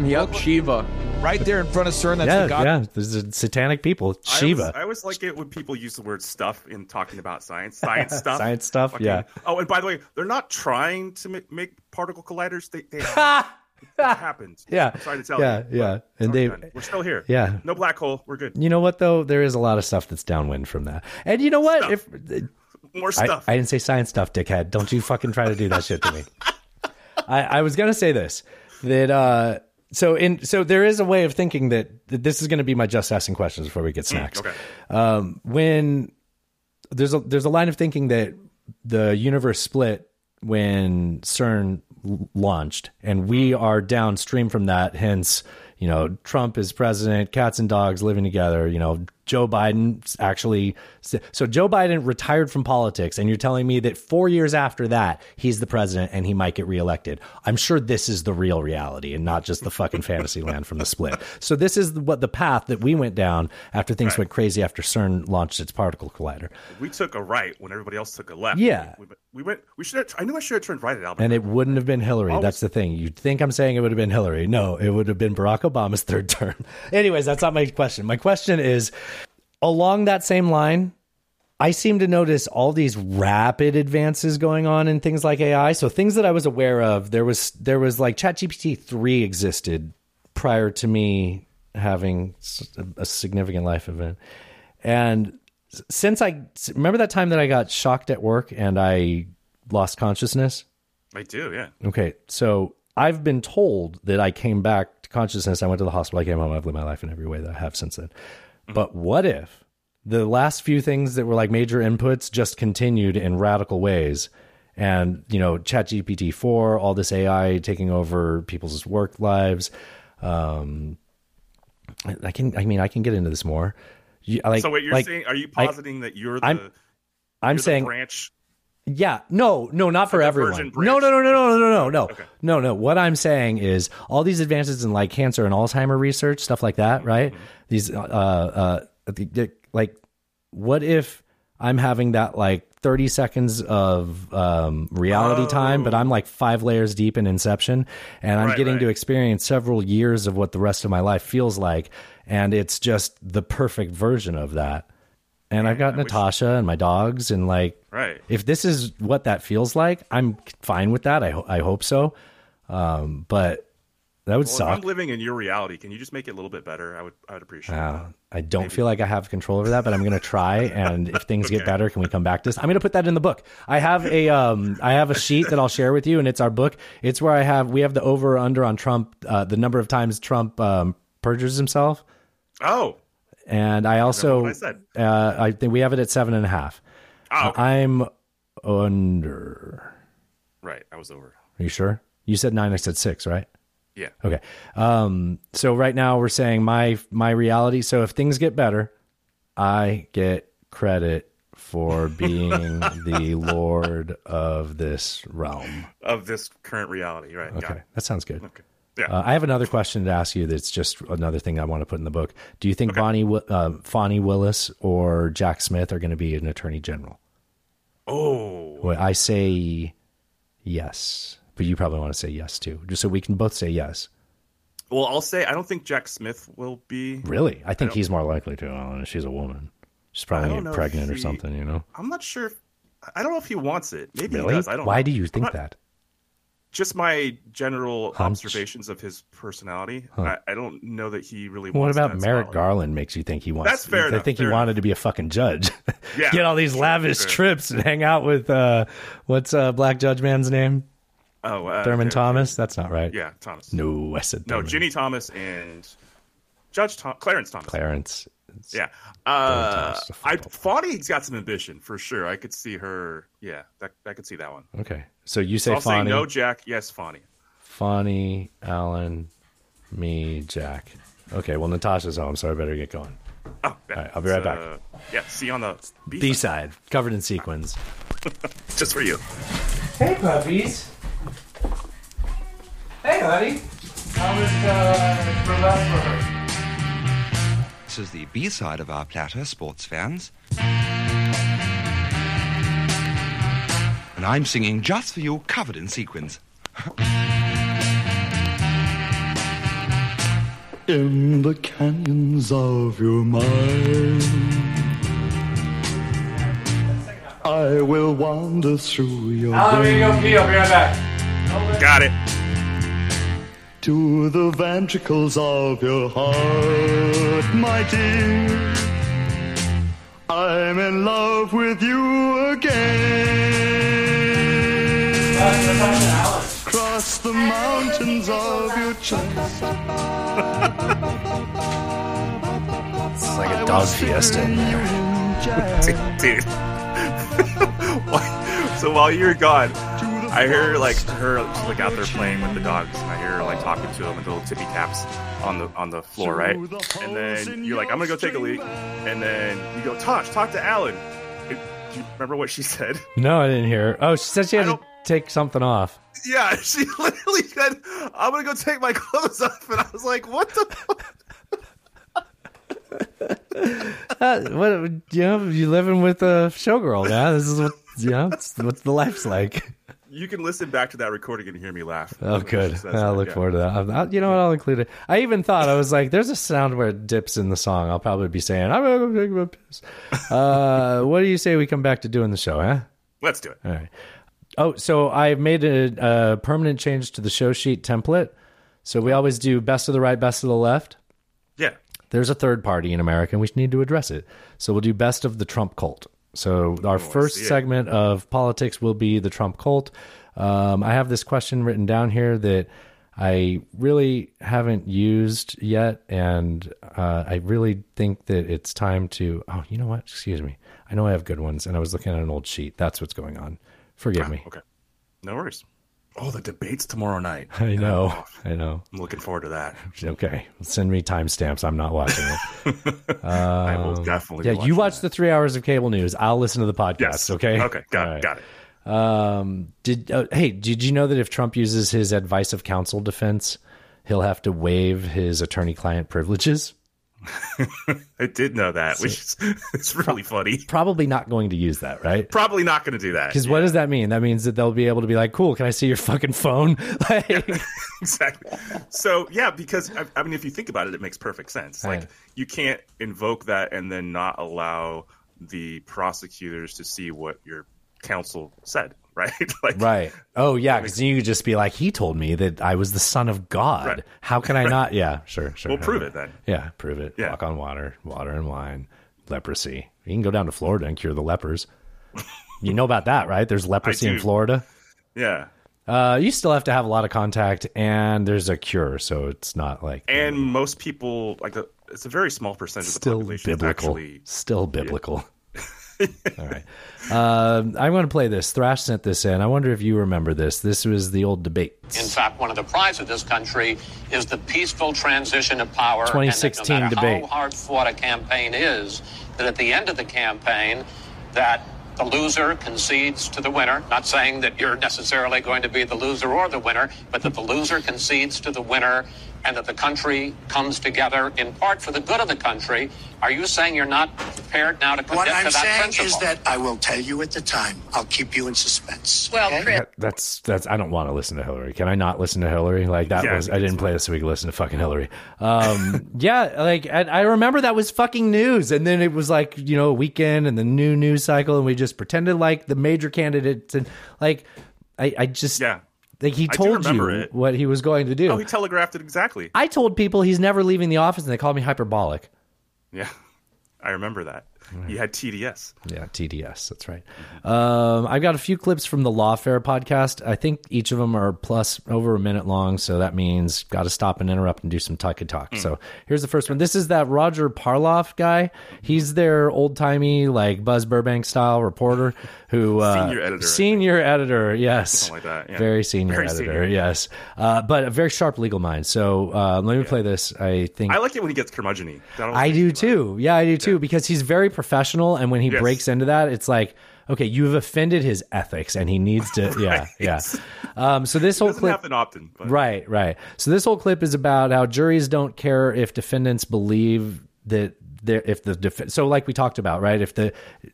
Yep, Shiva. right there in front of CERN. That's yeah, the god. yeah. There's a satanic people. I always, Shiva. I always like it when people use the word stuff in talking about science. Science stuff. Science stuff, Fucking- yeah. Oh, and by the way, they're not trying to make, make particle colliders. They, they happened. Yeah. I'm sorry to tell yeah, you. yeah. Yeah. And they, We're still here. Yeah. No black hole. We're good. you know what though? There is a lot of stuff that's downwind from that. And you know what? If More I, stuff. I didn't say science stuff, dickhead. Don't you fucking try to do that shit to me. I, I was gonna say this that uh so in so there is a way of thinking that, that this is going to be my just asking questions before we get snacks. okay. Um, when there's a there's a line of thinking that the universe split when CERN launched, and we are downstream from that. Hence, you know, Trump is president, cats and dogs living together. You know, Joe Biden actually. So Joe Biden retired from politics, and you're telling me that four years after that, he's the president and he might get reelected. I'm sure this is the real reality and not just the fucking fantasy land from the split. So this is what the path that we went down after things went crazy after CERN launched its particle collider. We took a right when everybody else took a left. Yeah. We, we went. We should. Have, I knew I should have turned right at Albert. And it wouldn't have been Hillary. That's the thing. You'd think I'm saying it would have been Hillary. No, it would have been Barack Obama's third term. Anyways, that's not my question. My question is along that same line, I seem to notice all these rapid advances going on in things like AI. So things that I was aware of, there was there was like ChatGPT 3 existed prior to me having a significant life event. And since I remember that time that I got shocked at work and I lost consciousness, I do. Yeah. Okay, so I've been told that I came back to consciousness. I went to the hospital. I came home. I've lived my life in every way that I have since then. But what if the last few things that were like major inputs just continued in radical ways? And you know, ChatGPT four, all this AI taking over people's work lives. Um, I can. I mean, I can get into this more. Like, so what you're like, saying? Are you I- positing that you're the? I'm- I'm you're the saying branch. Yeah, no, no, not for the everyone. No, no, no, no, no, no, no, no, Okay. no, no. What I'm saying is all these advances in like cancer and Alzheimer research, stuff like that, right? These, uh, uh, the- the- like, what if I'm having that like 30 seconds of um, reality time, but I'm like five layers deep in Inception, and I'm Right, getting to experience several years of what the rest of my life feels like, and it's just the perfect version of that. And I've got Natasha and my dogs, and like, Right. if this is what that feels like, I'm fine with that. I, ho- I hope so. Um, but That would well, suck. If I'm living in your reality. Can you just make it a little bit better? I would. I would appreciate Uh, that. I don't feel like I have control over that, but I'm going to try. And if things get better, can we come back to this? I'm going to put that in the book. I have a um, I have a sheet that I'll share with you, and it's our book. It's where I have we have the over or under on Trump, uh, the number of times Trump um, perjures himself, Oh, and I also I said. Uh, I think we have it at seven and a half. Oh, okay. I'm under. right. I was over. Are you sure? You said nine. I said six, right? Yeah. Okay. Um, so right now we're saying my my reality. So if things get better, I get credit for being the lord of this realm. Of this current reality, right? Okay, that sounds good. Okay. Yeah. Uh, I have another question to ask you. That's just another thing I want to put in the book. Do you think Bonnie, Wi- uh, Fani Willis or Jack Smith are going to be an attorney general? Oh. Well, I say yes, but you probably want to say yes too, just so we can both say yes. Well, I'll say I don't think Jack Smith will be. Really, I think don't- he's more likely to. Alan. She's a woman. She's probably don't know if pregnant or something. You know. I'm not sure. If, I don't know if he wants it. Maybe Really? he does. I don't. Why know. do you think not- that? Just my general Hunch. observations of his personality. Huh. I, I don't know that he really. What about Merrick. Garland? Makes you think he wants? That's fair I enough, think he fair wanted to be a fucking judge. Yeah, Get all these sure, lavish trips and hang out with uh, what's uh, black judge man's name? Oh, uh, Thurman yeah, Thomas. That's not right. Yeah, Thomas. No, I said No, Ginni Thomas and Judge Tom- Clarence Thomas. Clarence. Yeah. Uh, I Fani's got some ambition for sure. I could see her. Yeah, that I could see that one. Okay, so you So say I'll say no, Jack. Yes, Fani. Fani, Alan, me, Jack. Okay, well Natasha's home, so I better get going. Oh, All right, I'll be right back. Uh, yeah, see you on the B, B side, covered in sequins. just for you. Hey, puppies. Hey, honey. How was uh, burlesque for her? This is the B side of our platter, sports fans. And I'm singing just for you, covered in sequins. In the canyons of your mind, I will wander through your Alan, we go pee. I'll be right back. Got it. To the ventricles of your heart, my dear. I'm in love with you again. Cross the mountains of your chest. It's like a dog fiesta in there. Dude. so while you were gone, I hear like her she's like out there playing with the dogs, and I hear her like talking to them with little tippy taps on the on the floor, right? And then you're like, I'm gonna go take a leak, and then you go, Tosh, talk to Alan. It- Do you remember what she said? No, I didn't hear. her. Oh, she said she had to take something off. Yeah, she literally said, "I'm gonna go take my clothes off," and I was like, "What the?" Uh, what you know? You living with a showgirl, yeah? This is what you know. It's what the life's like. You can listen back to that recording and hear me laugh. Oh, good. I'll look yeah. forward to that. I'll- you know what? I'll include it. I even thought I was like, "There's a sound where it dips in the song." I'll probably be saying, "I'm gonna go take my piss." Uh, what do you say we come back to doing the show, huh? Let's do it. All right. Oh, so I've made a, a permanent change to the show sheet template. So we always do best of the right, best of the left. Yeah. There's a third party in America, and we need to address it. So we'll do best of the Trump cult. So our first segment of politics will be the Trump cult. Um, I have this question written down here that I really haven't used yet, and uh, I really think that it's time to. Oh, you know what? Excuse me. I know I have good ones, and I was looking at an old sheet. That's what's going on. Forgive me. Okay. No worries. Oh, the debate's tomorrow night. I know. I know. I'm looking forward to that. Okay, send me timestamps. I'm not watching it. I will Um, definitely Yeah, you watch the three hours of cable news. I'll listen to the podcast. Yes. Okay. Okay, got it, got it. Um, did uh, hey, did you know that if Trump uses his advice of counsel defense, he'll have to waive his attorney-client privileges? I did know that, which is it's really funny. Probably not going to use that, right? Probably not going to do that. Because what does that mean? That means that they'll be able to be like, "Cool, can I see your fucking phone?" Like, exactly. So yeah, because I, I mean, if you think about it, it makes perfect sense. Like Right. you can't invoke that and then not allow the prosecutors to see what your counsel said, right? like, right. Oh yeah, because you could just be like, he told me that I was the son of God. Right. How can I not? Yeah, sure, sure. We'll prove it then. Yeah, prove it. Yeah. Walk on water, water and wine, leprosy. You can go down to Florida and cure the lepers. you know about that, right? There's leprosy in. Florida. Yeah. Uh, you still have to have a lot of contact, and there's a cure, so it's not like And most people like a, it's a very small percentage of the still population biblical. actually Still biblical. All right. Um, I'm going to play this. Thrash sent this in. I wonder if you remember this. This was the old debate. In fact, one of the prize of this country is the peaceful transition of power. and that 2016 no matter debate. How hard fought a campaign is, that at the end of the campaign, that the loser concedes to the winner. Not saying that you're necessarily going to be the loser or the winner, but that the loser concedes to the winner, and that the country comes together in part for the good of the country. Are you saying you're not prepared now to commit What I'm that saying principle? is that I will tell you at the time. I'll keep you in suspense. Well, okay? Chris- That- That's that's. I don't want to listen to Hillary. Can I not listen to Hillary? Like that Yeah, was. I didn't play this so we could listen to fucking Hillary. Um, yeah, like I, I remember that was fucking news, and then it was like you know a weekend and the new news cycle, and we just pretended like the major candidates and like I, I just yeah. Like he told you it. what he was going to do. Oh, he telegraphed it exactly. I told people he's never leaving the office, and they called me hyperbolic. Yeah, I remember that. You had TDS. Yeah, TDS. That's right. Um, I've got a few clips from the Lawfare podcast. I think each of them are plus over a minute long, so that means got to stop and interrupt and do some talk and talk. So here's the first one. This is that Roger Parloff guy. He's their old timey like Buzz Burbank style reporter who uh, Senior editor, Senior editor, yes, Something like that, yeah. Very senior Very editor, senior. yes. Uh, but a very sharp legal mind. So uh, let me play this. I think I like it when he gets always I do too. Yeah, I do too. Because he's very professional, and when he Yes. breaks into that, it's like, okay, you've offended his ethics, and he needs to. Yeah, yeah. Um, so this whole clip, happen often. But right, right. So this whole clip is about how juries don't care if defendants believe that. they're- If the def- so like we talked about right if the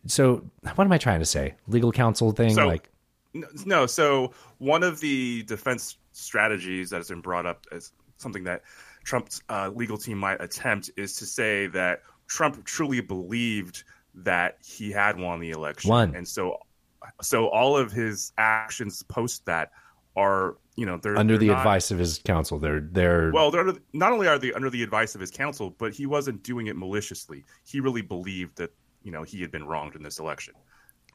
so what am I trying to say legal counsel thing So- like No, No, so one of the defense strategies that has been brought up as something that Trump's uh, legal team might attempt is to say that Trump truly believed that he had won the election, Won. and so so all of his actions post that are you know they're under they're the not- advice of his counsel they're they're Well, they're under, not only are they under the advice of his counsel, but he wasn't doing it maliciously. He really believed that you know he had been wronged in this election.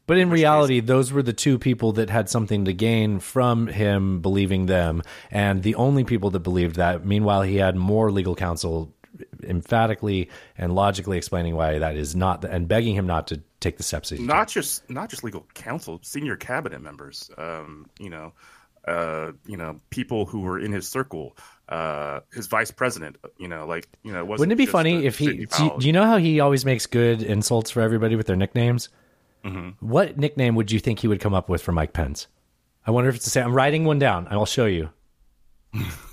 But in reality, those were the two people that had something to gain from him believing them, and the only people that believed that. Meanwhile, he had more legal counsel emphatically and logically explaining why that is not, and begging him not to take the steps. Not just not just legal counsel, senior cabinet members. Um, you know, uh, you know, people who were in his circle, uh, his vice president. You know, like you know, wasn't Wouldn't it be funny if he? Do you, do you know how he always makes good insults for everybody with their nicknames? Mhm. What nickname would you think he would come up with for Mike Pence? I wonder if it's the same. I'm writing one down. I'll show you.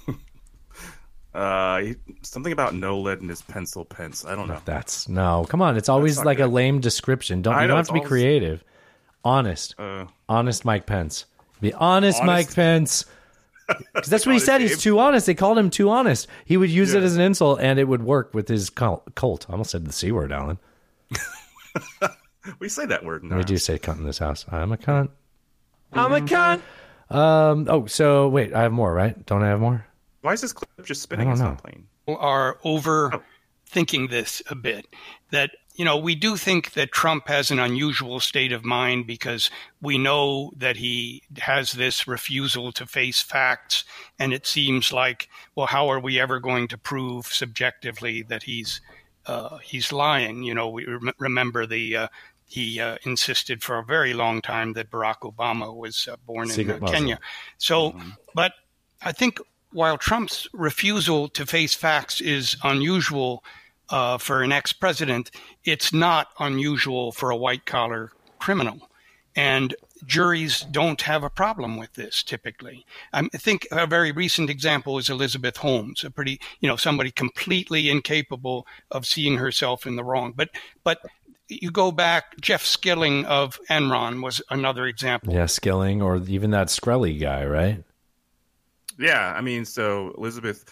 Uh, he- something about no lead in his pencil pence. I don't know. That's no. Come on, it's always not like a lame description. Don't I you know, don't have to be always- creative. Honest, Uh, honest Mike Pence. Be honest, Honest. Mike Pence. Because that's what he said. He's Honest too honest. They called him too honest. He would use it as an insult, and it would work with his cult. cult. I almost said the c word, Alan. we say that word. Now. We do say cunt in this house. I'm a cunt. I'm a cunt. Um. Oh, so wait, I have more, right? Don't I have more? Why is this clip just spinning? I don't It's know. not playing. are overthinking this a bit. That, you know, we do think that Trump has an unusual state of mind because we know that he has this refusal to face facts. And it seems like, well, how are we ever going to prove subjectively that he's uh, he's lying? You know, we rem- remember the. Uh, he uh, insisted for a very long time that Barack Obama was uh, born Secret in uh, Muslim. Kenya. So, but I think while Trump's refusal to face facts is unusual uh, for an ex president, it's not unusual for a white collar criminal. And juries don't have a problem with this typically. Um, I think a very recent example is Elizabeth Holmes, a pretty, you know, somebody completely incapable of seeing herself in the wrong. But, but you go back, Jeff Skilling of Enron was another example. Yeah, Skilling or even that Shkreli guy, right? Yeah, I mean, so Elizabeth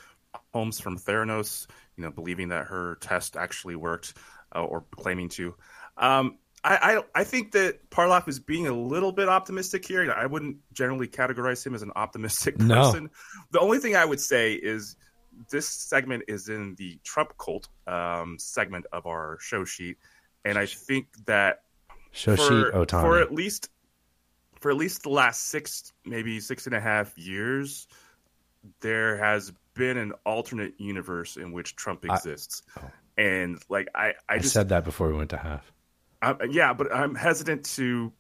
Holmes from Theranos, you know, believing that her test actually worked uh, or claiming to. Um, I, I I think that Parloff is being a little bit optimistic here. I wouldn't generally categorize him as an optimistic No. person. The only thing I would say is this segment is in the Trump cult um, segment of our show sheet, and I think that Show for, sheet Otani. for at least for at least the last six, maybe six and a half years, there has been an alternate universe in which Trump I- exists, and like I, I I just said that before we went to half. I, yeah, but I'm hesitant to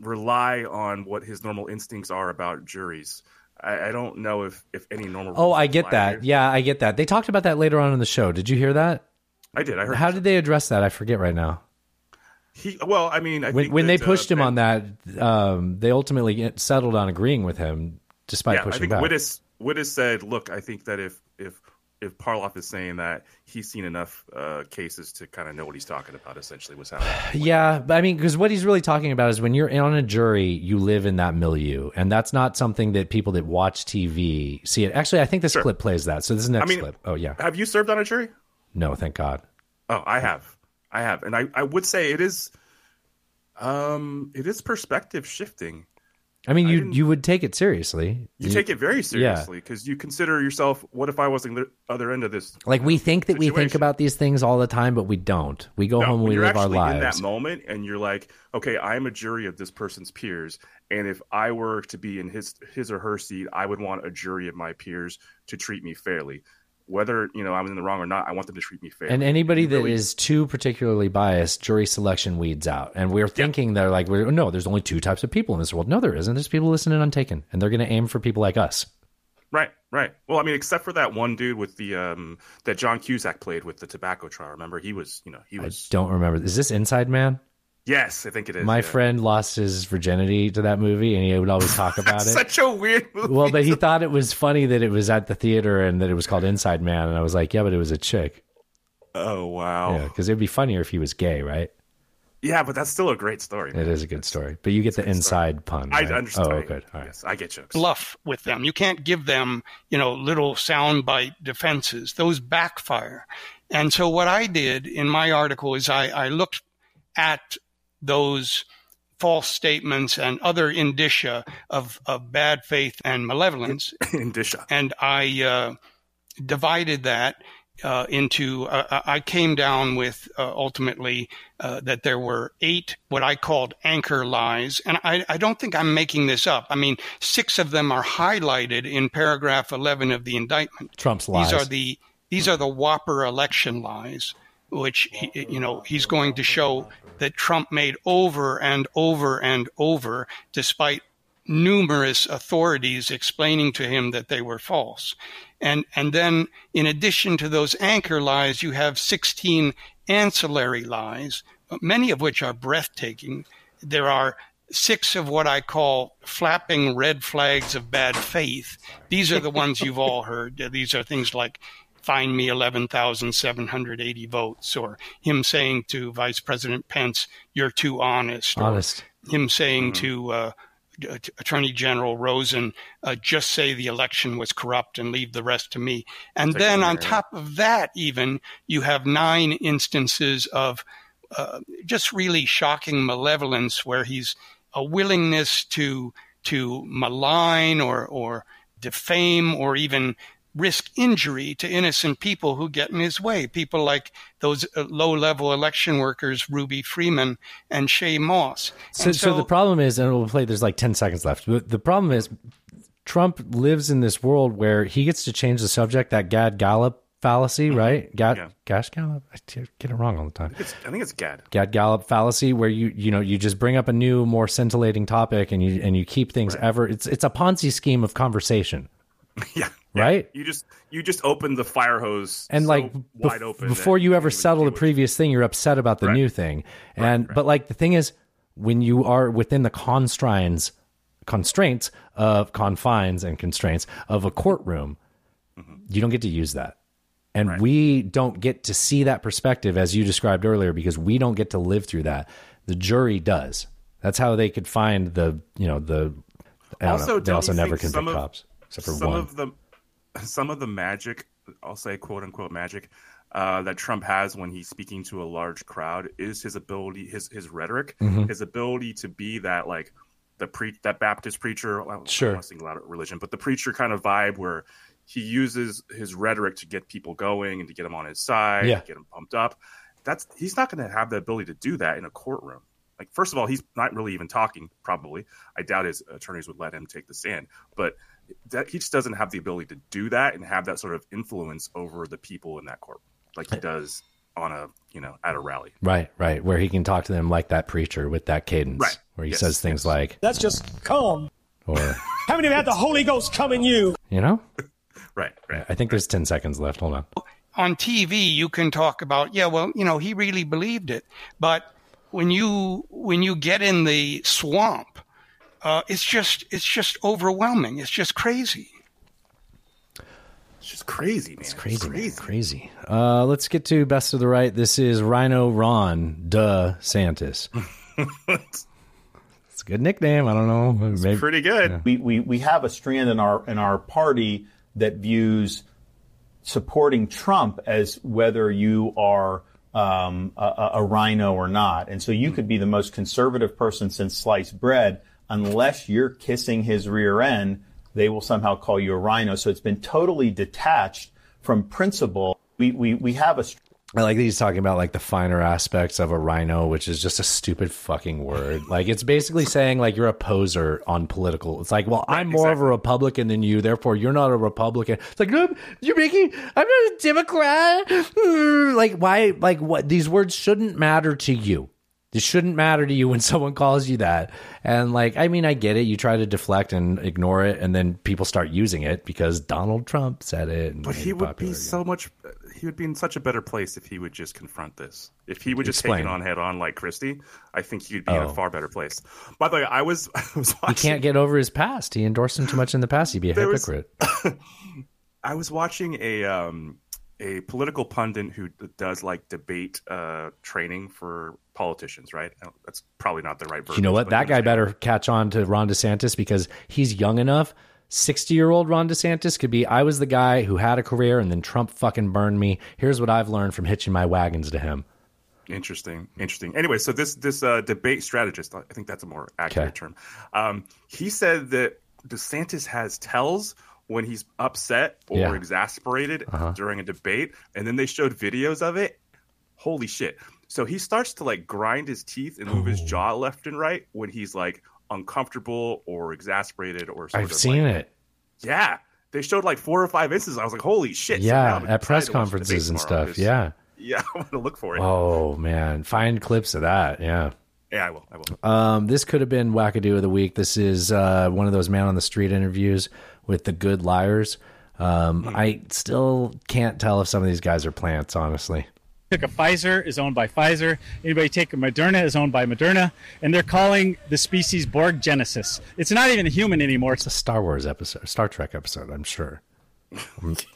rely on what his normal instincts are about juries. I, I don't know if if any normal. Oh, I get that. here. Yeah, I get that. They talked about that later on in the show. Did you hear that? I did. I heard. How did they address that? I forget right now. he? Well, I mean, I when think when that, they pushed uh, him on that, um, they ultimately settled on agreeing with him, despite yeah, I pushing think back. Wittes Wittes said, "Look, I think that if if if Parloff is saying that he's seen enough uh, cases to kind of know what he's talking about." Essentially, what's happening. Yeah, but I mean, because what he's really talking about is when you're on a jury, you live in that milieu, and that's not something that people that watch TV see it. Actually, I think this clip plays that. So this is next I mean, clip. Oh yeah, Have you served on a jury? no, thank God. Oh, I have. I have. And I, I would say it is um it is perspective shifting. I mean, you you would take it seriously. You take it very seriously because you consider yourself what if I was on the other end of this? Like we think that we think about these things all the time, but we don't. We go No, home, we live our actually in lives. that moment and you're like, okay, I'm a jury of this person's peers and if I were to be in his his or her seat, I would want a jury of my peers to treat me fairly. Whether, you know, I'm in the wrong or not, I want them to treat me fair. And anybody that really- is too particularly biased, jury selection weeds out. And we're thinking they're like, we're, no, there's only two types of people in this world. No, there isn't. There's people listening on Taken, and they're going to aim for people like us. Right, right. Well, I mean, except for that one dude with the um that John Cusack played with the tobacco trial. Remember, he was, you know, he was. I don't remember. Is this Inside Man? Yes, I think it is. My yeah. friend lost his virginity to that movie, and he would always talk about it. Such a weird movie. Well, but he thought it was funny that it was at the theater and that it was called Inside Man, and I was like, yeah, but it was a chick. Oh wow. Yeah, because it'd be funnier if he was gay, right? Yeah, but that's still a great story. It is a good story, but you get the inside pun. I right? Oh, understand. Oh, good. All right. Yes, I get you. bluff with them. You can't give them, you know, little soundbite defenses. Those backfire. And so what I did in my article is I, I looked at those false statements and other indicia of, of bad faith and malevolence. indicia. And I uh, divided that uh, into, uh, I came down with uh, ultimately uh, that there were eight what I called anchor lies. And I, I don't think I'm making this up. I mean, six of them are highlighted in paragraph 11 of the indictment. Trump's lies. These are the, these are the Whopper election lies, which, he, you know, he's going to show that Trump made over and over and over, despite numerous authorities explaining to him that they were false. And, and then in addition to those anchor lies, you have 16 ancillary lies, many of which are breathtaking. There are six of what I call flapping red flags of bad faith. These are the ones you've all heard. These are things like find me 11,780 votes, or him saying to Vice President Pence, you're too honest. or Honest. him saying to uh, Att- Attorney General Rosen, uh, just say the election was corrupt and leave the rest to me. And Take then on top of that, even, you have nine instances of uh, just really shocking malevolence where he's a willingness to to malign or or defame or even risk injury to innocent people who get in his way. People like those uh, low level election workers, Ruby Freeman and Shaye Moss. So, And so, the problem is, and we'll play. There's like ten seconds left. But the problem is, Trump lives in this world where he gets to change the subject. That Gad Gallup fallacy, right? Gad Yeah. Gash Gallup. I get it wrong all the time. It's, I think it's Gad. Gad Gallup fallacy, where you you know you just bring up a new, more scintillating topic, and you and you keep things ever. It's it's a Ponzi scheme of conversation, Yeah. Right? You just you just open the fire hose and so like wide bef- open before you ever settle the previous thing you're upset about the new thing. And but like the thing is when you are within the constraints constraints of confines and constraints of a courtroom Mm-hmm. you don't get to use that. And we don't get to see that perspective as you described earlier because we don't get to live through that. The jury does. That's how they could find the you know the I Also, know. they also never convict of- cops except for some one. of the some of the magic, I'll say quote unquote magic, uh, that Trump has when he's speaking to a large crowd is his ability, his his rhetoric, Mhm. his ability to be that like the pre that Baptist preacher. I don't Sure. want to single out religion, but the preacher kind of vibe where he uses his rhetoric to get people going and to get them on his side, Yeah. get them pumped up. That's he's not going to have the ability to do that in a courtroom. Like, first of all, he's not really even talking. Probably, I doubt his attorneys would let him take the stand. But he just doesn't have the ability to do that and have that sort of influence over the people in that court, like he does on a you know at a rally. Right, right. Where he can talk to them like that preacher with that cadence. Right. Where he Yes, says things like, That's just calm. or, Haven't even had the Holy Ghost come in you. you know? Right, right. I think there's 10 seconds left. Hold on. on TV you can talk about yeah well you know he really believed it but when you when you get in the swamp uh, it's just it's just overwhelming it's just crazy It's just crazy, man. It's crazy, man. Crazy. Uh, let's get to best of the right. This is Rhino Ron Duh Santis. it's a good nickname. I don't know. Maybe, pretty good. We, we we have a strand in our in our party that views supporting Trump as whether you are um, a, a- a rhino or not, and so you could be the most conservative person since sliced bread, unless you're kissing his rear end, they will somehow call you a rhino. So it's been totally detached from principle. We we we have a I like that he's talking about like the finer aspects of a rhino, which is just a stupid fucking word. Like it's basically saying like you're a poser on political. It's like, well, I'm more of a Republican than you, therefore you're not a Republican. It's like, no, you're making I'm not a Democrat. Like why? Like what? These words shouldn't matter to you. It shouldn't matter to you when someone calls you that. And like, I mean, I get it. You try to deflect and ignore it, and then people start using it because Donald Trump said it. And But he would be so much. He would be in such a better place if he would just confront this. If he would just Explain. take it on head on like Christie, I think he'd be in Oh. a far better place. By the way, I was I was He can't get over his past. He endorsed him too much in the past. He'd be a There was- hypocrite. I was watching a um, a political pundit who does like debate uh, training for politicians. Right? That's probably not the right. Version. You know what? That guy better catch on to Ron DeSantis because he's young enough. 60 year old Ron DeSantis could be, I was the guy who had a career and then Trump fucking burned me. Here's what I've learned from hitching my wagons to him. Interesting, interesting. Anyway, so this this uh, debate strategist, I think that's a more accurate Okay. term. Um, he said that DeSantis has tells when he's upset or Yeah. exasperated Uh-huh. during a debate, and then they showed videos of it. Holy shit! So he starts to like grind his teeth and move his jaw left and right when he's like uncomfortable or exasperated or. Sort I've of seen like- it. Yeah, they showed like four or five instances. I was like, "Holy shit!" Yeah, I'm at press excited to watch the debate conferences and stuff. Yeah. yeah, I want to look for it. Oh, man. Find clips of that. Yeah. Yeah, I will. I will. Um, this could have been wackadoo of the week. This is uh, one of those man on the street interviews with the good liars. Um, I still can't tell if some of these guys are plants, honestly. Took a Pfizer is owned by Pfizer. Anybody take a Moderna is owned by Moderna, and they're calling the species Borg Genesis. It's not even a human anymore. It's a Star Wars episode, Star Trek episode, I'm sure.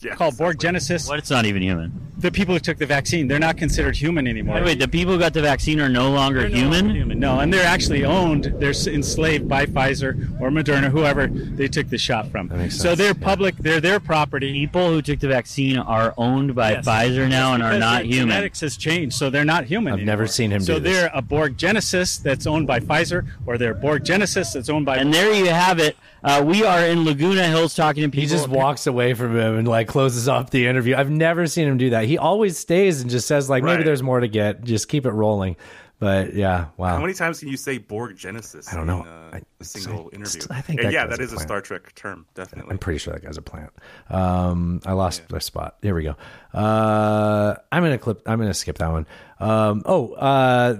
Yeah, called Borg Genesis. What? It's not even human. The people who took the vaccine, they're not considered human anymore. Wait, wait, the people who got the vaccine are no longer no human? longer human. No, and they're actually owned. They're enslaved by Pfizer or Moderna, whoever they took the shot from. makes So they're public. They're their property. People who took the vaccine are owned by Yes. Pfizer now and are not their human. Genetics has changed, so they're not human. I've never seen him So do this. they're a Borg Genesis that's owned by Pfizer, or they're a Borg Genesis that's owned by. And there you have it. Uh, we are in Laguna Hills talking to people. He just walks away from him and like closes off the interview. I've never seen him do that. He always stays and just says like maybe there's more to get. Just keep it rolling. But yeah, wow. How many times can you say Borg Genesis? I don't know. In, uh, a single interview. I think that yeah, guy's that a is a. Star Trek term, definitely. I'm pretty sure that guy's a plant. Um, I lost my spot. Here we go. Uh, I'm gonna clip. I'm gonna skip that one. Um, oh, uh,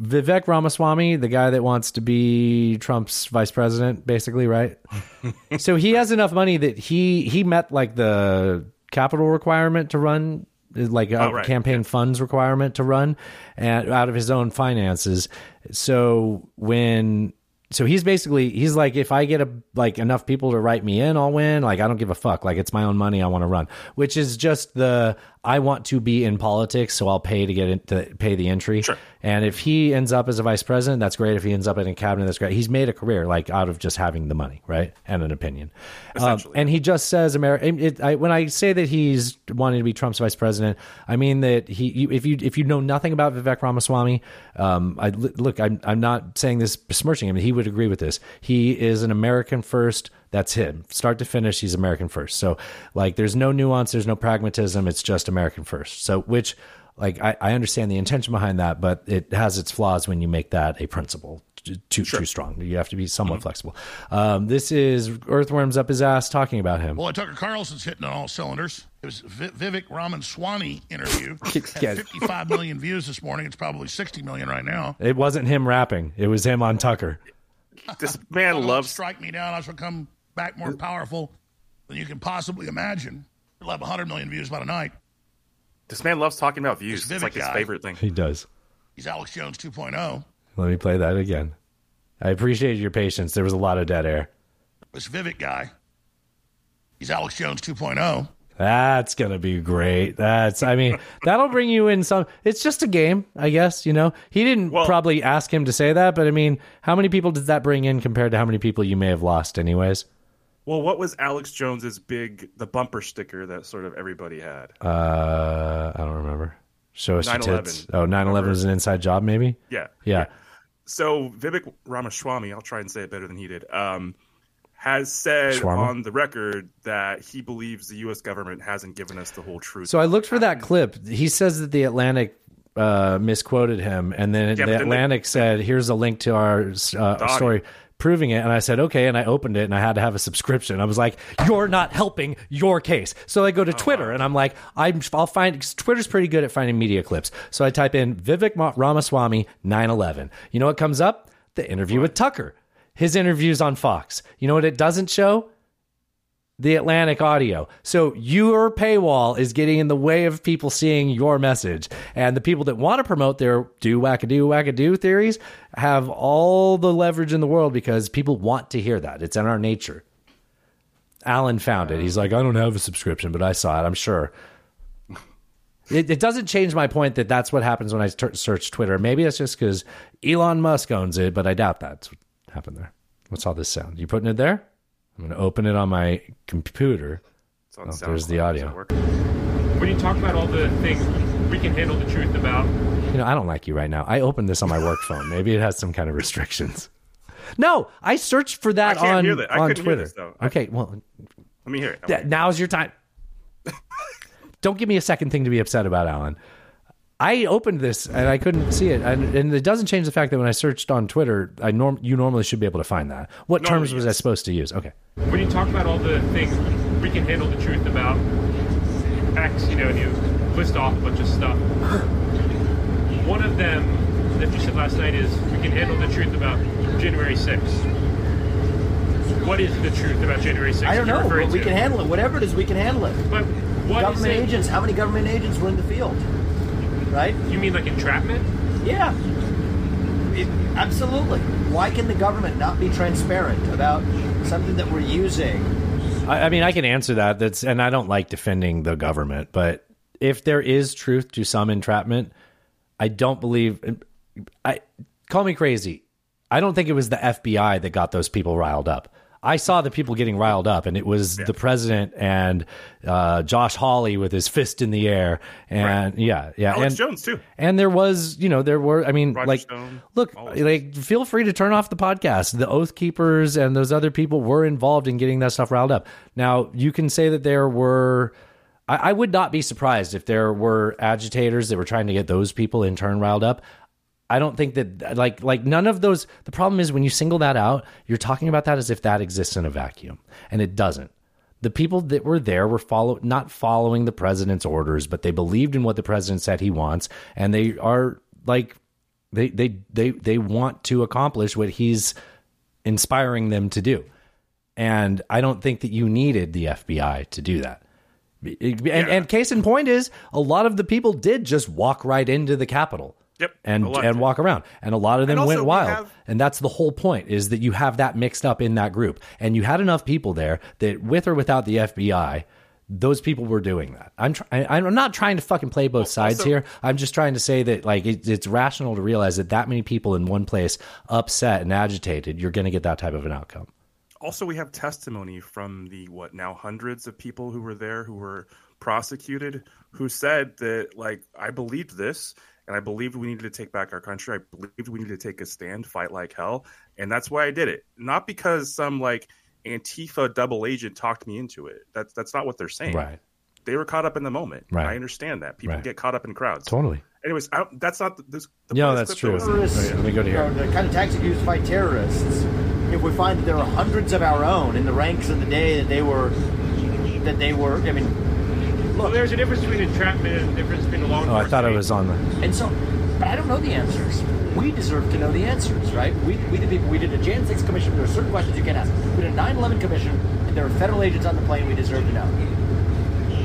Vivek Ramaswamy, the guy that wants to be Trump's vice president, basically, right? so he has enough money that he he met like the capital requirement to run like a Oh, right. campaign funds requirement to run and out of his own finances so when so he's basically he's like if i get a like enough people to write me in i'll win like i don't give a fuck like it's my own money i want to run which is just the I want to be in politics, so I'll pay to get in, to pay the entry. And if he ends up as a vice president, that's great. If he ends up in a cabinet, that's great. He's made a career like out of just having the money, right, and an opinion. Um, and he just says, "America." I, when I say that he's wanting to be Trump's vice president, I mean that he. You, if you if you know nothing about Vivek Ramaswamy, um, I look. I'm I'm not saying this besmirching him. He would agree with this. He is an American first. That's him. Start to finish, he's American first. So, like, there's no nuance, there's no pragmatism. It's just American first. So, which, like, I, I understand the intention behind that, but it has its flaws when you make that a principle too too strong. You have to be somewhat flexible. Um, this is Earthworms up his ass talking about him. Well, Tucker Carlson's hitting on all cylinders. It was Vi- Vivek Ramaswamy interview. Had 55 million views this morning. It's probably 60 million right now. It wasn't him rapping. It was him on Tucker. This man loves strike me down. I shall come back more powerful than you can possibly imagine. It'll have 100 million views by tonight. this man loves talking about views. This It's like Vivek his guy. favorite thing. He does. He's Alex Jones oh. 2.0. Let me play that again. I appreciate your patience. There was a lot of dead air. This Vivek guy. He's Alex Jones oh. 2.0. That's gonna be great. That's I mean, that'll bring you in some it's just a game, I guess, you know. He didn't probably ask him to say that, but I mean, how many people did that bring in compared to how many people you may have lost anyways? Well, what was Alex Jones's big the bumper sticker that sort of everybody had? Uh I don't remember. Show us your 9/11. tits. Oh, 9/11 was an inside job maybe? Yeah. Yeah. So Vivek Ramaswamy, I'll try and say it better than he did, um, has said on the record that he believes the U.S. government hasn't given us the whole truth. So I looked for that clip. He says that the Atlantic uh, misquoted him, and then Yeah, the then they- Atlantic said, "Here's a link to our uh, story." Proving it, and I said okay, and I opened it, and I had to have a subscription. I was like, "You're not helping your case." So I go to oh, Twitter, and I'm like, I'm, "I'll find, Twitter's pretty good at finding media clips. So I type in Vivek Ma- Ramaswamy 9/11. You know what comes up? The interview with Tucker. His interviews on Fox. You know what it doesn't show? The Atlantic audio. So your paywall is getting in the way of people seeing your message. And the people that want to promote their do wackadoo wackadoo theories have all the leverage in the world because people want to hear that. It's in our nature. Alan found it. He's like, I don't have a subscription, but I saw it. I'm sure. It, it doesn't change my point that that's what happens when I search Twitter. Maybe it's just because Elon Musk owns it, but I doubt that's what happened there. What's all this sound? You putting it there? I'm going to open it on my computer. on Oh, there's the audio. When you talk about all the things we can handle the truth about, You know, I don't like you right now. I opened this on my work phone. Maybe it has some kind of restrictions. No, I searched for that I on hear that. I on Twitter. this, though. Okay, well, Let me hear it. th- now's your time. don't give me a second thing to be upset about, Alan. I opened this and I couldn't see it, and, and it doesn't change the fact that when I searched on Twitter, I norm you normally should be able to find that. What Normally, terms was I supposed to use? Okay. when you talk about all the things we can handle the truth about X, you know, and you list off a bunch of stuff. One of them that you said last night is we can handle the truth about January 6th. What is the truth about January 6th? I don't know, but we to? can handle it. Whatever it is, we can handle it. But what is government it- agents? How many government agents were in the field? Right? You mean like entrapment? Yeah. It- absolutely. Why can the government not be transparent about something that we're using? I, I mean, I can answer that. That's and I don't like defending the government, but if there is truth to some entrapment, I don't believe. I call me crazy. I don't think it was the FBI that got those people riled up. I saw the people getting riled up, and it was the president and uh, Josh Hawley with his fist in the air, and yeah, yeah, Alex and, Jones, too. And there was, you know, there were. I mean, Roger like, Stone, look, like, feel free to turn off the podcast. The Oath Keepers and those other people were involved in getting that stuff riled up. Now, you can say that there were. I, I would not be surprised if there were agitators that were trying to get those people in turn riled up. I don't think that like like none of those. The problem is when you single that out, you're talking about that as if that exists in a vacuum, and it doesn't. The people that were there were follow not following the president's orders, but they believed in what the president said he wants, and they are like they they they they want to accomplish what he's inspiring them to do. And I don't think that you needed the FBI to do that. And, and case in point is a lot of the people did just walk right into the Capitol. Yep. And and walk around. And a lot of them also went we wild. have- And that's the whole point is that you have that mixed up in that group. And you had enough people there that with or without the FBI, those people were doing that. I'm try- I- I'm not trying to fucking play both sides also- here. I'm just trying to say that like it, it's rational to realize that that many people in one place upset and agitated, you're going to get that type of an outcome. Also, we have testimony from the what now hundreds of people who were there who were prosecuted who said that like I believed this and I believed we needed to take back our country. I believed we needed to take a stand, fight like hell, and that's why I did it. Not because some like Antifa double agent talked me into it. That's that's not what they're saying. Right. They were caught up in the moment. Right. I understand that people Right. get caught up in crowds. Totally. Anyways, I don't, that's not the, this. The Yeah, that's true. though, is- let me go to you here. know, the kind of tactics used to fight terrorists. If we find that there are hundreds of our own in the ranks of the day that they were, that they were, I mean, Well, there's a difference between entrapment and a difference between a law Oh, I thought I was on the. and so, but I don't know the answers. We deserve to know the answers, right? We, we the people, we did a Jan 6 commission. There are certain questions you can't ask. We did a 9/11 commission, and there are federal agents on the plane. We deserve to know.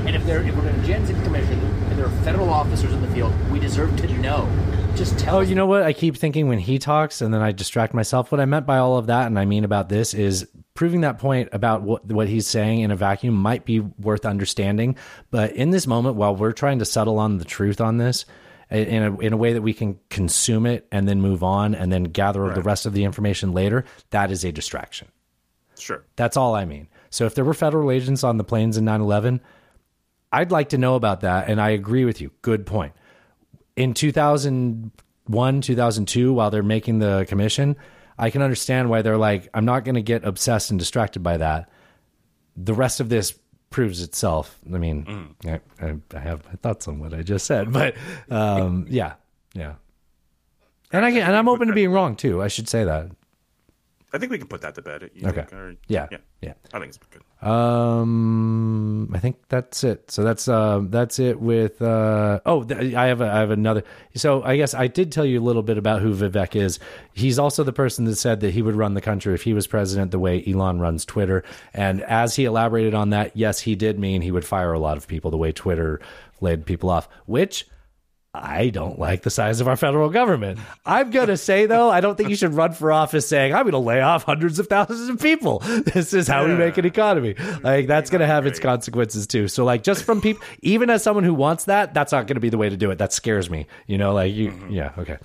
And if there, if we're in a Jan 6 commission, and there are federal officers in the field, we deserve to know. Just tell Oh, you know what? I keep thinking when he talks, and then I distract myself. What I meant by all of that, and I mean about this, is proving that point about what what he's saying in a vacuum might be worth understanding. But in this moment, while we're trying to settle on the truth on this, in a in a way that we can consume it and then move on, and then gather the rest of the information later, that is a distraction. Sure. That's all I mean. So if there were federal agents on the planes in 9 11, I'd like to know about that. And I agree with you. Good point. In 2001, 2002, while they're making the commission, I can understand why they're like, I'm not going to get obsessed and distracted by that. The rest of this proves itself. I mean, I, I, I have my thoughts on what I just said, but um, yeah, yeah. And I can, and I'm open to being wrong too. I should say that. I think we can put that to bed. You Okay. or- Yeah. yeah, Yeah. I think it's good. Um, I think that's it. So that's uh, that's it with. Uh, oh, th- I have a, I have another. So I guess I did tell you a little bit about who Vivek is. He's also the person that said that he would run the country if he was president, the way Elon runs Twitter. And as he elaborated on that, yes, he did mean he would fire a lot of people the way Twitter laid people off, which. I don't like the size of our federal government. I'm going to say, though, I don't think you should run for office saying, I'm going to lay off hundreds of thousands of people. This is how we make an economy. Like, that's going to have its consequences, too. So, like, just from people, even as someone who wants that, that's not going to be the way to do it. That scares me. You know, like, you, mm-hmm. yeah, okay.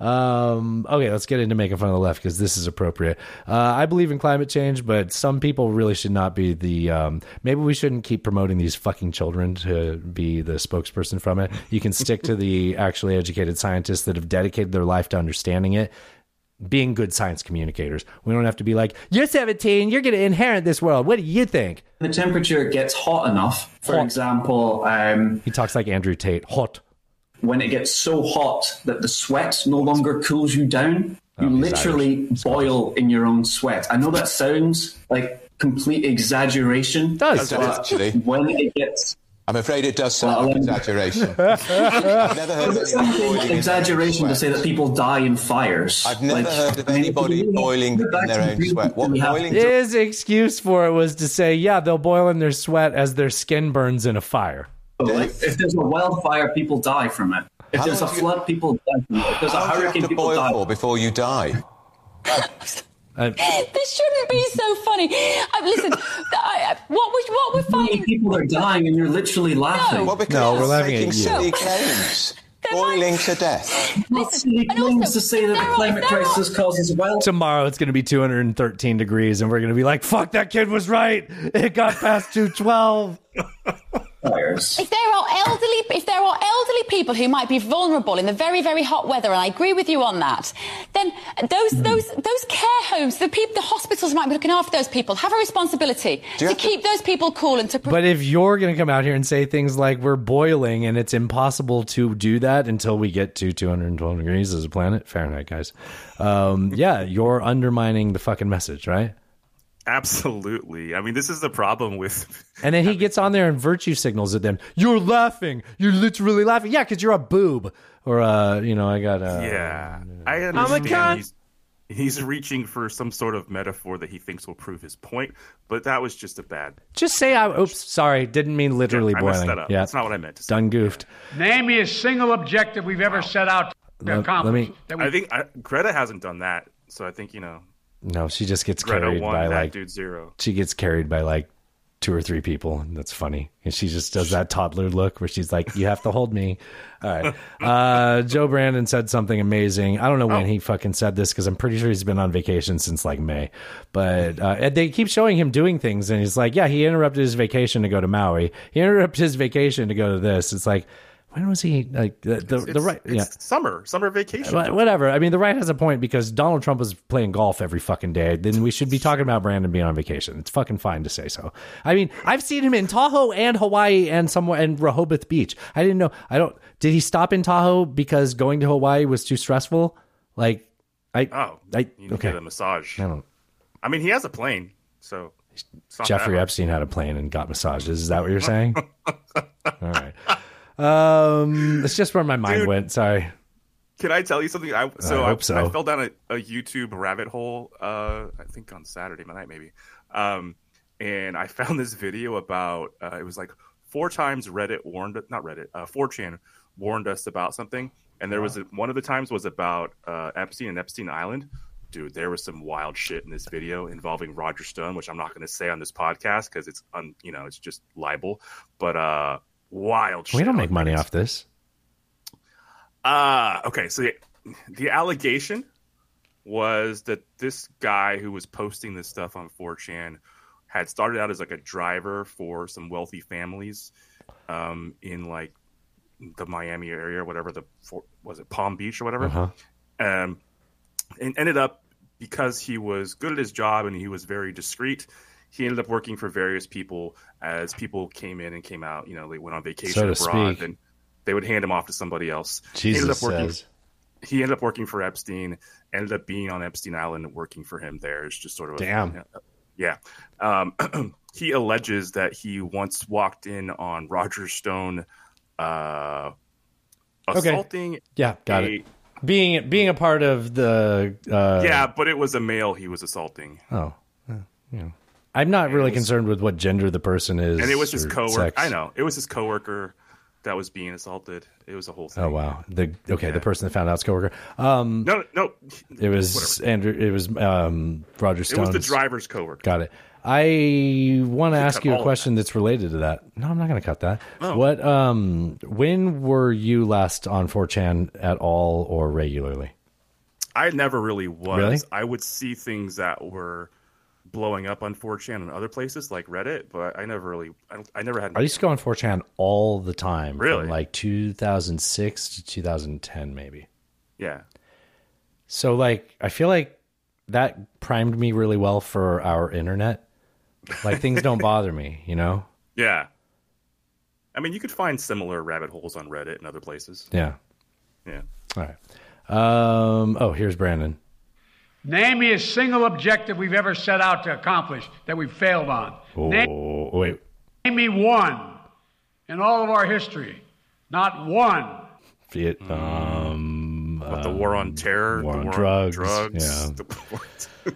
Um, okay, let's get into making fun of the left because this is appropriate. Uh, I believe in climate change, but some people really should not be the. Um, maybe we shouldn't keep promoting these fucking children to be the spokesperson from it. You can stick to the actually educated scientists that have dedicated their life to understanding it. Being good science communicators. We don't have to be like, you're 17, you're going to inherit this world. What do you think? the temperature gets hot enough, for Hot. example, um, He talks like Andrew Tate. Hot. When it gets so hot that the sweat no longer cools you down, you Oh, he's literally boil in your own sweat. I know that sounds like complete exaggeration. does. but actually. When it gets I'm afraid it does sound like um, exaggeration. I've never heard of it's anyone something boiling in their exaggeration to say that people die in fires. I've never Like, heard of anybody boiling in their own sweat. What boiling? His excuse for it was to say, yeah, they'll boil in their sweat as their skin burns in a fire. Like, if there's a wildfire, people die from it. If How there's a long do you- flood, people die from it. If there's a How long you hurricane, people die. for before you die? Uh, This shouldn't be so funny. Uh, listen, I, I- what we what we're Many finding. people are dying, and you're literally laughing. Well, because No, we're laughing at you. silly claims. Boiling to death. Not silly claims to say that the climate crisis causes wild. Tomorrow it's going to be 213 degrees, and we're going to be like, fuck, that kid was right. It got past 212. Fires. If there are elderly, if there are elderly people who might be vulnerable in the very, very hot weather, and I agree with you on that, then those those those care homes, the people, the hospitals might be looking after those people, have a responsibility to have to- keep those people cool and to. Pre- But if you're going to come out here and say things like we're boiling and it's impossible to do that until we get to 212 degrees as a planet, Fahrenheit, guys, um, yeah, you're undermining the fucking message, right? Absolutely. I mean, this is the problem with. And then he gets on there and virtue signals at them. You're laughing. You're literally laughing. Yeah, because you're a boob. Or, uh, you know, I got. Uh, Yeah, I a understand. cunt. He's, he's reaching for some sort of metaphor that he thinks will prove his point, but that was just a bad. Just say, I, oops, sorry. Didn't mean literally I messed boiling. that up. Yeah. That's not what I meant to say. Done goofed. Name me a single objective we've ever set out to Let- accomplish. let me- that we- I think I, Greta hasn't done that, so I think you know. No, she just gets carried one, by like. dude zero. She gets carried by like two or three people. And that's funny. And she just does that toddler look where she's like, "You have to hold me." All right. Uh, Joe Brandon said something amazing. I don't know when he fucking said this because I'm pretty sure he's been on vacation since like May. But uh, and they keep showing him doing things, and he's like, "Yeah, he interrupted his vacation to go to Maui. He interrupted his vacation to go to this." It's like. When was he like the the, the right? it's yeah, summer, summer vacation. Wha- Whatever. I mean, the right has a point because Donald Trump was playing golf every fucking day. Then we should be talking about Brandon being on vacation. It's fucking fine to say so. I mean, I've seen him in Tahoe and Hawaii and somewhere and Rehoboth Beach. I didn't know. I don't. Did he stop in Tahoe because going to Hawaii was too stressful? Like, I. Oh, I okay. a massage. I don't. I mean, he has a plane, so Jeffrey. Epstein had a plane and got massages. Is that what you're saying? All right. Um, it's just where my mind Dude. went. Sorry. Can I tell you something? I so I I, so. I fell down a, a YouTube rabbit hole. Uh, I think on Saturday night maybe, um, and I found this video about uh, it was like four times Reddit warned not Reddit, uh, 4chan warned us about something, and there was a, one of the times was about uh, Epstein and Epstein Island. Dude, there was some wild shit in this video involving Roger Stone, which I'm not going to say on this podcast because it's un, you know, it's just libel. But uh, wild. We shit don't make money off this. uh okay, so the, the allegation was that this guy who was posting this stuff on 4chan had started out as like a driver for some wealthy families um, in like the Miami area or whatever the was it Palm Beach or whatever. Uh-huh. Um, and ended up because he was good at his job and he was very discreet. He ended up working for various people as people came in and came out. You know, they went on vacation So abroad, speak. and they would hand him off to somebody else. He Jesus ended up working, says. he ended up working for Epstein. Ended up being on Epstein Island working for him there. It's just sort of a- Damn. yeah. Um, he alleges that he once walked in on Roger Stone uh, Okay. assaulting. Yeah, got a- it. Being being a part of the uh, yeah, but it was a male he was assaulting. Oh, yeah. I'm not really concerned with what gender the person is, and it was his or coworker. sex. I know it was his coworker that was being assaulted. It was a whole thing. Oh wow. The okay, the person that found out his coworker. Um, No, no, it was Andrew. It was um, Roger Stone. it was the driver's coworker. Got it. I want to ask you a question that's related to that. No, I'm not going to cut that. Oh. What? Um, when were you last on 4chan at all or regularly? I never really was. Really? I would see things that were blowing up on 4chan and other places like Reddit, but I never really, I, don't, I never had. I used to go on 4chan all the time. Really? From like 2006 to 2010, maybe. Yeah. So like I feel like that primed me really well for our internet. Like things don't bother me, you know? Yeah. I mean, you could find similar rabbit holes on Reddit and other places. Yeah. Yeah. All right. Um oh, here's Brandon. Name me a single objective we've ever set out to accomplish that we've failed on. Name, Oh, wait. name me one in all of our history. Not one. Vietnam. What, the war on terror, war the war drugs, on drugs, yeah. the war-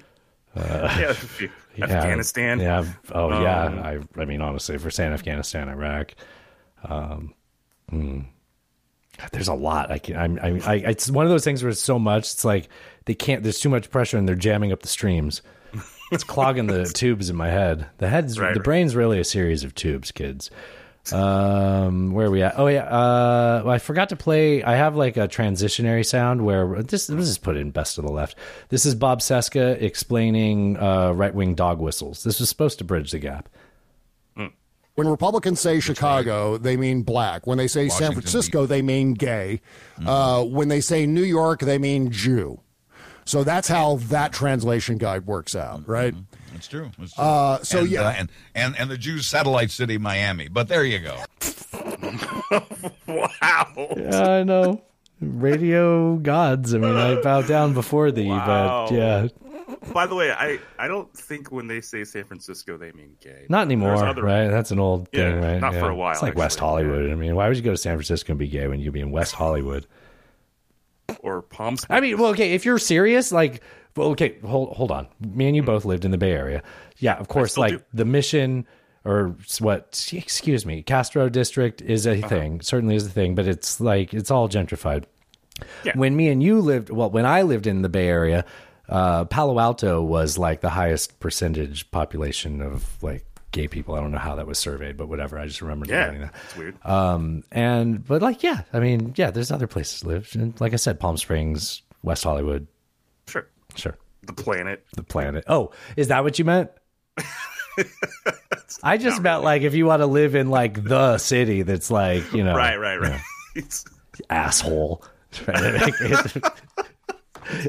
Uh, yeah, yeah, Afghanistan. Yeah. Oh, yeah. Um, I, I mean, honestly, if we're saying Afghanistan, Iraq, um, hmm. God, there's a lot. I can. I'm. I, I. It's one of those things where it's so much. It's like they can't. There's too much pressure, and they're jamming up the streams. It's clogging the tubes in my head. The head's Right, the right. brain's really a series of tubes, kids. Um, where are we at? Oh yeah. Uh, well, I forgot to play. I have like a transitionary sound where this. Let's just put it in best of the left. This is Bob Cesca explaining uh, right wing dog whistles. This was supposed to bridge the gap. When Republicans say Chicago, they mean black. When they say San Washington, Francisco, they mean gay. Uh, when they say New York, they mean Jew. So that's how that translation guide works out, right? That's true. That's true. Uh, so and, yeah. uh, and and and the Jews' satellite city, Miami. But there you go. wow. Yeah, I know. Radio gods. I mean, I bow down before thee, Wow. but yeah, By the way, I, I don't think when they say San Francisco they mean gay. not anymore, right? That's an old Yeah, thing, right? not for a while, It's like West actually. Hollywood. I mean, why would you go to San Francisco and be gay when you'd be in West Hollywood? Or Palm I mean, well, okay, if you're serious, like, well, okay, hold hold on. Me and you both lived in the Bay Area. Yeah, of course. Like do. the mission, or what? Excuse me, Castro District is Uh-huh. a thing. Certainly is a thing, but it's like it's all gentrified. Yeah. When me and you lived, well, when I lived in the Bay Area, uh, Palo Alto was like the highest percentage population of like gay people. I don't know how that was surveyed, but whatever. I just remember Yeah, getting that. it's weird. Um, and but like, yeah, I mean, yeah, there's other places to live. And like I said, Palm Springs, West Hollywood. Sure. Sure. The planet. The planet. Oh, is that what you meant? I just meant like if you want to live in like the city that's like, you know. Right, right, right. you know, asshole.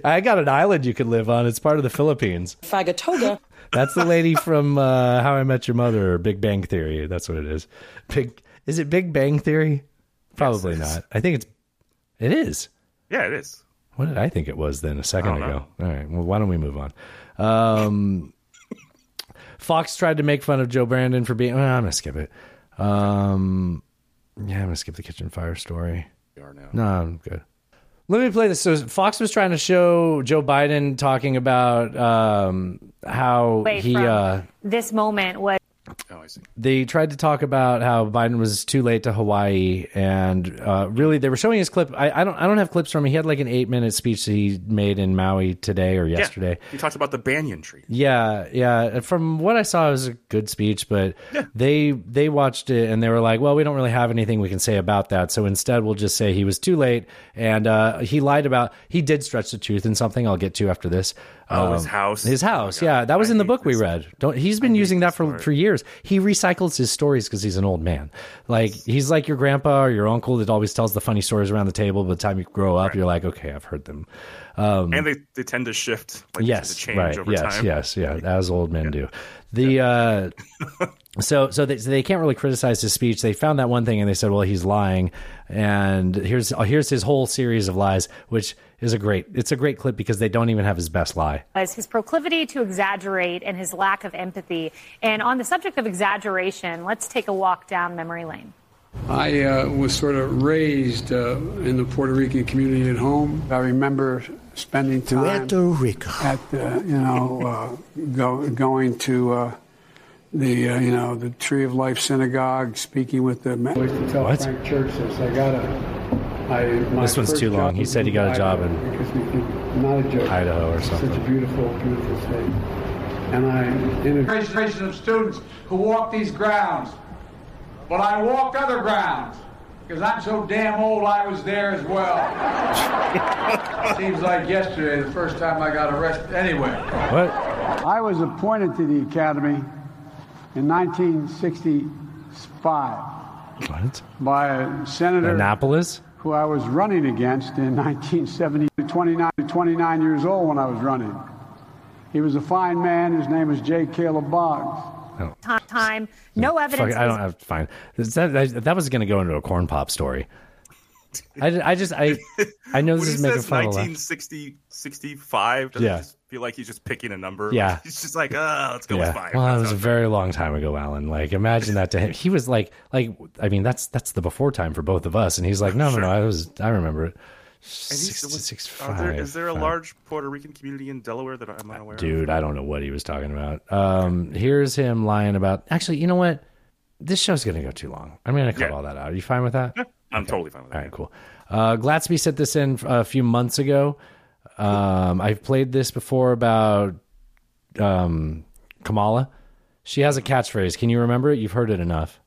I got an island you could live on. It's part of the Philippines. Fagatoga. That's the lady from uh, How I Met Your Mother or Big Bang Theory. That's what it is. Big is it Big Bang Theory? Probably not. I think it's it is. Yeah, it is. What did I think it was then a second I don't ago? All right. Well, why don't we move on? Um, Fox tried to make fun of Joe Brandon for being. Well, I'm gonna skip it. Um, yeah, I'm gonna skip the kitchen fire story. You are now. No, I'm good. Let me play this. So Fox was trying to show Joe Biden talking about um, how away he. Uh, this moment was Oh, I see. they tried to talk about how Biden was too late to Hawaii, and uh, really they were showing his clip. I, I don't I don't have clips from him. He had like an eight minute speech that he made in Maui today or yesterday. Yeah. He talked about the banyan tree. Yeah, yeah. From what I saw, it was a good speech, but they they watched it and they were like, "Well, we don't really have anything we can say about that, so instead we'll just say he was too late and uh, he lied about he did stretch the truth in something I'll get to after this." Oh, his Um, house? His house, yeah, that was in the book we read. Don't he's been using that for for years. He recycles his stories because he's an old man. Like he's like your grandpa or your uncle that always tells the funny stories around the table. By the time you grow up, you're like, okay, I've heard them. Um, and they, they tend to shift. Like, yes, to change right. over yes, time. yes, yeah, as old men do. The uh, so so they, so they can't really criticize his speech. They found that one thing and they said, well, he's lying. And here's here's his whole series of lies, which is a great. It's a great clip because they don't even have his best lie. as his proclivity to exaggerate and his lack of empathy. And on the subject of exaggeration, let's take a walk down memory lane. I uh, was sort of raised uh, in the Puerto Rican community at home. I remember spending time Puerto Rico. at the, you know, uh, go, going to uh, the, uh, you know, the Tree of Life Synagogue, speaking with the. I used to tell What? Frank Church this. I got a. I, This one's too long. He said he got a job in because we think, not a joke. Idaho or something. Such a beautiful, beautiful state. And I interviewed. Generation of students who walk these grounds. But I walk other grounds because I'm so damn old I was there as well. Seems like yesterday, the first time I got arrested. Anyway. What? I was appointed to the academy in 1965 What? by a senator Annapolis? Who I was running against in 1970. 29, 29 years old when I was running. He was a fine man. His name was J. Caleb Boggs. Oh. Ti- Time, no evidence. Fuck, I don't have fine. That, that, that was going to go into a corn pop story. I, I just I I know this is he making says fun of. 1960, 65, does Yeah. Feel like he's just picking a number? Yeah. He's just like, oh, let's go with five. Well, That it was a very long time ago, Alan. Like, imagine that to him. He was like, like, I mean, that's that's the before time for both of us, and he's like, no, no, no, I was, I remember it. Six, six, there, five, is there a five. large Puerto Rican community in Delaware that I'm not aware of? Dude, I don't know what he was talking about. Um, here's him lying about. Actually, you know what? This show's going to go too long. I'm going to cut Yeah. all that out. Are you fine with that? I'm totally fine with that. All right, cool. Uh, Gladsby sent this in a few months ago. Um, I've played this before about um, Kamala. She has a catchphrase. Can you remember it? You've heard it enough.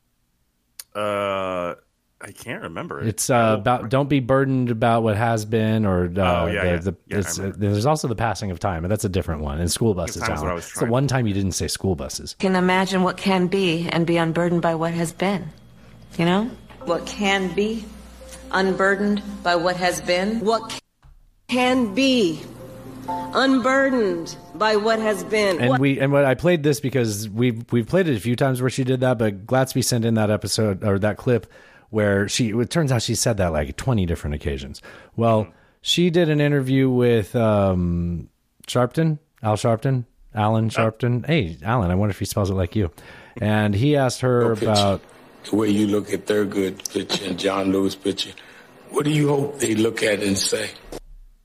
Uh, I can't remember. it. It's uh, about don't be burdened about what has been, or uh, Oh, yeah, the, yeah. the- Yeah, it's, uh, there's also the passing of time, and that's a different one. And school buses. time is what I was It's the trying- one time you didn't say school buses. can imagine what can be and be unburdened by what has been. You know? What can be unburdened by what has been? What Can be unburdened by what has been. And we and what I played this because we've we've played it a few times where she did that, but Gladsby sent in that episode or that clip where she it turns out she said that like twenty different occasions. Well, she did an interview with um Sharpton, Al Sharpton, Alan Sharpton. Hey, Alan, I wonder if he spells it like you. And he asked her about the way you look at Thurgood picture and John Lewis picture, what do you hope they look at and say?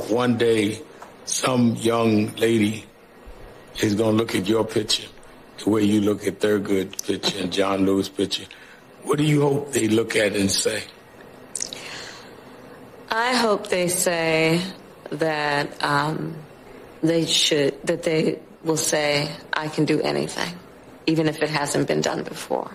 One day, some young lady is going to look at your picture, the way you look at Thurgood picture and John Lewis picture. What do you hope they look at and say? I hope they say that um, they should, that they will say, I can do anything. even if it hasn't been done before.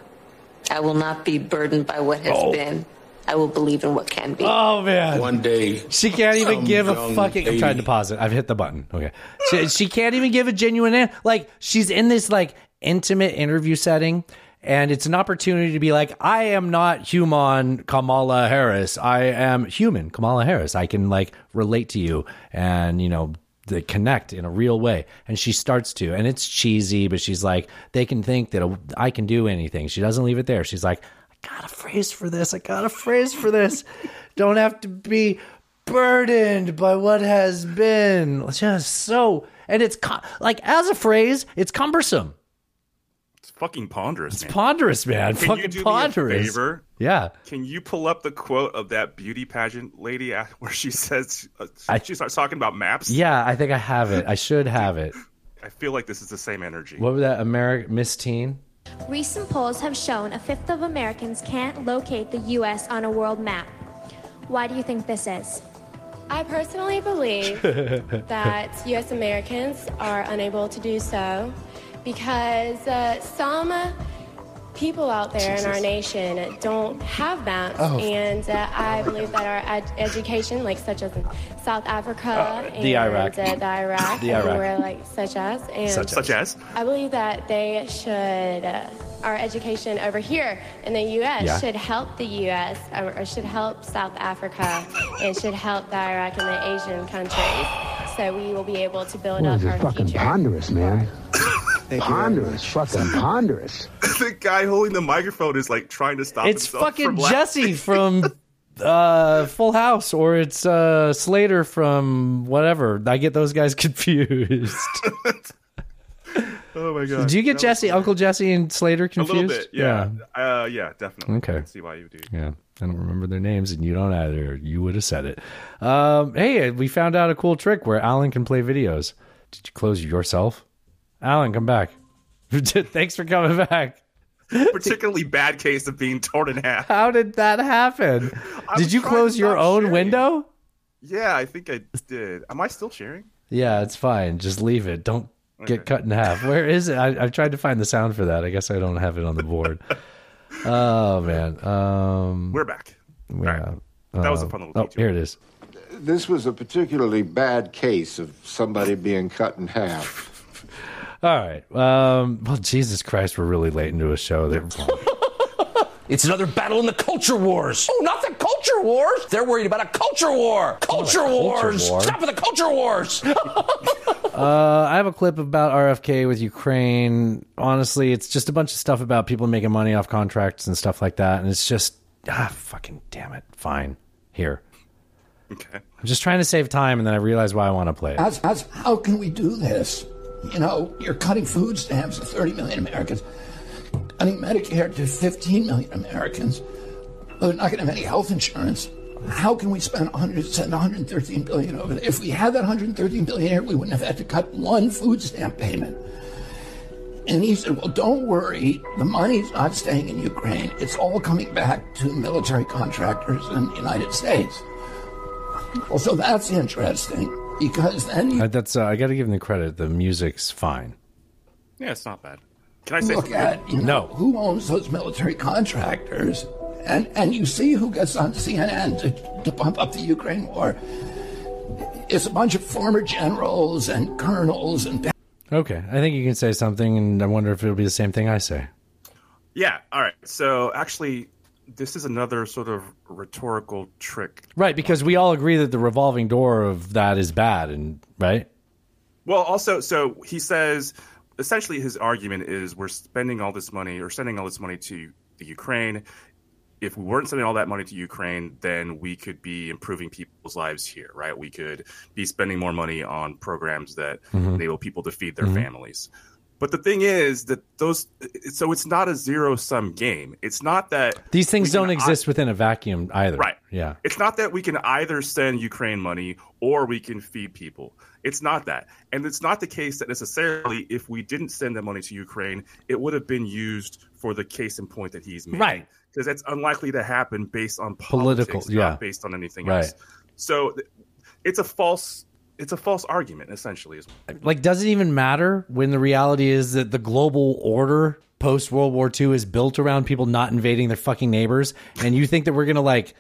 I will not be burdened by what has Oh. been. I will believe in what can be. Oh man. One day, She can't even give a young fucking. I'm trying to pause it. I've hit the button. Okay. She, she can't even give a genuine answer. Like she's in this like intimate interview setting, and it's an opportunity to be like, I am not human Kamala Harris. I am human Kamala Harris. I can like relate to you, and you know. The connect in a real way, and she starts to, and it's cheesy, but she's like, they can think that I can do anything. She doesn't leave it there. She's like, I got a phrase for this. I got a phrase for this. Don't have to be burdened by what has been. It's Just so, and it's like as a phrase, it's cumbersome. It's fucking ponderous. It's man. ponderous, man. Can Fucking you do ponderous. me a favor? Yeah. Can you pull up the quote of that beauty pageant lady where she says uh, I- she starts talking about maps? Yeah, I think I have it. I should have it. I feel like this is the same energy. What was that? American Miss Teen? Recent polls have shown a fifth of Americans can't locate the U.S. on a world map. Why do you think this is? I personally believe that U.S. Americans are unable to do so because uh, some people out there in our nation don't have maps, Oh. and uh, I believe that our ed- education, like such as in South Africa and the Iraq. uh, the Iraq, The Iraq. everywhere like such as, and Such, such as? I believe that they should, uh, our education over here in the U.S. Yeah. should help the U.S. Or, or should help South Africa and should help the Iraq and the Asian countries. So we will be able to build What up is it? our Fucking future. ponderous, man. Ponderous. Fucking ponderous. the guy holding the microphone is like trying to stop It's himself fucking from. Jesse from uh, Full House, or it's uh, Slater from whatever. I get those guys confused. oh my god! Do you get Jesse, Uncle Jesse, and Slater a confused? little bit? Yeah, Uh, yeah, definitely. Okay. I can see why you do. Yeah, I don't remember their names, and you don't either. You would have said it. Um, hey, we found out a cool trick where Alan can play videos. Did you close yourself? Alan, come back. Thanks for coming back. Particularly bad case of being torn in half. How did that happen? Did you close your own window? Yeah, I think I did. Am I still sharing? Yeah, it's fine. Just leave it. Don't get cut in half. Where is it? I, I've tried to find the sound for that. I guess I don't have it on the board. oh man. Um, We're back. Yeah. That was a fun little Oh, here it is. This was a particularly bad case of somebody being cut in half. All right. Um, well, Jesus Christ, we're really late into a show. There. It's another battle in the culture wars. Oh, not the culture wars. They're worried about a culture war. Culture culture wars. war. Stop with the culture wars. Uh, I have a clip about RFK with Ukraine. Honestly, it's just a bunch of stuff about people making money off contracts and stuff like that, and it's just ah, fucking damn it. Fine, here. Okay. I'm just trying to save time, and then I realize why I want to play it. As, how's, how can we do this? You know, you're cutting food stamps to 30 million Americans, cutting Medicare to 15 million Americans. They're not going to have any health insurance. How can we spend 100, send 113 billion over there? If we had that 113 billion here, we wouldn't have had to cut one food stamp payment. And he said, Well, don't worry. The money's not staying in Ukraine. It's all coming back to military contractors in the United States. Well, so that's interesting because then you Uh, that's uh, I got to give them the credit. The music's fine. Yeah, it's not bad. Can I say look something? at you know, who owns those military contractors, and and you see who gets on CNN to, to pump up the Ukraine war. It's a bunch of former generals and colonels and Okay, I think you can say something, and I wonder if it'll be the same thing I say. Yeah. All right. So actually, this is another sort of rhetorical trick. Right, because we all agree that the revolving door of that is bad, and right. Well, also, so he says essentially his argument is we're spending all this money or sending all this money to the Ukraine. If we weren't sending all that money to Ukraine, then we could be improving people's lives here, right? We could be spending more money on programs that Mhm. enable people to feed their Mhm. families. But the thing is that those, so it's not a zero sum game. It's not that These things don't exist within a vacuum either. Right. Yeah. It's not that we can either send Ukraine money or we can feed people. It's not that. And it's not the case that necessarily if we didn't send the money to Ukraine, it would have been used for the case in point that he's making. Right. Because that's unlikely to happen based on Political, politics, yeah. not based on anything Right. else. So th- it's a false it's a false argument essentially. Is like does it even matter when the reality is that the global order post World War II is built around people not invading their fucking neighbors and you think that we're going to like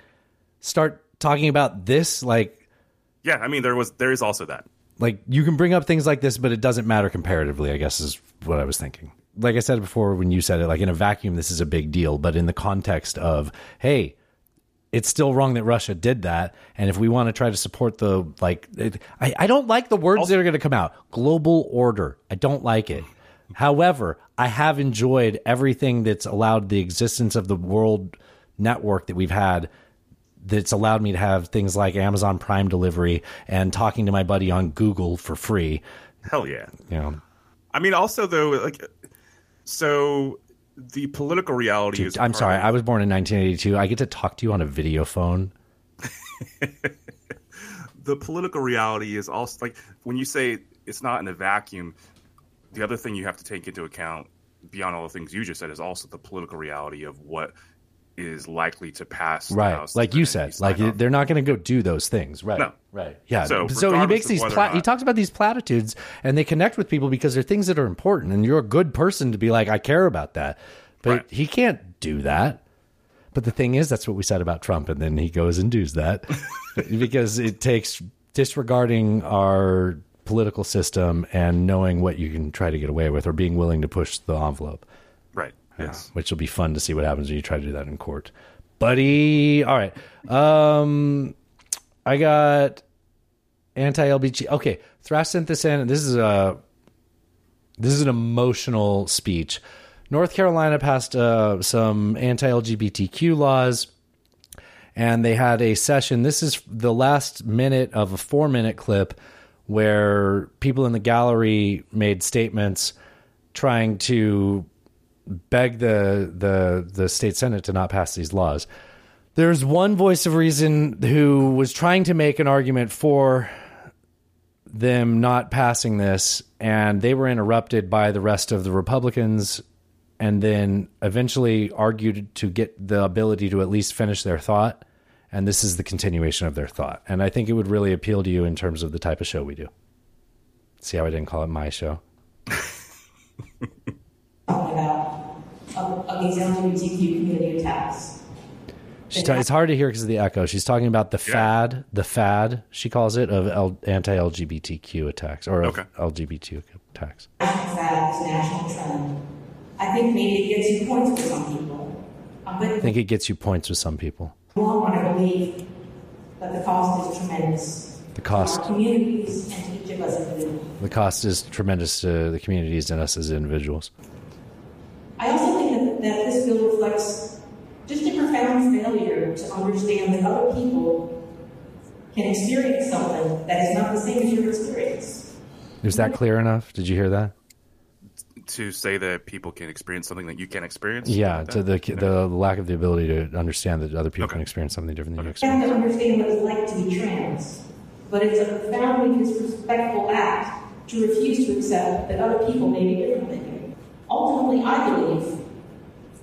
start talking about this like yeah, I mean there was there is also that. like you can bring up things like this but it doesn't matter comparatively, I guess is what I was thinking. Like I said before when you said it like in a vacuum this is a big deal, but in the context of hey, it's still wrong that Russia did that. And if we want to try to support the like, it, I, I don't like the words that are going to come out. Global order. I don't like it. However, I have enjoyed everything that's allowed the existence of the world network that we've had. That's allowed me to have things like Amazon Prime delivery and talking to my buddy on Google for free. Hell yeah. You know, I mean, also though, like, so the political reality is. I'm sorry. I was born in 1982. I get to talk to you on a video phone. the political reality is also like when you say it's not in a vacuum. The other thing you have to take into account, beyond all the things you just said, is also the political reality of what is likely to pass. right. Like you said like they're not going to go do those things. Right. No. right. Yeah. So so, he makes these pla- he talks about these platitudes and they connect with people because they're things that are important and you're a good person to be like i care about that. But he can't do that. But the thing is that's what we said about trump and then he goes and does that because it takes disregarding our political system and knowing what you can try to get away with or being willing to push the envelope Yeah, which will be fun to see what happens when you try to do that in court. Buddy, all right. Um, I got anti-LBG. Okay, Thrash sent this This is a this is an emotional speech. North Carolina passed uh, some anti-LGBTQ laws, and they had a session. This is the last minute of a four-minute clip where people in the gallery made statements trying to beg the the the state senate to not pass these laws. There's one voice of reason who was trying to make an argument for them not passing this, and they were interrupted by the rest of the Republicans, and then eventually argued to get the ability to at least finish their thought. And this is the continuation of their thought. And I think it would really appeal to you in terms of the type of show we do. See how I didn't call it my show? about of, of these LGBTQ community attacks. She's ta- it's hard to hear because of the echo. She's talking about the fad, the fad, she calls it, of L- anti-LGBTQ attacks or of LGBT attacks. National fad is a national trend. I think maybe it gets you points with some people. Um, I think it gets you points with some people. long run, I believe that the cost is tremendous The to cost, our communities and to each of us individually. the cost is tremendous to the communities and us as individuals. I also think that, that this bill reflects just a profound failure to understand that other people can experience something that is not the same as your experience. Was that clear enough? Did you hear that? to say that people can experience something that you can't experience. Yeah, Like to that? the the lack of the ability to understand that other people can experience something different than you You experience. have to understand what it's like to be trans, but it's a profoundly disrespectful act to refuse to accept that other people may be different than you. Ultimately, I believe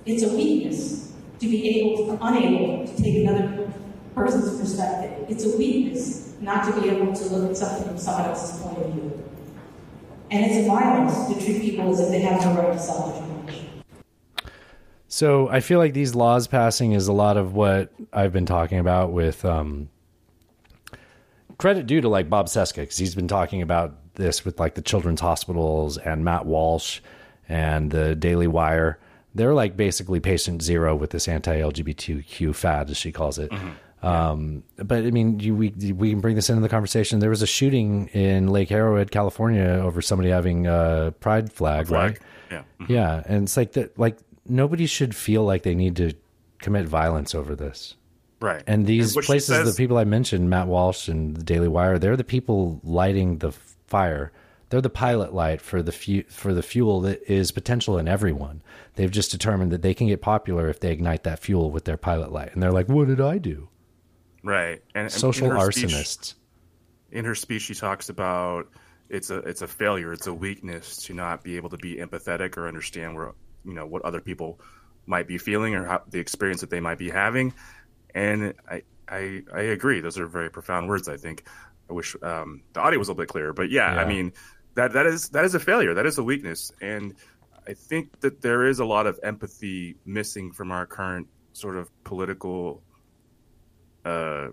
it's a weakness to be able to, unable to take another person's perspective. It's a weakness not to be able to look at something from someone else's point of view. And it's a violence to treat people as if they have no right to self-determination. So I feel like these laws passing is a lot of what I've been talking about with um, credit due to like Bob Cesca because he's been talking about this with like the children's hospitals and Matt Walsh and the Daily Wire. They're like basically patient zero with this anti-LGBTQ fad, as she calls it. Um, but I mean, you, we we can bring this into the conversation. There was a shooting in Lake Arrowhead, California, over somebody having a pride flag, Flag, right? yeah. Yeah, and it's like that. Like nobody should feel like they need to commit violence over this. Right. And these she places, says- the people I mentioned, Matt Walsh and the Daily Wire, they're the people lighting the fire. They're the pilot light for the fu- for the fuel that is potential in everyone. They've just determined that they can get popular if they ignite that fuel with their pilot light. And they're like, "What did I do?" Right. And Social in her speech- arsonists. in her speech, she talks about it's a it's a failure, it's a weakness to not be able to be empathetic or understand where you know what other people might be feeling or how the experience that they might be having. And I I, I agree; those are very profound words. I think, I wish um, the audio was a little bit clearer. But yeah, Yeah. I mean that that is that is a failure. That is a weakness, and I think that there is a lot of empathy missing from our current sort of political uh,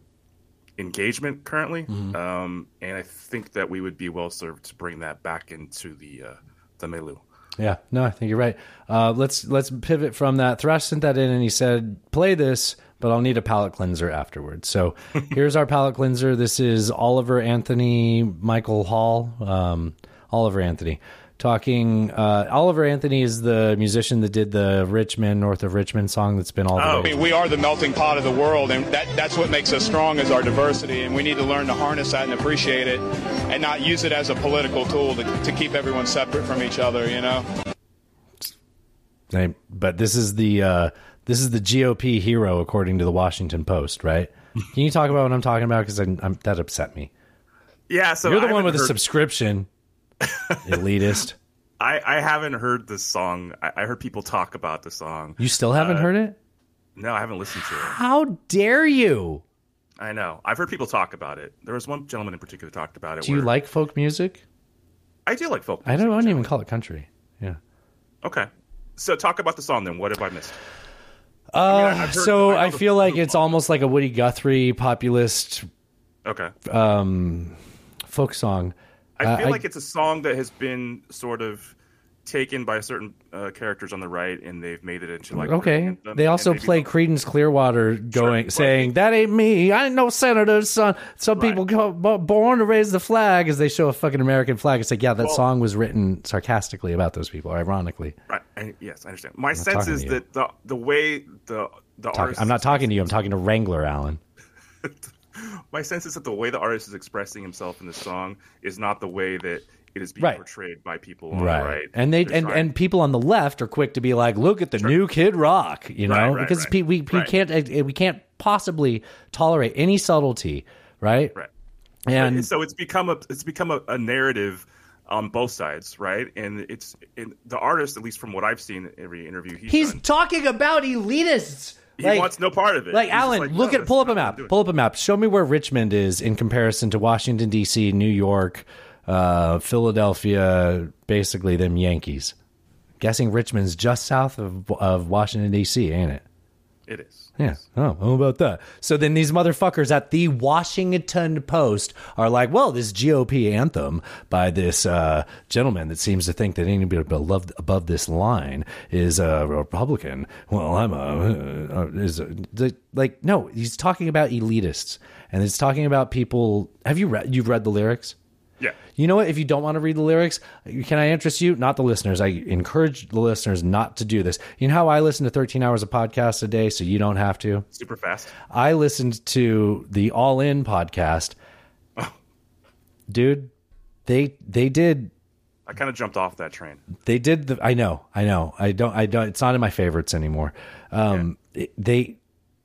engagement currently. Mhm. Um, and I think that we would be well served to bring that back into the uh, the Melu. Yeah, no, I think you're right. Uh, let's let's pivot from that. Thrash sent that in, and he said, "Play this, but I'll need a palate cleanser afterwards." So here's our palate cleanser. This is Oliver Anthony Michael Hall. Um, Oliver Anthony talking. Uh, Oliver Anthony is the musician that did the Richmond North of Richmond song that's been all the I way. mean, we are the melting pot of the world, and that, that's what makes us strong is our diversity, and we need to learn to harness that and appreciate it, and not use it as a political tool to, to keep everyone separate from each other. You know. They- But this is the uh, this is the GOP hero according to the Washington Post, right? Can you talk about what I'm talking about? Because I'm, I'm, that upset me. Yeah, so You're the I one with the heard- subscription, elitist. I, I haven't heard this song. I, I heard people talk about the song. You still haven't Uh, heard it? No, I haven't listened to it. How dare you? I know. I've heard people talk about it. There was one gentleman in particular talked about it. Do you like folk music? I do like folk. I don't, I don't even call it country. Yeah. Okay. So talk about the song then. What have I missed? Uh, I've heard- so I I feel like it's almost like a Woody Guthrie populist Okay. um, folk song. I feel like it's a song that has been sort of taken by certain uh, characters on the right, and they've made it into like okay. They also play Creedence Clearwater going saying that ain't me. I ain't no senator's son. Some people go, born to raise the flag as they show a fucking American flag. It's like yeah, that Well- song was written sarcastically about those people, ironically. Right. I, yes, I understand. My sense is that the the way the the Talk- artist I'm not talking to you. I'm talking to Wrangler Allen. my sense is that the way the artist is expressing himself in the song is not the way that it is being Right. portrayed by people on right. the right. And they They're and, trying- and people on the left are quick to be like, "Look at the new Kid Rock," you know, Right, because we we can't uh, we can't possibly tolerate any subtlety, right? Right. And so it's become a it's become a, a narrative on both sides, right? And it's and the artist, at least from what I've seen in every interview he's, he's done, talking about elitists. He wants no part of it. Like He's Alan, like, look no, at pull up a map. Pull up a map. Show me where Richmond is in comparison to Washington D.C., New York, uh, Philadelphia, basically them Yankees. Guessing Richmond's just south of of Washington D.C., ain't it? It is. Yeah. Oh, how about that? So then these motherfuckers at the Washington Post are like, well, this GOP anthem by this uh, gentleman that seems to think that anybody above, above this line is a Republican. Well, I'm a. Uh, is a, like, no, he's talking about elitists. And it's talking about people. Have you read? You've read the lyrics? Yeah. You know what? If you don't want to read the lyrics, can I interest you? Not the listeners. I encourage the listeners not to do this. You know how I listen to 13 hours of podcasts a day, so you don't have to? super fast. I listened to the All In podcast. Dude, they they did I kind of jumped off that train. they did the I know, I know. I don't I don't it's not in my favorites anymore. Um it- they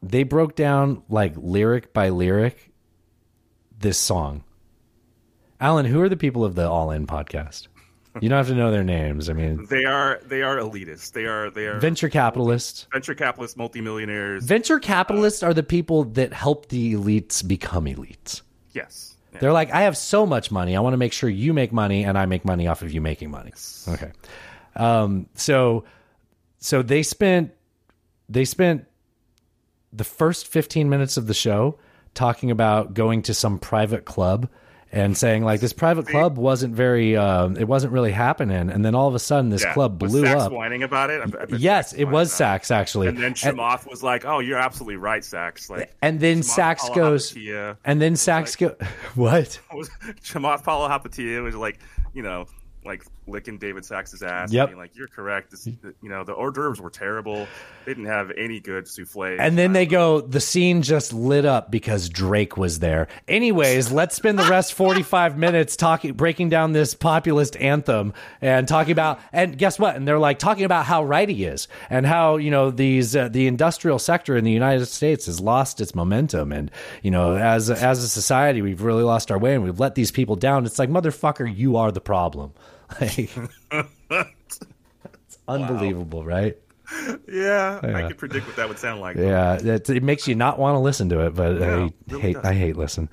they broke down like lyric by lyric this song. Alan, who are the people of the All In podcast? You don't have to know their names. I mean, They are they are elitists. They are they are venture capitalists. venture capitalists, multimillionaires. Venture capitalists are the people that help the elites become elites. yes. They're like, I have so much money. I want to make sure you make money and I make money off of you making money. Okay. Um, so, so they spent, they spent the first 15 minutes of the show talking about going to some private club and saying like this private club wasn't very, um, it wasn't really happening. And then all of a sudden this Yeah. club blew up. whining about it. I I Yes, it was Sacks actually. And then Chamath was like, "Oh, you're absolutely right, Sacks." Like, and then Sacks goes, Palihapitiya and then Sacks go, what? was Chamath Palihapitiya was like, you know, like licking David Sacks's ass. Yep. Being like, you're correct. This, you know, the hors d'oeuvres were terrible. They didn't have any good souffle. And then they go, the scene just lit up because Drake was there. Anyways, let's spend the rest 45 minutes talking, breaking down this populist anthem and talking about, and guess what? And they're like talking about how right he is and how, you know, these, uh, the industrial sector in the United States has lost its momentum. And, you know, as, a- as a society, we've really lost our way and we've let these people down. It's like, motherfucker, you are the problem. Like, it's unbelievable, right? yeah, I could predict what that would sound like. Yeah, it, it makes you not want to listen to it, but Yeah, I really hate does. I hate listen.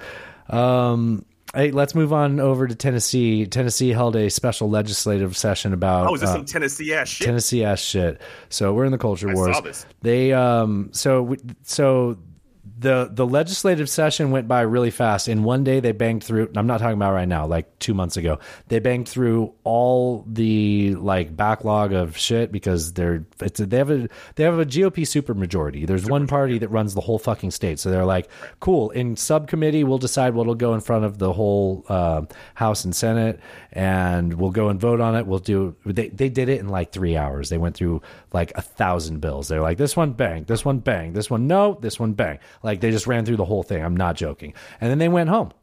Um, Hey, let's move on over to Tennessee. Tennessee held a special legislative session about Oh, is this uh, some Tennessee ass shit? Tennessee ass shit. So we're in the culture I wars. saw this. They um so we- so the the legislative session went by really fast. In one day, they banged through. I'm not talking about right now. Like two months ago, they banged through all the like backlog of shit because they're it's a, they have a they have a GOP supermajority. There's one party that runs the whole fucking state. So they're like, cool. In subcommittee, we'll decide what'll go in front of the whole uh, House and Senate, and we'll go and vote on it. We'll do. They they did it in like three hours. They went through like a thousand bills. They're like, this one bang, this one bang, this one no, this one bang. Like they just ran through the whole thing. I'm not joking. And then they went home.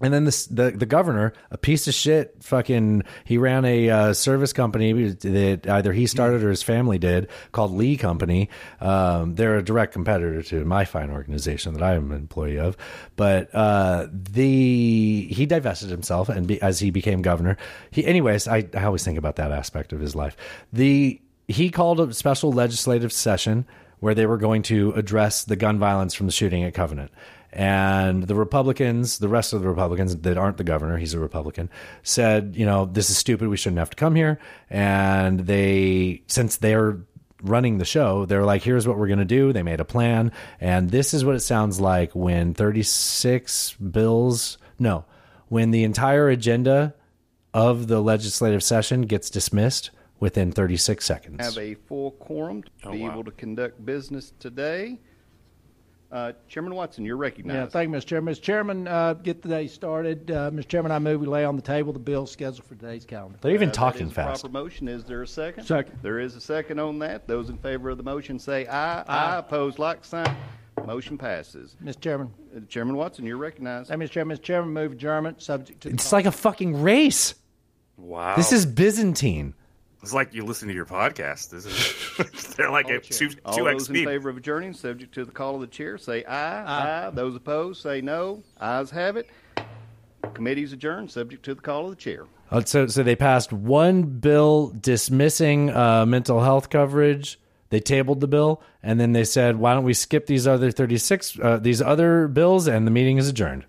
And then this, the the governor, a piece of shit, fucking, he ran a uh, service company that either he started or his family did called Lee Company. Um, they're a direct competitor to my fine organization that I am an employee of. But uh, the he divested himself, and be, as he became governor, he anyways, I, I always think about that aspect of his life. The he called a special legislative session where they were going to address the gun violence from the shooting at Covenant. And the Republicans, the rest of the Republicans that aren't the governor, he's a Republican, said, you know, this is stupid. We shouldn't have to come here. And they, since they're running the show, they're like, here's what we're going to do. They made a plan. And this is what it sounds like when 36 bills, no, when the entire agenda of the legislative session gets dismissed within 36 seconds. have a full quorum to Oh, be wow. able to conduct business today. Uh, Chairman Watson, you're recognized. Yeah, recognized. thank you, Mr. Chairman. Mr. Chairman, uh, get the day started. Uh, Mr. Chairman, I move we lay on the table the bill scheduled for today's calendar. They're even Uh, talking is fast. Proper motion. Is there a second? Second. There is a second on that. Those in favor of the motion say aye. Aye. Opposed, like sign. Motion passes. Mr. Chairman. Uh, Chairman Watson, you're recognized. Hey, Mr. Chairman, Mr. Chairman, move adjournment subject to. the It's like a fucking race. Wow. This is Byzantine. It's like you listen to your podcast. This is they're like at two All two x those in favor of adjourning, subject to the call of the chair, say aye. Aye. Those opposed, say no. Ayes have it. Committee's adjourned, subject to the call of the chair. Uh, So, so they passed one bill dismissing uh, mental health coverage. They tabled the bill, and then they said, "Why don't we skip these other thirty-six, uh, these other bills?" And the meeting is adjourned.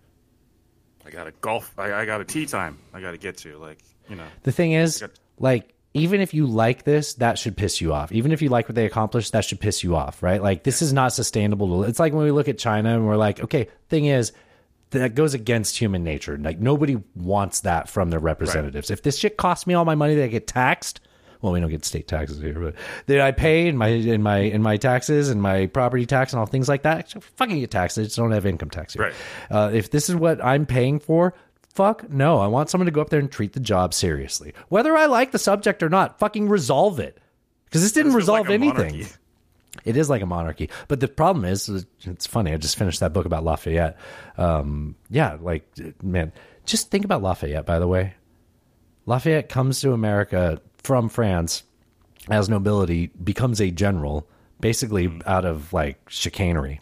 I got a golf. I, I got a tea time. I got to get to. Like you know. The thing is, like, even if you like this, that should piss you off. Even if you like what they accomplished, that should piss you off, right? Like, this is not sustainable. It's like when we look at China and we're like, okay, thing is, that goes against human nature. Like, nobody wants that from their representatives. If this shit costs me all my money that I get taxed, well, we don't get state taxes here, but that I pay in my in my in my taxes and my property tax and all things like that, fucking get taxed. I just don't have income tax here. Right. Uh, if this is what I'm paying for, fuck no. I want someone to go up there and treat the job seriously. Whether I like the subject or not, fucking resolve it. Because this didn't This resolve like anything. monarchy. It is like a monarchy. But the problem is, it's funny. I just finished that book about Lafayette. Um, yeah, like, man, just think about Lafayette, by the way. Lafayette comes to America from France as nobility, becomes a general, basically out of like chicanery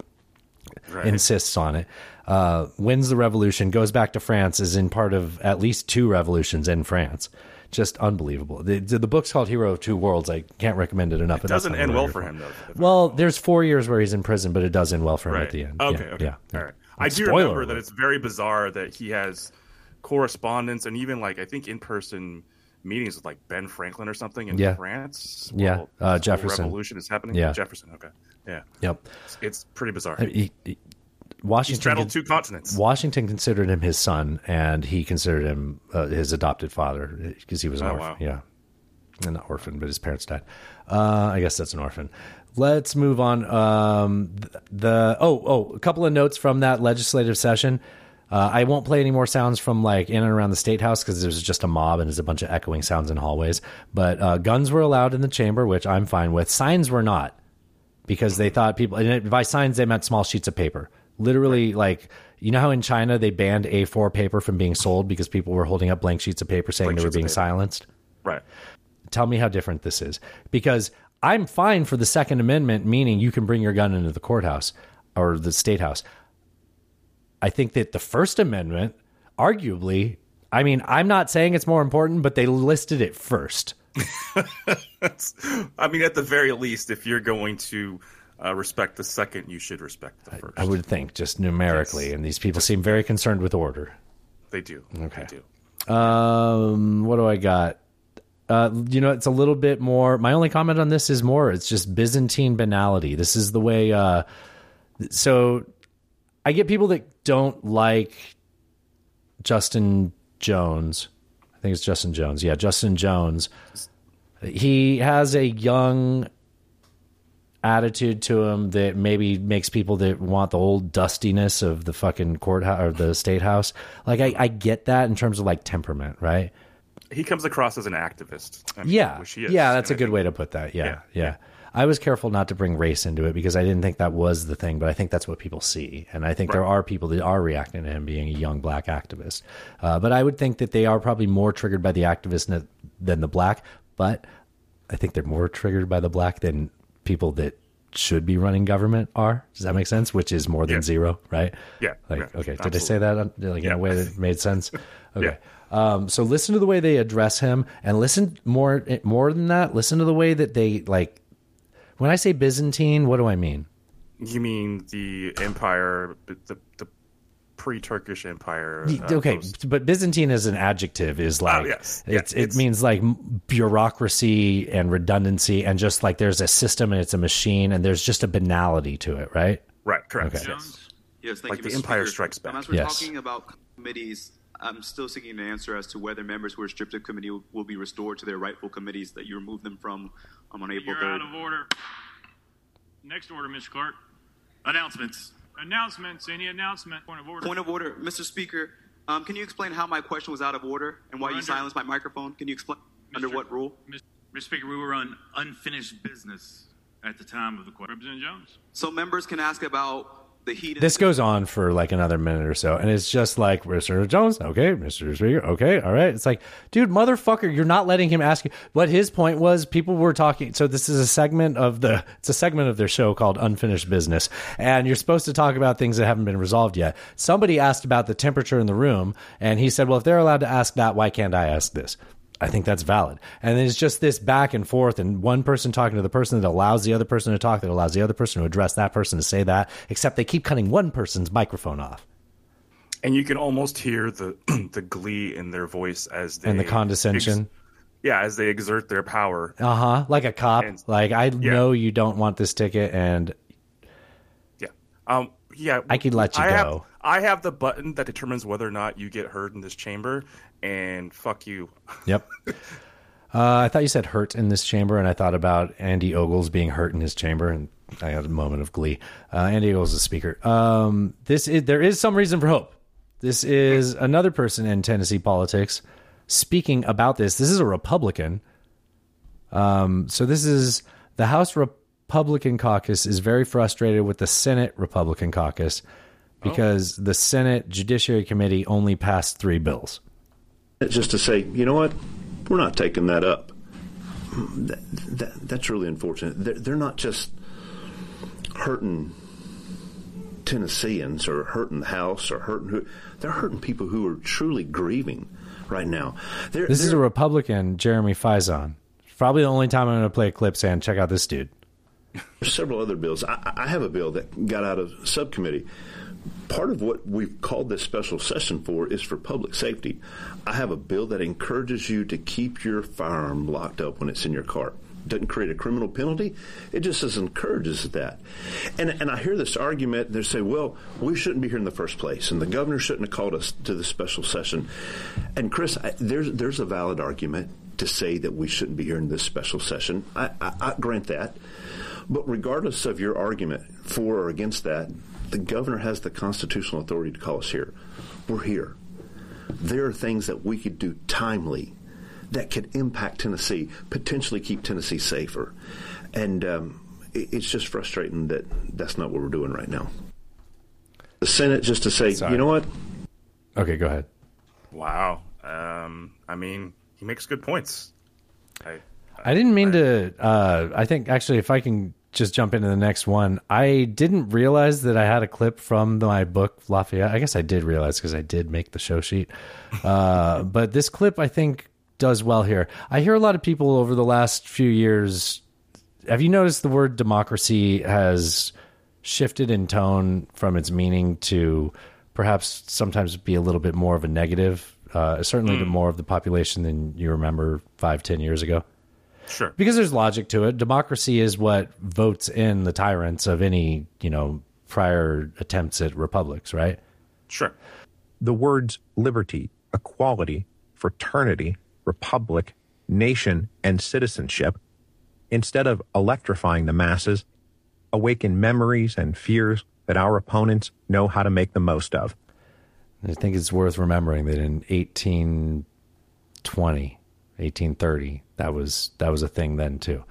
Right. insists on it, uh, wins the revolution, goes back to France, is in part of at least two revolutions in France. Just unbelievable. The, the, the book's called Hero of Two Worlds. I can't recommend it enough. It doesn't end well for him though. Well, there's four years where he's in prison, but it does end well for him Right. at the end. Okay. Yeah, okay. Yeah. All right. I do Spoiler remember that it's very bizarre that he has correspondence and even like I think in person meetings with like Ben Franklin or something in Yeah. France. Yeah. Uh, Jefferson. revolution is happening. Yeah. Jefferson. Okay. Yeah. Yep. It's, it's pretty bizarre. He- he- Washington He straddled two continents. Washington considered him his son, and he considered him uh, his adopted father because he was an Oh, orphan. wow. Yeah, and not orphan, but his parents died. Uh, I guess that's an orphan. Let's move on. Um, the oh oh, a couple of notes from that legislative session. Uh, I won't play any more sounds from like in and around the state house because there's just a mob and there's a bunch of echoing sounds in hallways. But uh, guns were allowed in the chamber, which I'm fine with. Signs were not because they thought people and by signs they meant small sheets of paper literally like you know how in china they banned a4 paper from being sold because people were holding up blank sheets of paper saying Blank they were being silenced? Right. tell me how different this is. Because i'm fine for the second amendment meaning you can bring your gun into the courthouse or the state house. I think that the first amendment arguably i mean i'm not saying it's more important but they listed it first. I mean, at the very least, if you're going to uh, respect the second, you should respect the first. i would think just numerically and these people seem very concerned with order They do. Okay. They do. Um, what do I got? Uh, you know, it's a little bit more. My only comment on this is more. It's just Byzantine banality. This is the way. Uh, so, I get people that don't like Justin Jones. I think it's Justin Jones. Yeah, Justin Jones. He has a young attitude to him that maybe makes people that want the old dustiness of the fucking courthouse or the state house. Like I, I get that in terms of like temperament, right? He comes across as an activist. I mean, yeah, is. yeah, that's a I good way to put that. Yeah, yeah, I was careful not to bring race into it because I didn't think that was the thing, but I think that's what people see, and I think there are people that are reacting to him being a young black activist. Uh, but I would think that they are probably more triggered by the activist than the black. But I think they're more triggered by the black than people that should be running government are. Does that make sense? Which is more than zero, right? Yeah, Like, yeah, okay, did I say that on, like in a way that made sense? Okay. Yeah. Um, so listen to the way they address him, and listen more more than that. Listen to the way that they like. When I say Byzantine, what do I mean? You mean the empire, the the pre-Turkish empire? Uh, okay, those- but Byzantine as an adjective is like yes. it's, Yeah, it means like bureaucracy and redundancy, and just like there's a system and it's a machine, and there's just a banality to it, right? Right. Correct. Okay. Yes. Yes, thank Like you, the Mr. Empire Speaker. Strikes Back. Um, as we're Yes. talking about committees, I'm still seeking an answer as to whether members who are stripped of committee will, will be restored to their rightful committees that you removed them from um, on April You're 3rd. out of order. Next order, Mr. Clark. Announcements. Announcements. Any announcement? Point of order. Point of order, Mr. Speaker. Um, can you explain how my question was out of order and why We're you under- silenced my microphone? Can you explain under what rule? Mr. Speaker, we were on unfinished business at the time of the question. Representative Jones. So members can ask about. This goes on for like another minute or so, and it's just like Mr. Jones, okay, Mr. Speaker, okay, all right. It's like, dude, motherfucker, you're not letting him ask you. What his point was, people were talking. So this is a segment of the, it's a segment of their show called Unfinished Business, and you're supposed to talk about things that haven't been resolved yet. Somebody asked about the temperature in the room, and he said, well, if they're allowed to ask that, why can't I ask this? I think that's valid. And it's just this back and forth, and one person talking to the person that allows the other person to talk, that allows the other person to address that person to say that, except they keep cutting one person's microphone off. And you can almost hear the the glee in their voice as they And the condescension. ex- yeah, as they exert their power. Uh huh. Like a cop. And- like, I know you don't want this ticket, and Yeah. Um. Yeah. I could let you I have- go. I have the button that determines whether or not you get heard in this chamber, and fuck you. Yep. Uh, I thought you said hurt in this chamber, and I thought about Andy Ogles being hurt in his chamber, and I had a moment of glee. Uh, Andy Ogles is a speaker. Um, this is there is some reason for hope. This is another person in Tennessee politics speaking about this. This is a Republican. Um, so this is the House Republican caucus is very frustrated with the Senate Republican caucus Oh. because the Senate Judiciary Committee only passed three bills. just to say, you know what, we're not taking that up. That, that, that's really unfortunate. They're, they're not just hurting Tennesseans or hurting the House or hurting who. They're hurting people who are truly grieving right now. They're, This is a Republican, Jeremy Faison. Probably the only time I'm going to play a clip saying, check out this dude. There's several other bills. I, I have a bill that got out of subcommittee. Part of what we've called this special session for is for public safety. I have a bill that encourages you to keep your firearm locked up when it's in your car. Doesn't create a criminal penalty. It just encourages that. And and I hear this argument. They say, well, we shouldn't be here in the first place, and the governor shouldn't have called us to the special session. And Chris, I, there's there's a valid argument to say that we shouldn't be here in this special session. I, I, I grant that. But regardless of your argument for or against that, the governor has the constitutional authority to call us here. We're here. There are things that we could do timely that could impact Tennessee, potentially keep Tennessee safer. And um, it, it's just frustrating that that's not what we're doing right now. The Senate, just to say, Sorry. you know what? Okay, go ahead. Wow. Um. I mean, he makes good points. I, I didn't mean to. Uh, I think actually, if I can just jump into the next one, I didn't realize that I had a clip from my book Lafayette. I guess I did realize because I did make the show sheet. Uh, but this clip, I think, does well here. I hear a lot of people over the last few years. Have you noticed the word democracy has shifted in tone from its meaning to perhaps sometimes be a little bit more of a negative, uh, certainly to more of the population than you remember five, ten years ago. Sure. Because there's logic to it. Democracy is what votes in the tyrants of any, you know, prior attempts at republics, right? Sure. The words liberty, equality, fraternity, republic, nation, and citizenship, instead of electrifying the masses, awaken memories and fears that our opponents know how to make the most of. I think it's worth remembering that in 1820, 1830, that was that was a thing then too.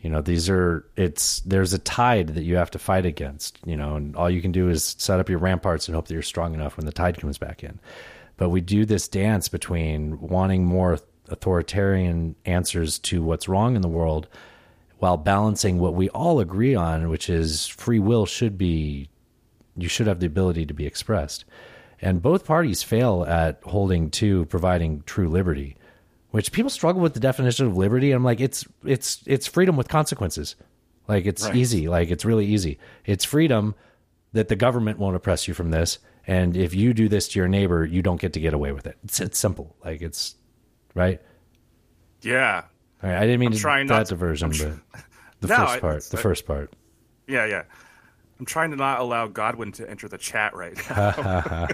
You know, these are it's there's a tide that you have to fight against, you know, and all you can do is set up your ramparts and hope that you're strong enough when the tide comes back in. But we do this dance between wanting more authoritarian answers to what's wrong in the world while balancing what we all agree on, which is free will should be you should have the ability to be expressed. And both parties fail at holding to providing true liberty, which people struggle with the definition of liberty. I'm like, it's it's it's freedom with consequences. Like it's Right. easy. Like it's really easy. It's freedom that the government won't oppress you from this. And if you do this to your neighbor, you don't get to get away with it. It's, it's simple. Like it's right. Yeah. All right. I didn't mean I'm to that not to- diversion, tr- but the No, first part. The first part. Yeah, yeah. I'm trying to not allow Godwin to enter the chat right now. oh,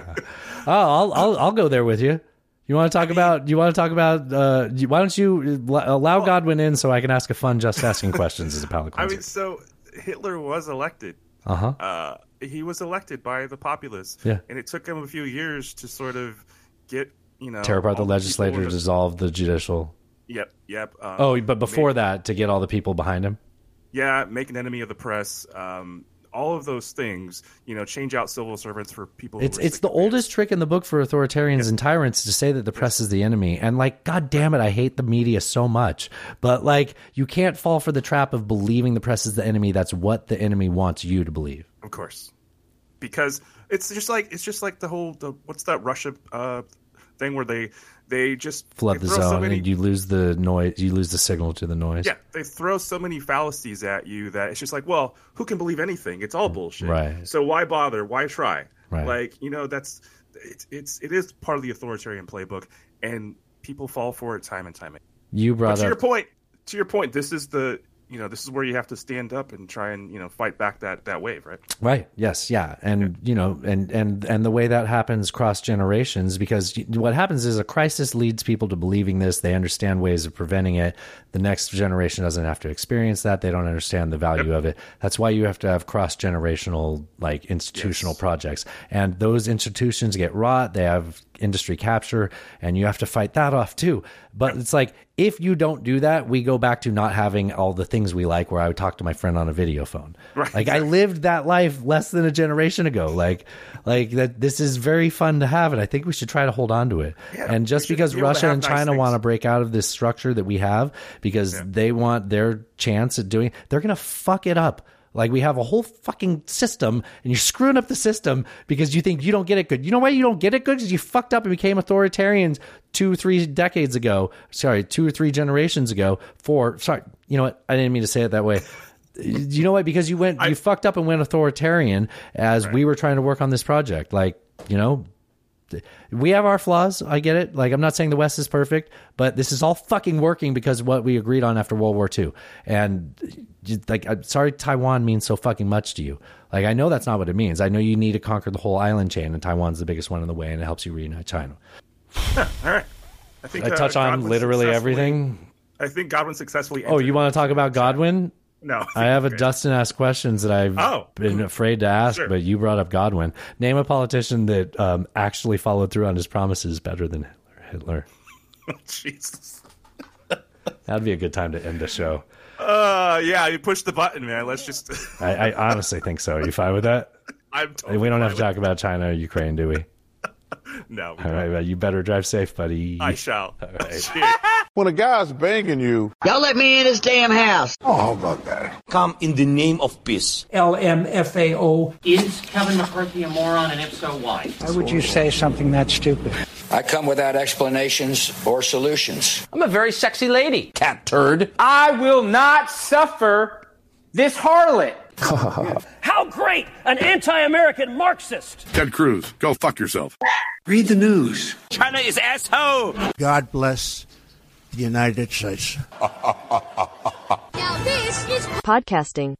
I'll, I'll I'll go there with you. You want to talk about? You want to talk about? Uh, why don't you allow Godwin in so I can ask a fun, just asking questions as a palate I mean, so Hitler was elected. Uh-huh. Uh, he was elected by the populace. Yeah. And it took him a few years to sort of get, you know, Tear apart the legislature, to- dissolve the judicial. Yep, yep. Um, oh, but before that, to get all the people behind him. yeah, make an enemy of the press. Um, all of those things, you know, change out civil servants for people. who It's it's the oldest trick in the book for authoritarians and tyrants to say that the press is the enemy. And like, god damn it, I hate the media so much. But like, you can't fall for the trap of believing the press is the enemy. That's what the enemy wants you to believe. Of course, because it's just like it's just like the whole the what's that Russia uh, thing where they they just Flood they the throw so zone, many- and you lose the noise. You lose the signal to the noise. Yeah, they throw so many fallacies at you that it's just like, well, who can believe anything? It's all bullshit. Right. So why bother? Why try? Right. Like you know, that's it's it's it is part of the authoritarian playbook, and people fall for it time and time. again. You But brought to up your point, to your point, this is the you know this is where you have to stand up and try and you know fight back that that wave, right? Right. Yes. Yeah. And you know, and and and the way that happens cross generations, because what happens is a crisis leads people to believing this. They understand ways of preventing it. The next generation doesn't have to experience that. They don't understand the value of it. That's why you have to have cross generational, like institutional projects. And those institutions get rot. They have industry capture, and you have to fight that off too. But it's like if you don't do that, we go back to not having all the things we like. Where I would talk to my friend on a video phone. Right. Like I lived that life less than a generation ago. Like, like that. This is very fun to have, and I think we should try to hold on to it. and just because to Russia and nice China things. want to break out of this structure that we have because they want their chance at doing, they're gonna fuck it up. Like we have a whole fucking system, and you're screwing up the system because you think you don't get it good. You know why you don't get it good? Because you fucked up and became authoritarians two, three decades ago. Sorry, two or three generations ago. Four. Sorry, you know what? I didn't mean to say it that way. You know what? Because you went, you fucked up and went authoritarian as we were trying to work on this project. Like, you know, we have our flaws. I get it. Like, I'm not saying the West is perfect, but this is all fucking working because of what we agreed on after World War II. And like, I'm sorry, Taiwan means so fucking much to you. Like, I know that's not what it means. I know you need to conquer the whole island chain, and Taiwan's the biggest one in the way, and it helps you reunite China. All right. I think I uh, touch on Godwin literally everything. I think Godwin successfully. Oh, you want to talk about Godwin? No. I have a Dustin asked questions that I've Oh. been afraid to ask, Sure. but you brought up Godwin. Name a politician that um, actually followed through on his promises better than Hitler. Hitler. Jesus. That'd be a good time to end the show. Uh, yeah, you push the button, man. Let's just. I, I honestly think so. Are you fine with that? I'm totally we don't have to talk about China or Ukraine, do we? With- No. All right, well, you better drive safe, buddy. I shall. All right. When a guy's banging you, Y'all let me in his damn house. oh, how about that? Come in the name of peace. LMFAO. Is Kevin McCarthy a moron, and if so, why? Why would you say something that stupid? I come without explanations or solutions. I'm a very sexy lady. Cat turd. I will not suffer this harlot. How great! An anti American Marxist! Ted Cruz, go fuck yourself. Read the news. China is asshole! God bless the United States. Now this is podcasting.